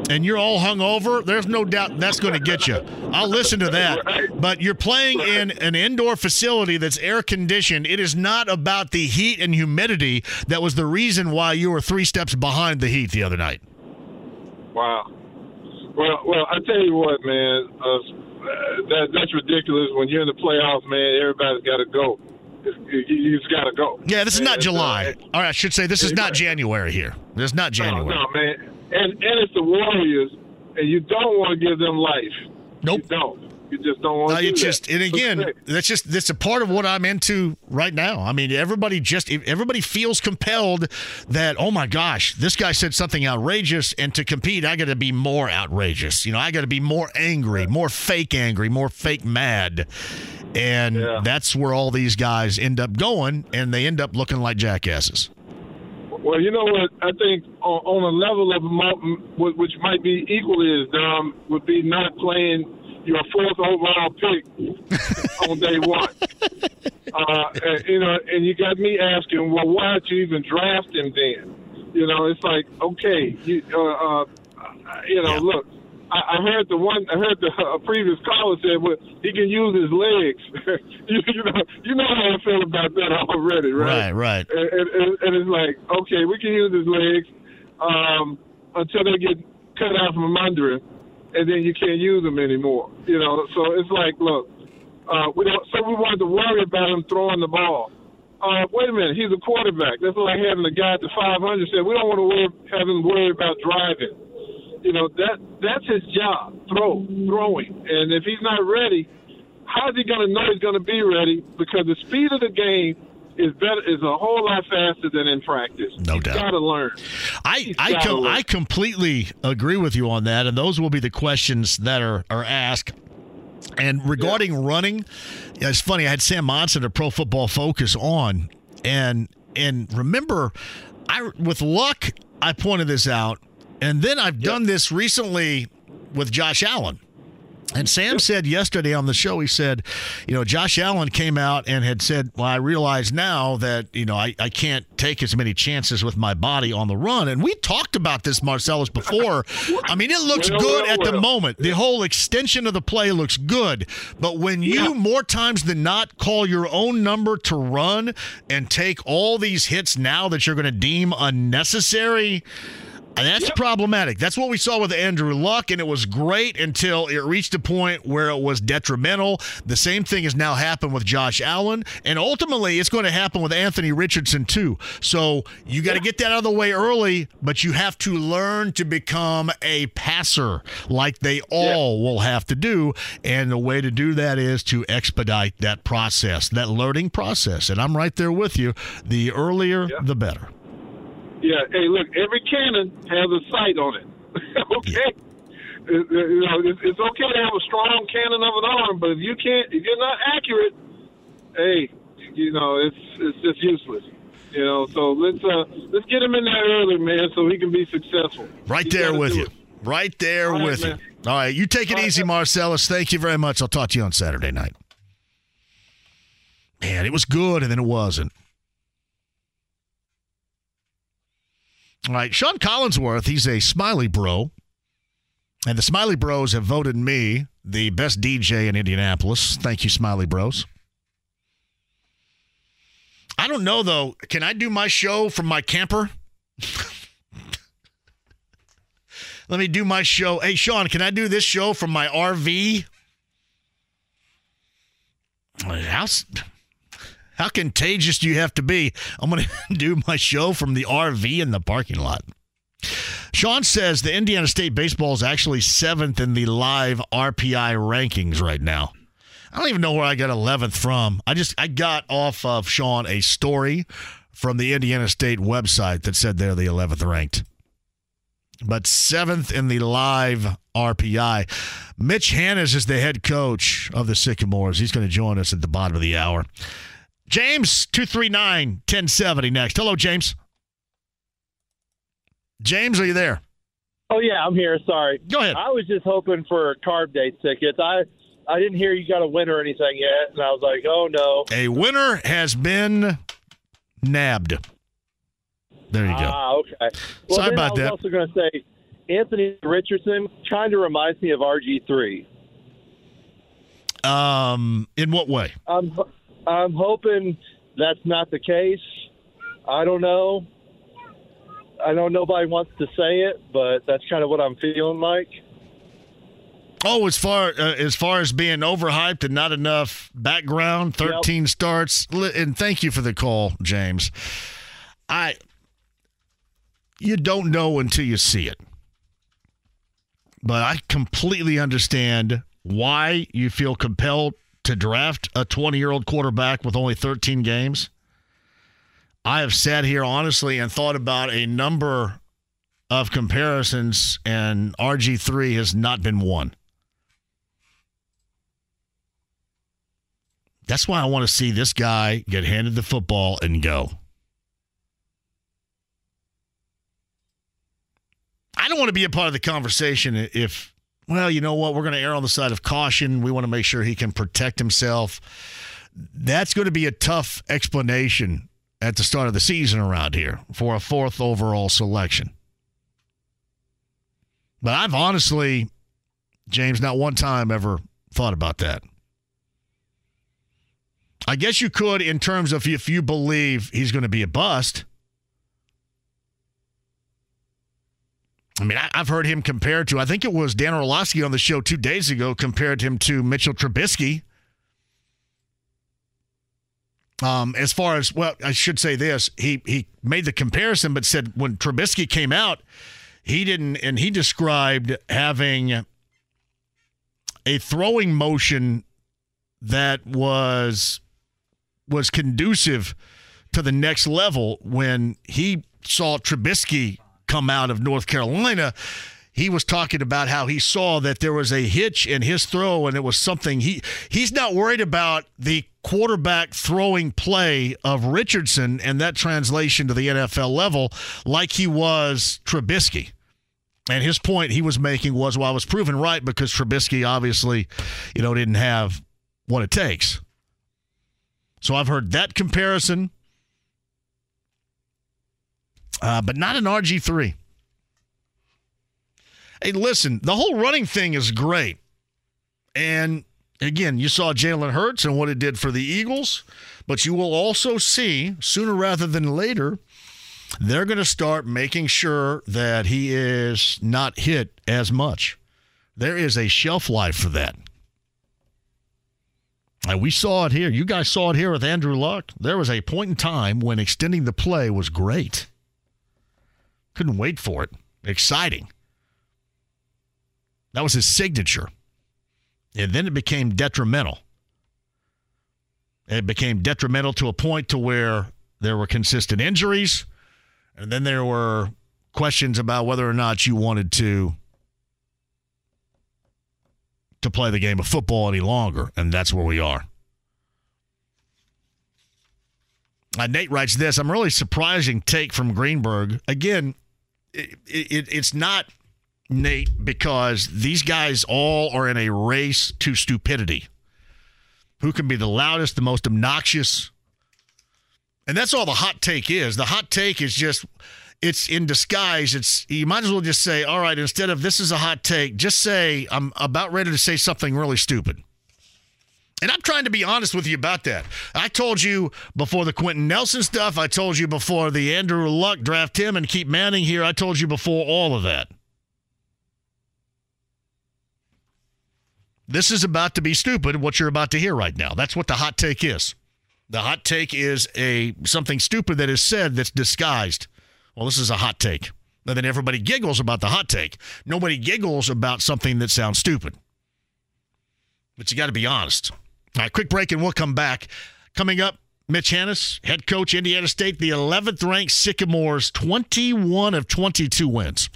and you're all hung over, there's no doubt that's going to get you. I'll listen to that. But you're playing in an indoor facility that's air conditioned. It is not about the heat and humidity that was the reason why you were three steps behind the heat the other night. Wow. Well, well, I tell you what, man, uh, that that's ridiculous. When you're in the playoffs, man, everybody's got to go. You, you just got to go. Yeah, this is not And, July. uh, All right, I should say this is not January here. This is not January. No, no, man. And and it's the Warriors, and you don't want to give them life. Nope. You don't. You just don't want No, you do just that. and again, that's just that's a part of what I'm into right now. I mean, everybody just everybody feels compelled that oh my gosh, this guy said something outrageous, and to compete, I got to be more outrageous. You know, I got to be more angry, more fake angry, more fake mad, and that's where all these guys end up going, and they end up looking like jackasses. Well, you know what? I think on, on a level of which might be equally as dumb would be not playing your fourth overall pick on day one. Uh, and, you know, and you got me asking, well, why did you even draft him then? You know, it's like, okay, you, uh, uh, you know, look, I, I heard the one, I heard the uh, previous caller said, well, he can use his legs. you, you know, you know how I feel about that already, Right, right? right. And, and, and it's like, okay, we can use his legs um, until they get cut out from under him, and then you can't use them anymore. You know, so it's like, look, uh, we don't. So we wanted to worry about him throwing the ball. Uh, wait a minute, he's a quarterback. That's like having a guy at the 500 said, we don't want to worry, have him worry about driving. You know that that's his job, throw, throwing. And if he's not ready, how is he going to know he's going to be ready? Because the speed of the game is better is a whole lot faster than in practice. No he's doubt. Got to learn. I I, com- learn. I completely agree with you on that, and those will be the questions that are are asked. And regarding running, it's funny. I had Sam Monson of Pro Football Focus on, and and remember, I with luck I pointed this out, and then I've done this recently with Josh Allen. And Sam said yesterday on the show, he said, you know, Josh Allen came out and had said, well, I realize now that, you know, I, I can't take as many chances with my body on the run. And we talked about this, Marcellus, before. I mean, it looks Well, good well, at the moment. The whole extension of the play looks good. But when you more times than not call your own number to run and take all these hits now that you're going to deem unnecessary, and that's problematic. That's what we saw with Andrew Luck, and it was great until it reached a point where it was detrimental. The same thing has now happened with Josh Allen, and ultimately it's going to happen with Anthony Richardson too. So you got to get that out of the way early, but you have to learn to become a passer like they all will have to do. And the way to do that is to expedite that process, that learning process. And I'm right there with you. The earlier, the better. Yeah. Hey, look, every cannon has a sight on it. okay. It- you know, it's, it's okay to have a strong cannon of an arm, but if you can't, if you're not accurate, hey, you know, it's it's just useless. You know, so let's uh let's get him in there early, man, so he can be successful. Right there with you. it. Right there right, with man. you. All right. You take it easy, Marcellus. Thank you very much. I'll talk to you on Saturday night. Man, it was good and then it wasn't. All right. Sean Collinsworth, he's a smiley bro. And the Smiley Bros have voted me the best DJ in Indianapolis. Thank you, Smiley Bros. I don't know, though. Can I do my show from my camper? Let me do my show. Hey, Sean, can I do this show from my RV? How, how contagious do you have to be? I'm going to do my show from the RV in the parking lot. Sean says the Indiana State baseball is actually seventh in the live RPI rankings right now. I don't even know where I got 11th from. I just I got off of Sean a story from the Indiana State website that said they're the 11th ranked. But seventh in the live RPI. Mitch Hannahs is the head coach of the Sycamores. He's going to join us at the bottom of the hour. James, 239 1070 next. Hello, James. James, are you there? Oh yeah, I'm here. Sorry. Go ahead. I was just hoping for carb day tickets. I I didn't hear you got a winner or anything yet, and I was like, oh no. A winner has been nabbed. There you go. Ah, okay. Well, Sorry about I was that. also going to say Anthony Richardson kind of reminds me of RG three. Um, in what way? I'm I'm hoping that's not the case. I don't know. I know nobody wants to say it, but that's kind of what I'm feeling like. Oh, as far uh, as far as being overhyped and not enough background, thirteen starts. And thank you for the call, James. I you don't know until you see it, but I completely understand why you feel compelled to draft a twenty-year-old quarterback with only thirteen games. I have sat here honestly and thought about a number of comparisons, and RG three has not been one. That's why I want to see this guy get handed the football and go. I don't want to be a part of the conversation if, well, you know what, we're going to err on the side of caution. We want to make sure he can protect himself. That's going to be a tough explanation at the start of the season around here for a fourth overall selection. But I've honestly, James, not one time ever thought about that. I guess you could in terms of if you believe he's going to be a bust. I mean, I, I've heard him compared to, I think it was Dan Orlovsky on the show two days ago, compared him to Mitchell Trubisky. Um, as far as, well, I should say this. He, he made the comparison, but said when Trubisky came out, he didn't, and he described having a throwing motion that was was conducive to the next level when he saw Trubisky come out of North Carolina. He was talking about how he saw that there was a hitch in his throw and it was something he he's not worried about the quarterback throwing play of Richardson and that translation to the NFL level like he was Trubisky. And his point he was making was, well, I was proven right because Trubisky obviously, you know, didn't have what it takes. So I've heard that comparison, uh, but not an RG3. Hey, listen, the whole running thing is great. And again, you saw Jalen Hurts and what it did for the Eagles, but you will also see sooner rather than later, they're going to start making sure that he is not hit as much. There is a shelf life for that. And we saw it here. You guys saw it here with Andrew Luck. There was a point in time when extending the play was great. Couldn't wait for it. Exciting. That was his signature. And then it became detrimental. It became detrimental to a point to where there were consistent injuries. And then there were questions about whether or not you wanted to to play the game of football any longer, and that's where we are. Uh, Nate writes this I'm really surprising take from Greenberg. Again, it, it, it's not Nate because these guys all are in a race to stupidity. Who can be the loudest, the most obnoxious? And that's all the hot take is. The hot take is just it's in disguise. It's you might as well just say, all right, instead of this is a hot take, just say I'm about ready to say something really stupid. And I'm trying to be honest with you about that. I told you before the Quenton Nelson stuff. I told you before the Andrew Luck draft him and keep Manning here. I told you before all of that. This is about to be stupid, what you're about to hear right now. That's what the hot take is. The hot take is a something stupid that is said that's disguised. Well, this is a hot take. And then everybody giggles about the hot take. Nobody giggles about something that sounds stupid. But you got to be honest. All right, quick break and we'll come back. Coming up, Mitch Hannahs, head coach, Indiana State, the 11th ranked Sycamores, 21 of 22 wins.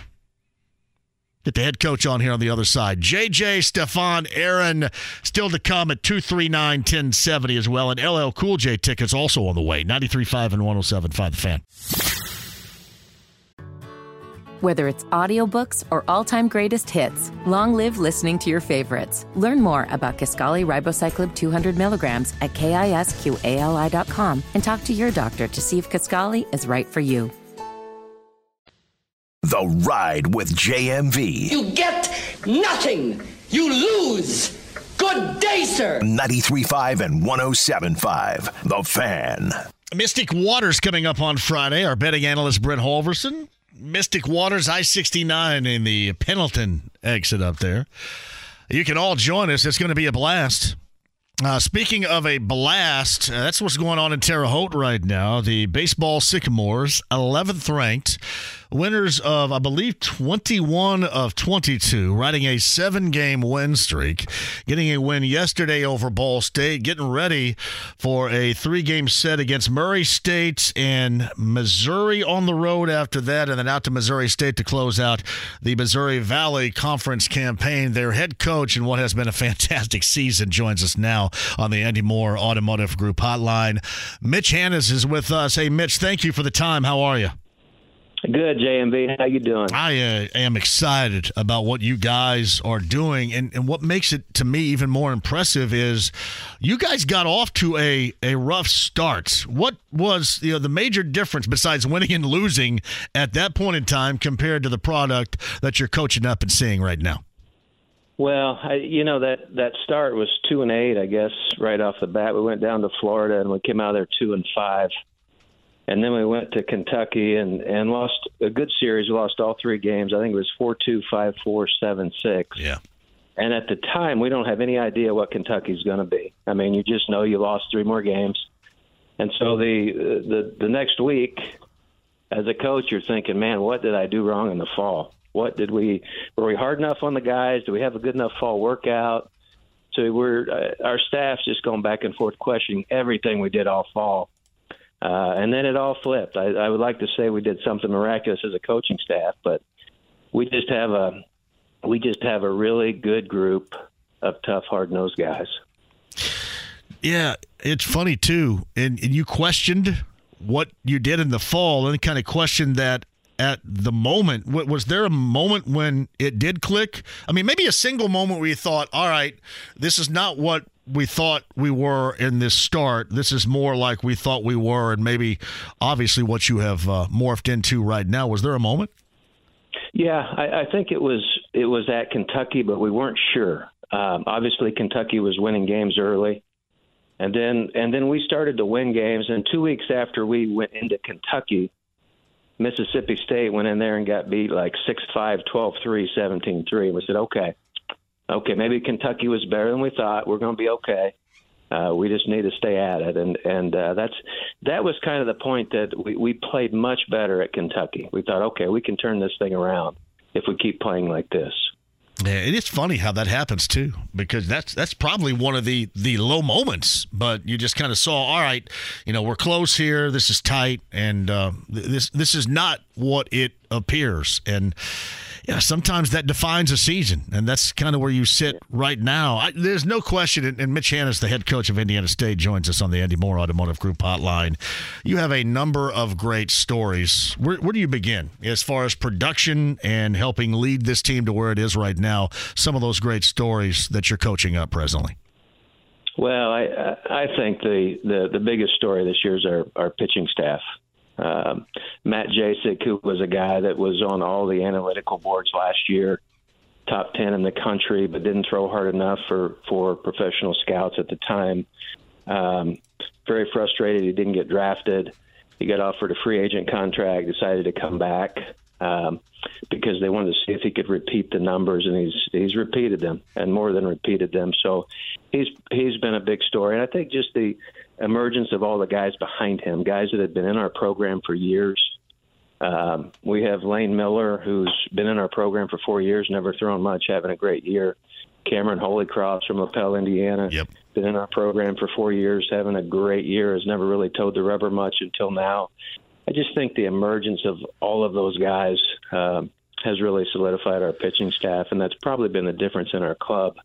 Get the head coach on here on the other side. JJ, Stefan, Aaron, still to come at 239 1070 as well. And LL Cool J tickets also on the way. 93.5 and 107.5 The Fan. Whether it's audiobooks or all-time greatest hits, long live listening to your favorites. Learn more about Kisqali Ribociclib 200 milligrams at kisqali.com and talk to your doctor to see if Kaskali is right for you. The Ride with JMV. You get nothing. You lose. Good day, sir. 93.5 and 107.5 The Fan. Mystic Waters coming up on Friday. Our betting analyst, Brent Holverson. Mystic Waters, I 69 in the Pendleton exit up there. You can all join us. It's going to be a blast. Uh, speaking of a blast, uh, that's what's going on in Terre Haute right now. The baseball Sycamores, 11th ranked, winners of, I believe, 21 of 22, riding a seven game win streak, getting a win yesterday over Ball State, getting ready for a three game set against Murray State and Missouri on the road after that, and then out to Missouri State to close out the Missouri Valley Conference campaign. Their head coach in what has been a fantastic season joins us now on the Andy Moore Automotive Group hotline. Mitch Hannahs is with us. Hey, Mitch, thank you for the time. How are you? Good, JMV. How you doing? I uh, am excited about what you guys are doing, and, and what makes it to me even more impressive is you guys got off to a, a rough start. What was you know the major difference besides winning and losing at that point in time compared to the product that you're coaching up and seeing right now? Well, I, you know that that start was two and eight, I guess, right off the bat. We went down to Florida and we came out of there two and five, and then we went to Kentucky and and lost a good series. We lost all three games. I think it was four two, five four, seven six. Yeah. And at the time, we don't have any idea what Kentucky's going to be. I mean, you just know you lost three more games, and so the the the next week, as a coach, you're thinking, man, what did I do wrong in the fall? What did we were we hard enough on the guys? Do we have a good enough fall workout? So we're uh, our staff's just going back and forth questioning everything we did all fall, uh, and then it all flipped. I, I would like to say we did something miraculous as a coaching staff, but we just have a we just have a really good group of tough, hard nosed guys. Yeah, it's funny too, and, and you questioned what you did in the fall, and kind of questioned that at the moment. Was there a moment when it did click? I mean, maybe a single moment where you thought, all right, this is not what we thought we were in this start. This is more like we thought we were, and maybe obviously what you have uh, morphed into right now. Was there a moment? Yeah, I, I think it was it was at Kentucky, but we weren't sure. Um, obviously, Kentucky was winning games early, and then and then we started to win games. And two weeks after we went into Kentucky, Mississippi State went in there and got beat like 6-5, 12-3, 17-3. And we said, okay, okay, maybe Kentucky was better than we thought. We're going to be okay. Uh, we just need to stay at it, and and uh, that's that was kind of the point that we, we played much better at Kentucky. We thought, okay, we can turn this thing around if we keep playing like this. Yeah, it is funny how that happens too, because that's that's probably one of the the low moments. But you just kind of saw, all right, you know, we're close here. This is tight, and uh, this this is not what it appears. And yeah, sometimes that defines a season, and that's kind of where you sit right now. I, there's no question, and, Mitch Hannahs, the head coach of Indiana State, joins us on the Andy Moore Automotive Group hotline. You have a number of great stories. Where, where do you begin as far as production and helping lead this team to where it is right now? Some of those great stories that you're coaching up presently. Well, I I think the the, the biggest story this year is our, our pitching staff. Um, Matt Jachec, who was a guy that was on all the analytical boards last year, top 10 in the country, but didn't throw hard enough for, for professional scouts at the time. Um, very frustrated. He didn't get drafted. He got offered a free agent contract, decided to come back. um, because they wanted to see if he could repeat the numbers, and he's he's repeated them and more than repeated them. So he's he's been a big story, and I think just the emergence of all the guys behind him, guys that had been in our program for years. Um, we have Lane Miller, who's been in our program for four years, never thrown much, having a great year. Cameron Holycross from Lapel, Indiana, yep. been in our program for four years, having a great year. Has never really towed the rubber much until now. I just think the emergence of all of those guys um, has really solidified our pitching staff, and that's probably been the difference in our club.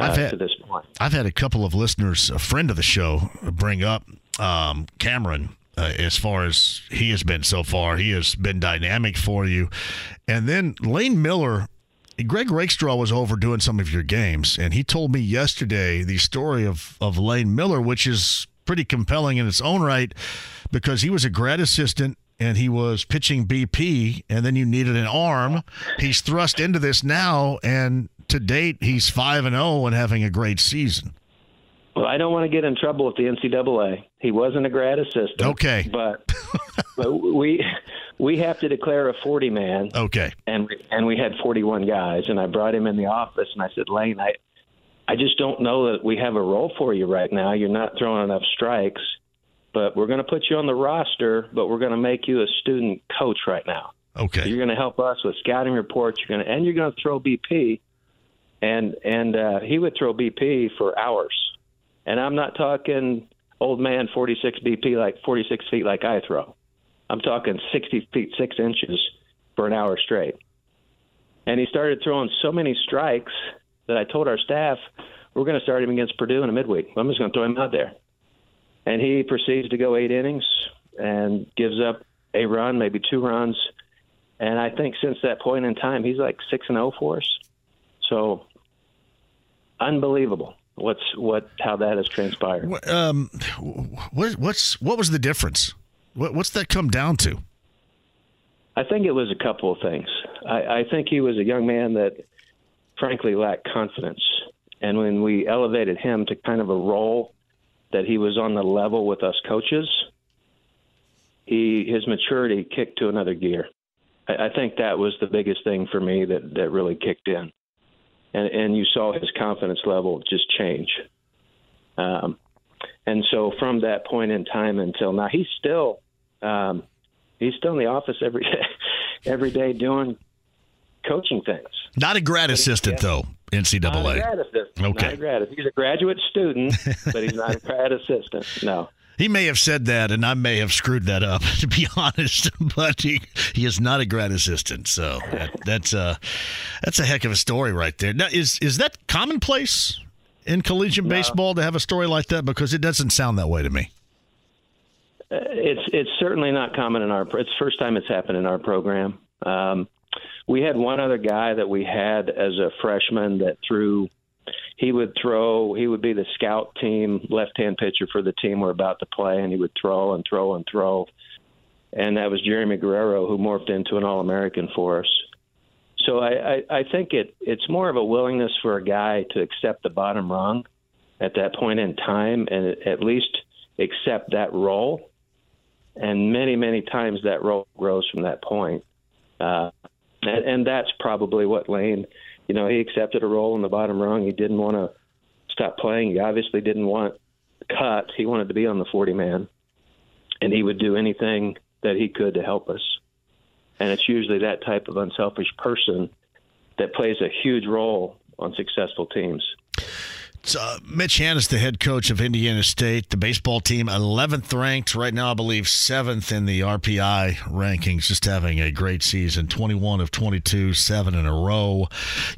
Uh, I've had, to this point. I've had a couple of listeners, a friend of the show, bring up um, Cameron uh, as far as he has been so far. He has been dynamic for you. And then Lane Miller, Greg Rakestraw was over doing some of your games, and he told me yesterday the story of, of Lane Miller, which is pretty compelling in its own right because he was a grad assistant and he was pitching BP, and then you needed an arm. He's thrust into this now, and to date, he's 5 and 0 and having a great season. Well, I don't want to get in trouble with the NCAA. He wasn't a grad assistant. Okay. But, but we we have to declare a 40 man. Okay. And and we had 41 guys and I brought him in the office and I said, "Lane, I I just don't know that we have a role for you right now. You're not throwing enough strikes, but we're going to put you on the roster, but we're going to make you a student coach right now. Okay. So you're going to help us with scouting reports, you're going to and you're going to throw BP." And and uh, he would throw BP for hours and I'm not talking old man 46 BP like 46 feet like I throw. I'm talking 60 feet 6 inches for an hour straight. And he started throwing so many strikes that I told our staff, we're going to start him against Purdue in a midweek. I'm just going to throw him out there. And he proceeds to go eight innings and gives up a run, maybe two runs. And I think since that point in time, he's like 6 and 0 for us. So unbelievable what's what how that has transpired. Um, what what's what was the difference? What, what's that come down to? I think it was a couple of things. I, I think he was a young man that, frankly, lacked confidence, and when we elevated him to kind of a role that he was on the level with us coaches, he his maturity kicked to another gear. I, I think that was the biggest thing for me that that really kicked in and, and you saw his confidence level just change. Um, and so from that point in time until now, he's still um, he's still in the office every day, every day doing coaching things. Not a grad assistant though. NCAA. Not a grad assistant. Okay. Not a grad. He's a graduate student, but he's not a grad assistant. No. He may have said that, and I may have screwed that up, to be honest. But he, he is not a grad assistant, so that, that's a that's a heck of a story right there. Now, is is that commonplace in collegiate no. baseball to have a story like that? Because it doesn't sound that way to me. Uh, it's it's certainly not common in our. It's the first time it's happened in our program. Um, we had one other guy that we had as a freshman that threw he would throw. He would be the scout team left-hand pitcher for the team we're about to play, and he would throw and throw and throw. And that was Jeremy Guerrero, who morphed into an All-American for us. So I, I, I think it it's more of a willingness for a guy to accept the bottom rung at that point in time, and at least accept that role. And many, many times that role grows from that point. Uh, and, and that's probably what Lane you know, he accepted a role in the bottom rung. He didn't want to stop playing. He obviously didn't want cut. He wanted to be on the 40 man, and he would do anything that he could to help us. And it's usually that type of unselfish person that plays a huge role on successful teams. Uh, Mitch Hannahs, the head coach of Indiana State, the baseball team, 11th ranked right now, I believe 7th in the RPI rankings, just having a great season 21 of 22, seven in a row.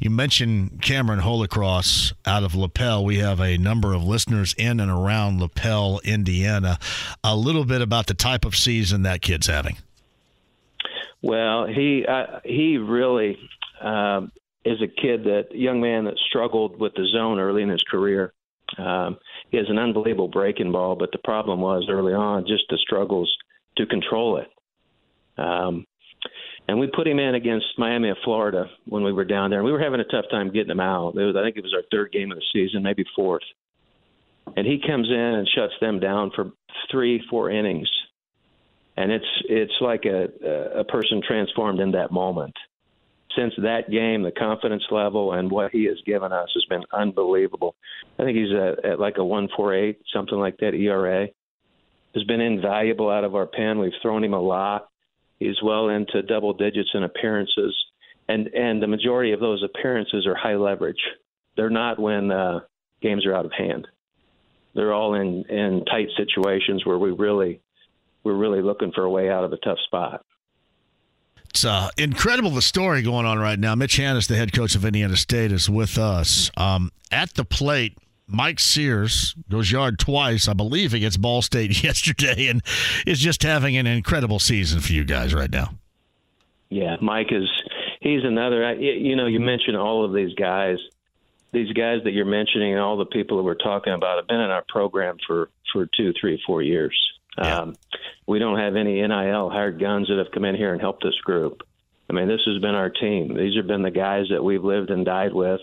You mentioned Cameron Holycross out of Lapel. We have a number of listeners in and around Lapel, Indiana. A little bit about the type of season that kid's having. Well, he uh, he really um, is a kid that young man that struggled with the zone early in his career. Um, he has an unbelievable breaking ball, but the problem was early on just the struggles to control it. Um, and we put him in against Miami of Florida when we were down there. And we were having a tough time getting him out. It was, I think it was our third game of the season, maybe fourth. And he comes in and shuts them down for three, four innings. and it's it's like a a person transformed in that moment. Since that game, the confidence level and what he has given us has been unbelievable. I think he's at, at like a one four eight, something like that ERA. Has been invaluable out of our pen. We've thrown him a lot. He's well into double digits in appearances, and and the majority of those appearances are high leverage. They're not when uh, games are out of hand. They're all in in tight situations where we really we're really looking for a way out of a tough spot. It's uh, incredible the story going on right now. Mitch Hannahs, the head coach of Indiana State, is with us. Um, at the plate, Mike Sears goes yard twice, I believe, against Ball State yesterday, and is just having an incredible season for you guys right now. Yeah, Mike is. He's another. You know, you mentioned all of these guys. These guys that you're mentioning, and all the people that we're talking about, have been in our program for for two, three, four years. Yeah. Um, we don't have any NIL hired guns that have come in here and helped this group. I mean, this has been our team. These have been the guys that we've lived and died with.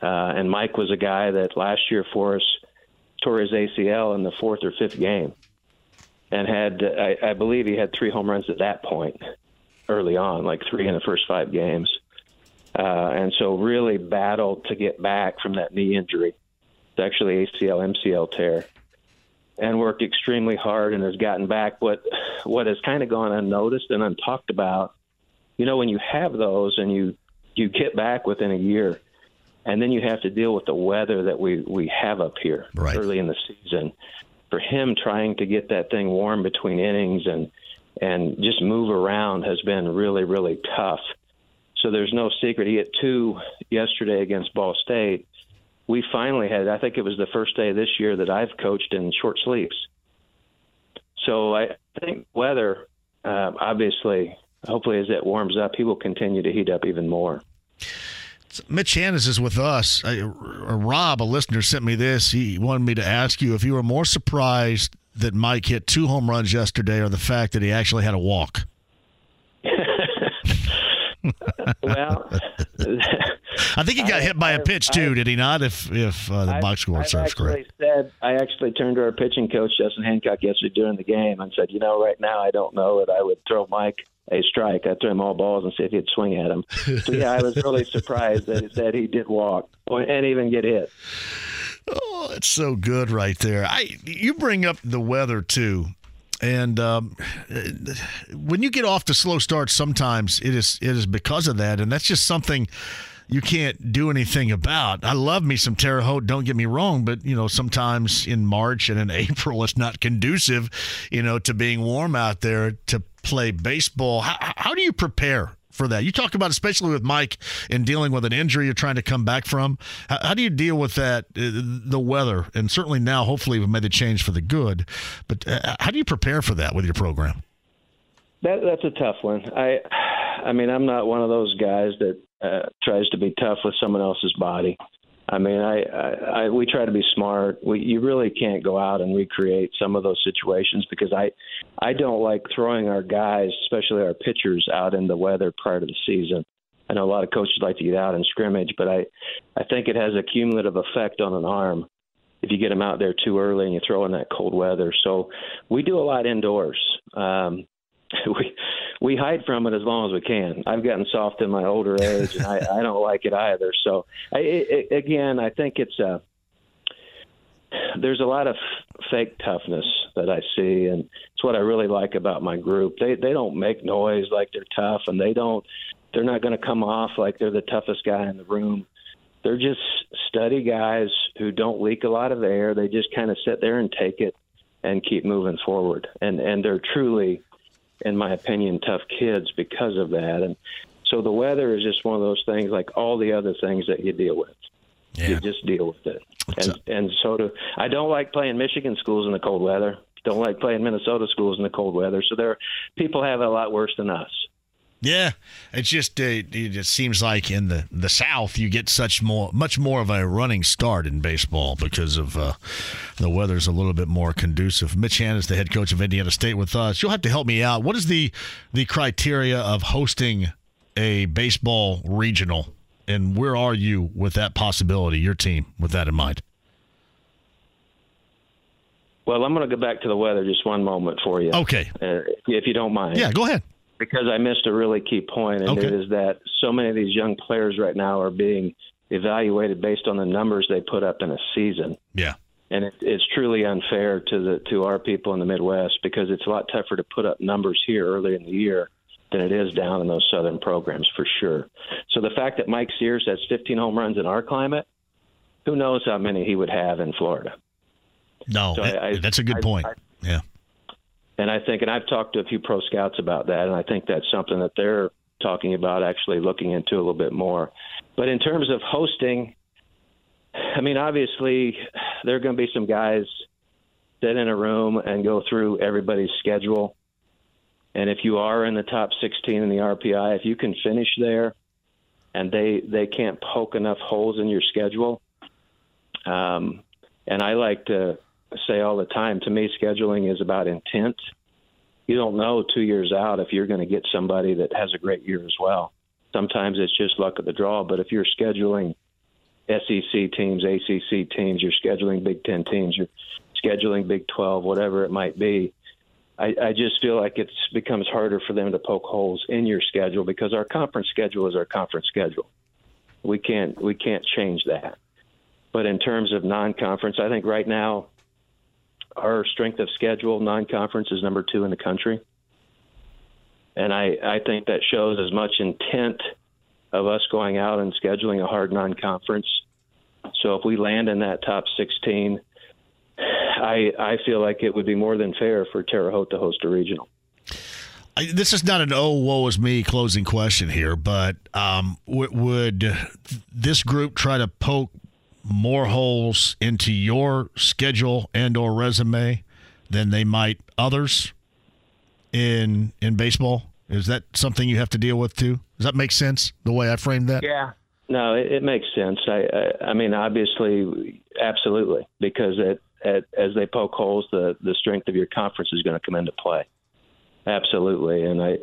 Uh, and Mike was a guy that last year for us tore his ACL in the fourth or fifth game, and had I, I believe he had three home runs at that point early on, like three in the first five games. Uh, and so really battled to get back from that knee injury. It's actually ACL MCL tear and worked extremely hard and has gotten back. What what has kind of gone unnoticed and untalked about, you know, when you have those and you you get back within a year, and then you have to deal with the weather that we we have up here right. early in the season. For him trying to get that thing warm between innings and and just move around has been really really tough. So there's no secret. He hit two yesterday against Ball State we finally had. I think it was the first day this year that I've coached in short sleeves. So I think weather, uh, obviously, hopefully, as it warms up, he will continue to heat up even more. Mitch Hannahs is with us. Uh, Rob, a listener, sent me this. He wanted me to ask you if you were more surprised that Mike hit two home runs yesterday or the fact that he actually had a walk. well, I think he got I, hit by a pitch too, I, did he not? If if uh, the box score serves correct. Said I actually turned to our pitching coach Justin Hancock yesterday during the game and said, you know, right now I don't know that I would throw Mike a strike. I'd throw him all balls and see if he'd swing at him. So yeah, I was really surprised that that he did walk and even get hit. Oh, it's so good right there. I you bring up the weather too. And um, when you get off to slow starts, sometimes it is it is because of that, and that's just something you can't do anything about. I love me some Terre Haute, don't get me wrong, but you know sometimes in March and in April it's not conducive, you know, to being warm out there to play baseball. How, how do you prepare for that. You talk about, especially with Mike, and dealing with an injury you're trying to come back from. How, how do you deal with that, uh, the weather, and certainly now, hopefully, we've made the change for the good. But uh, how do you prepare for that with your program? That, that's a tough one. I, I mean, I'm not one of those guys that uh, tries to be tough with someone else's body. I mean, I, I, I we try to be smart. We you really can't go out and recreate some of those situations because I I don't like throwing our guys, especially our pitchers, out in the weather prior to the season. I know a lot of coaches like to get out and scrimmage, but I I think it has a cumulative effect on an arm if you get them out there too early and you throw in that cold weather. So we do a lot indoors. Um, we we hide from it as long as we can. I've gotten soft in my older age, and I, I don't like it either. So, I, it, again, I think it's a there's a lot of fake toughness that I see, and it's what I really like about my group. They they don't make noise like they're tough, and they don't they're not going to come off like they're the toughest guy in the room. They're just steady guys who don't leak a lot of air. They just kind of sit there and take it and keep moving forward. And and they're truly in my opinion, tough kids because of that. And so the weather is just one of those things, like all the other things that you deal with. Yeah. You just deal with it. and and so do I don't like playing Michigan schools in the cold weather. Don't like playing Minnesota schools in the cold weather. So there, people have it a lot worse than us. Yeah, it's just uh, it just seems like in the the South you get such more much more of a running start in baseball because of uh, the weather's a little bit more conducive. Mitch Hannahs the head coach of Indiana State with us. You'll have to help me out. What is the the criteria of hosting a baseball regional, and where are you with that possibility? Your team with that in mind. Well, I'm going to go back to the weather just one moment for you. Okay. Uh, if you don't mind. Yeah, go ahead. Because I missed a really key point, and Okay. it is that so many of these young players right now are being evaluated based on the numbers they put up in a season. Yeah. And it, it's truly unfair to the to our people in the Midwest because it's a lot tougher to put up numbers here early in the year than it is down in those southern programs for sure. So the fact that Mike Sears has 15 home runs in our climate, who knows how many he would have in Florida? No, So I- I- that's a good I- point. I- yeah. And I think, and I've talked to a few pro scouts about that, and I think that's something that they're talking about actually looking into a little bit more. But in terms of hosting, I mean, obviously, there are going to be some guys sit in a room and go through everybody's schedule. And if you are in the top 16 in the RPI, if you can finish there, and they they can't poke enough holes in your schedule, um, and I like to say all the time, to me, scheduling is about intent. You don't know two years out if you're going to get somebody that has a great year as well. Sometimes it's just luck of the draw. But if you're scheduling SEC teams, ACC teams, you're scheduling Big Ten teams, you're scheduling Big 12, whatever it might be, I, I just feel like it becomes harder for them to poke holes in your schedule because our conference schedule is our conference schedule. We can't we can't change that. But in terms of non-conference, I think right now our strength of schedule non-conference is number two in the country, and I I think that shows as much intent of us going out and scheduling a hard non-conference. So if we land in that top 16, I I feel like it would be more than fair for Terre Haute to host a regional. I, this is not an oh woe is me closing question here, but um, w- would this group try to poke more holes into your schedule and or resume than they might others in in baseball? Is that something you have to deal with too? Does that make sense the way I framed that? Yeah. No, it, it makes sense. I, I I mean, obviously, absolutely, because it, as they poke holes, the the strength of your conference is going to come into play. Absolutely, and I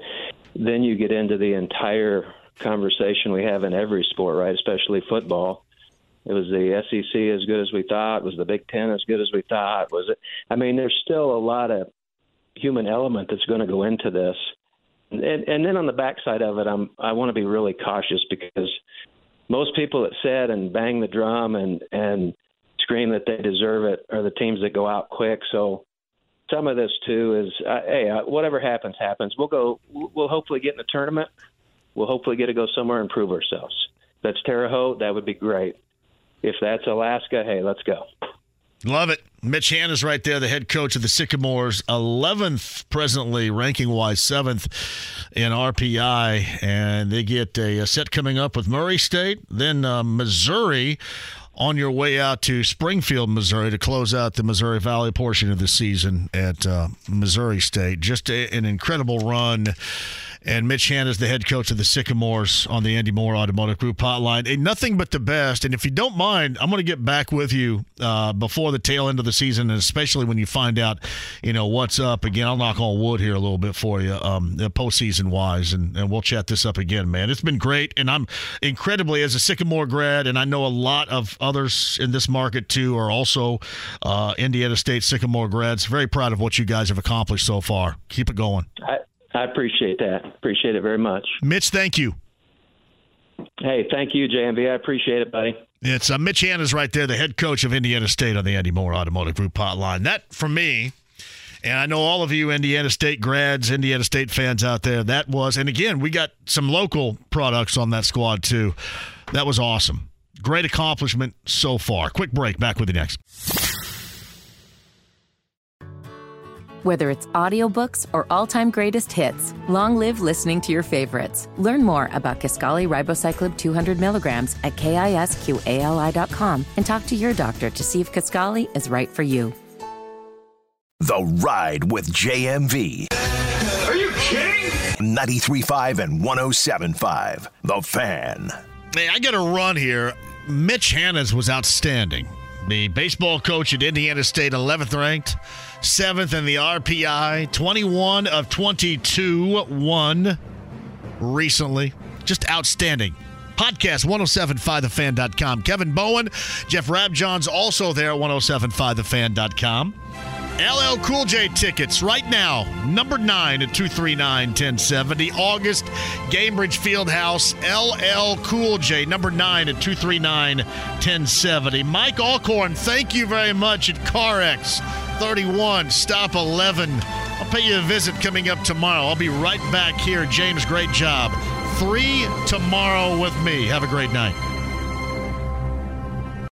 then you get into the entire conversation we have in every sport, right? Especially football. It was the SEC as good as we thought. Was the Big Ten as good as we thought? Was it? I mean, there's still a lot of human element that's going to go into this. And, and then on the backside of it, I'm I want to be really cautious because most people that said and bang the drum and and scream that they deserve it are the teams that go out quick. So some of this too is uh, hey, uh, whatever happens, happens. We'll go. We'll hopefully get in the tournament. We'll hopefully get to go somewhere and prove ourselves. That's Terre Haute, that would be great. If that's Alaska, hey, let's go. Love it. Mitch Hannahs right there, the head coach of the Sycamores, 11th presently, ranking wise, 7th in RPI. And they get a, a set coming up with Murray State, then uh, Missouri on your way out to Springfield, Missouri to close out the Missouri Valley portion of the season at uh, Missouri State. Just a, an incredible run. And Mitch Hanna is the head coach of the Sycamores on the Andy Moore Automotive Group hotline. And nothing but the best. And if you don't mind, I'm going to get back with you uh, before the tail end of the season, and especially when you find out, you know, what's up. Again, I'll knock on wood here a little bit for you, um, postseason wise, and, and we'll chat this up again, man. It's been great. And I'm incredibly, as a Sycamore grad, and I know a lot of others in this market too are also uh, Indiana State Sycamore grads. Very proud of what you guys have accomplished so far. Keep it going. I, I appreciate that. Appreciate it very much. Mitch, thank you. Hey, thank you, JMV. I appreciate it, buddy. It's uh, Mitch Hannahs right there, the head coach of Indiana State on the Andy Moore Automotive Group hotline. That, for me, and I know all of you Indiana State grads, Indiana State fans out there, that was, and again, we got some local products on that squad too. That was awesome. Great accomplishment so far. Quick break. Back with you next. Whether it's audiobooks or all-time greatest hits, long live listening to your favorites. Learn more about Kisqali Ribociclib 200 milligrams at kisqali.com and talk to your doctor to see if Kaskali is right for you. The Ride with JMV. Are you kidding? 93.5 and 107.5. The Fan. Hey, I got a run here. Mitch Hannahs was outstanding. The baseball coach at Indiana State, 11th ranked, 7th in the RPI, 21 of 22 won recently. Just outstanding. Podcast 1075thefan.com. Kevin Bowen, Jeff Rabjohns also there at 1075thefan.com. LL Cool J tickets right now. Number nine at 239 1070. August, Gainbridge Fieldhouse. LL Cool J, number nine at 239 1070. Mike Alcorn, thank you very much at CarX 31, stop 11. I'll pay you a visit coming up tomorrow. I'll be right back here. James, great job. Three tomorrow with me. Have a great night.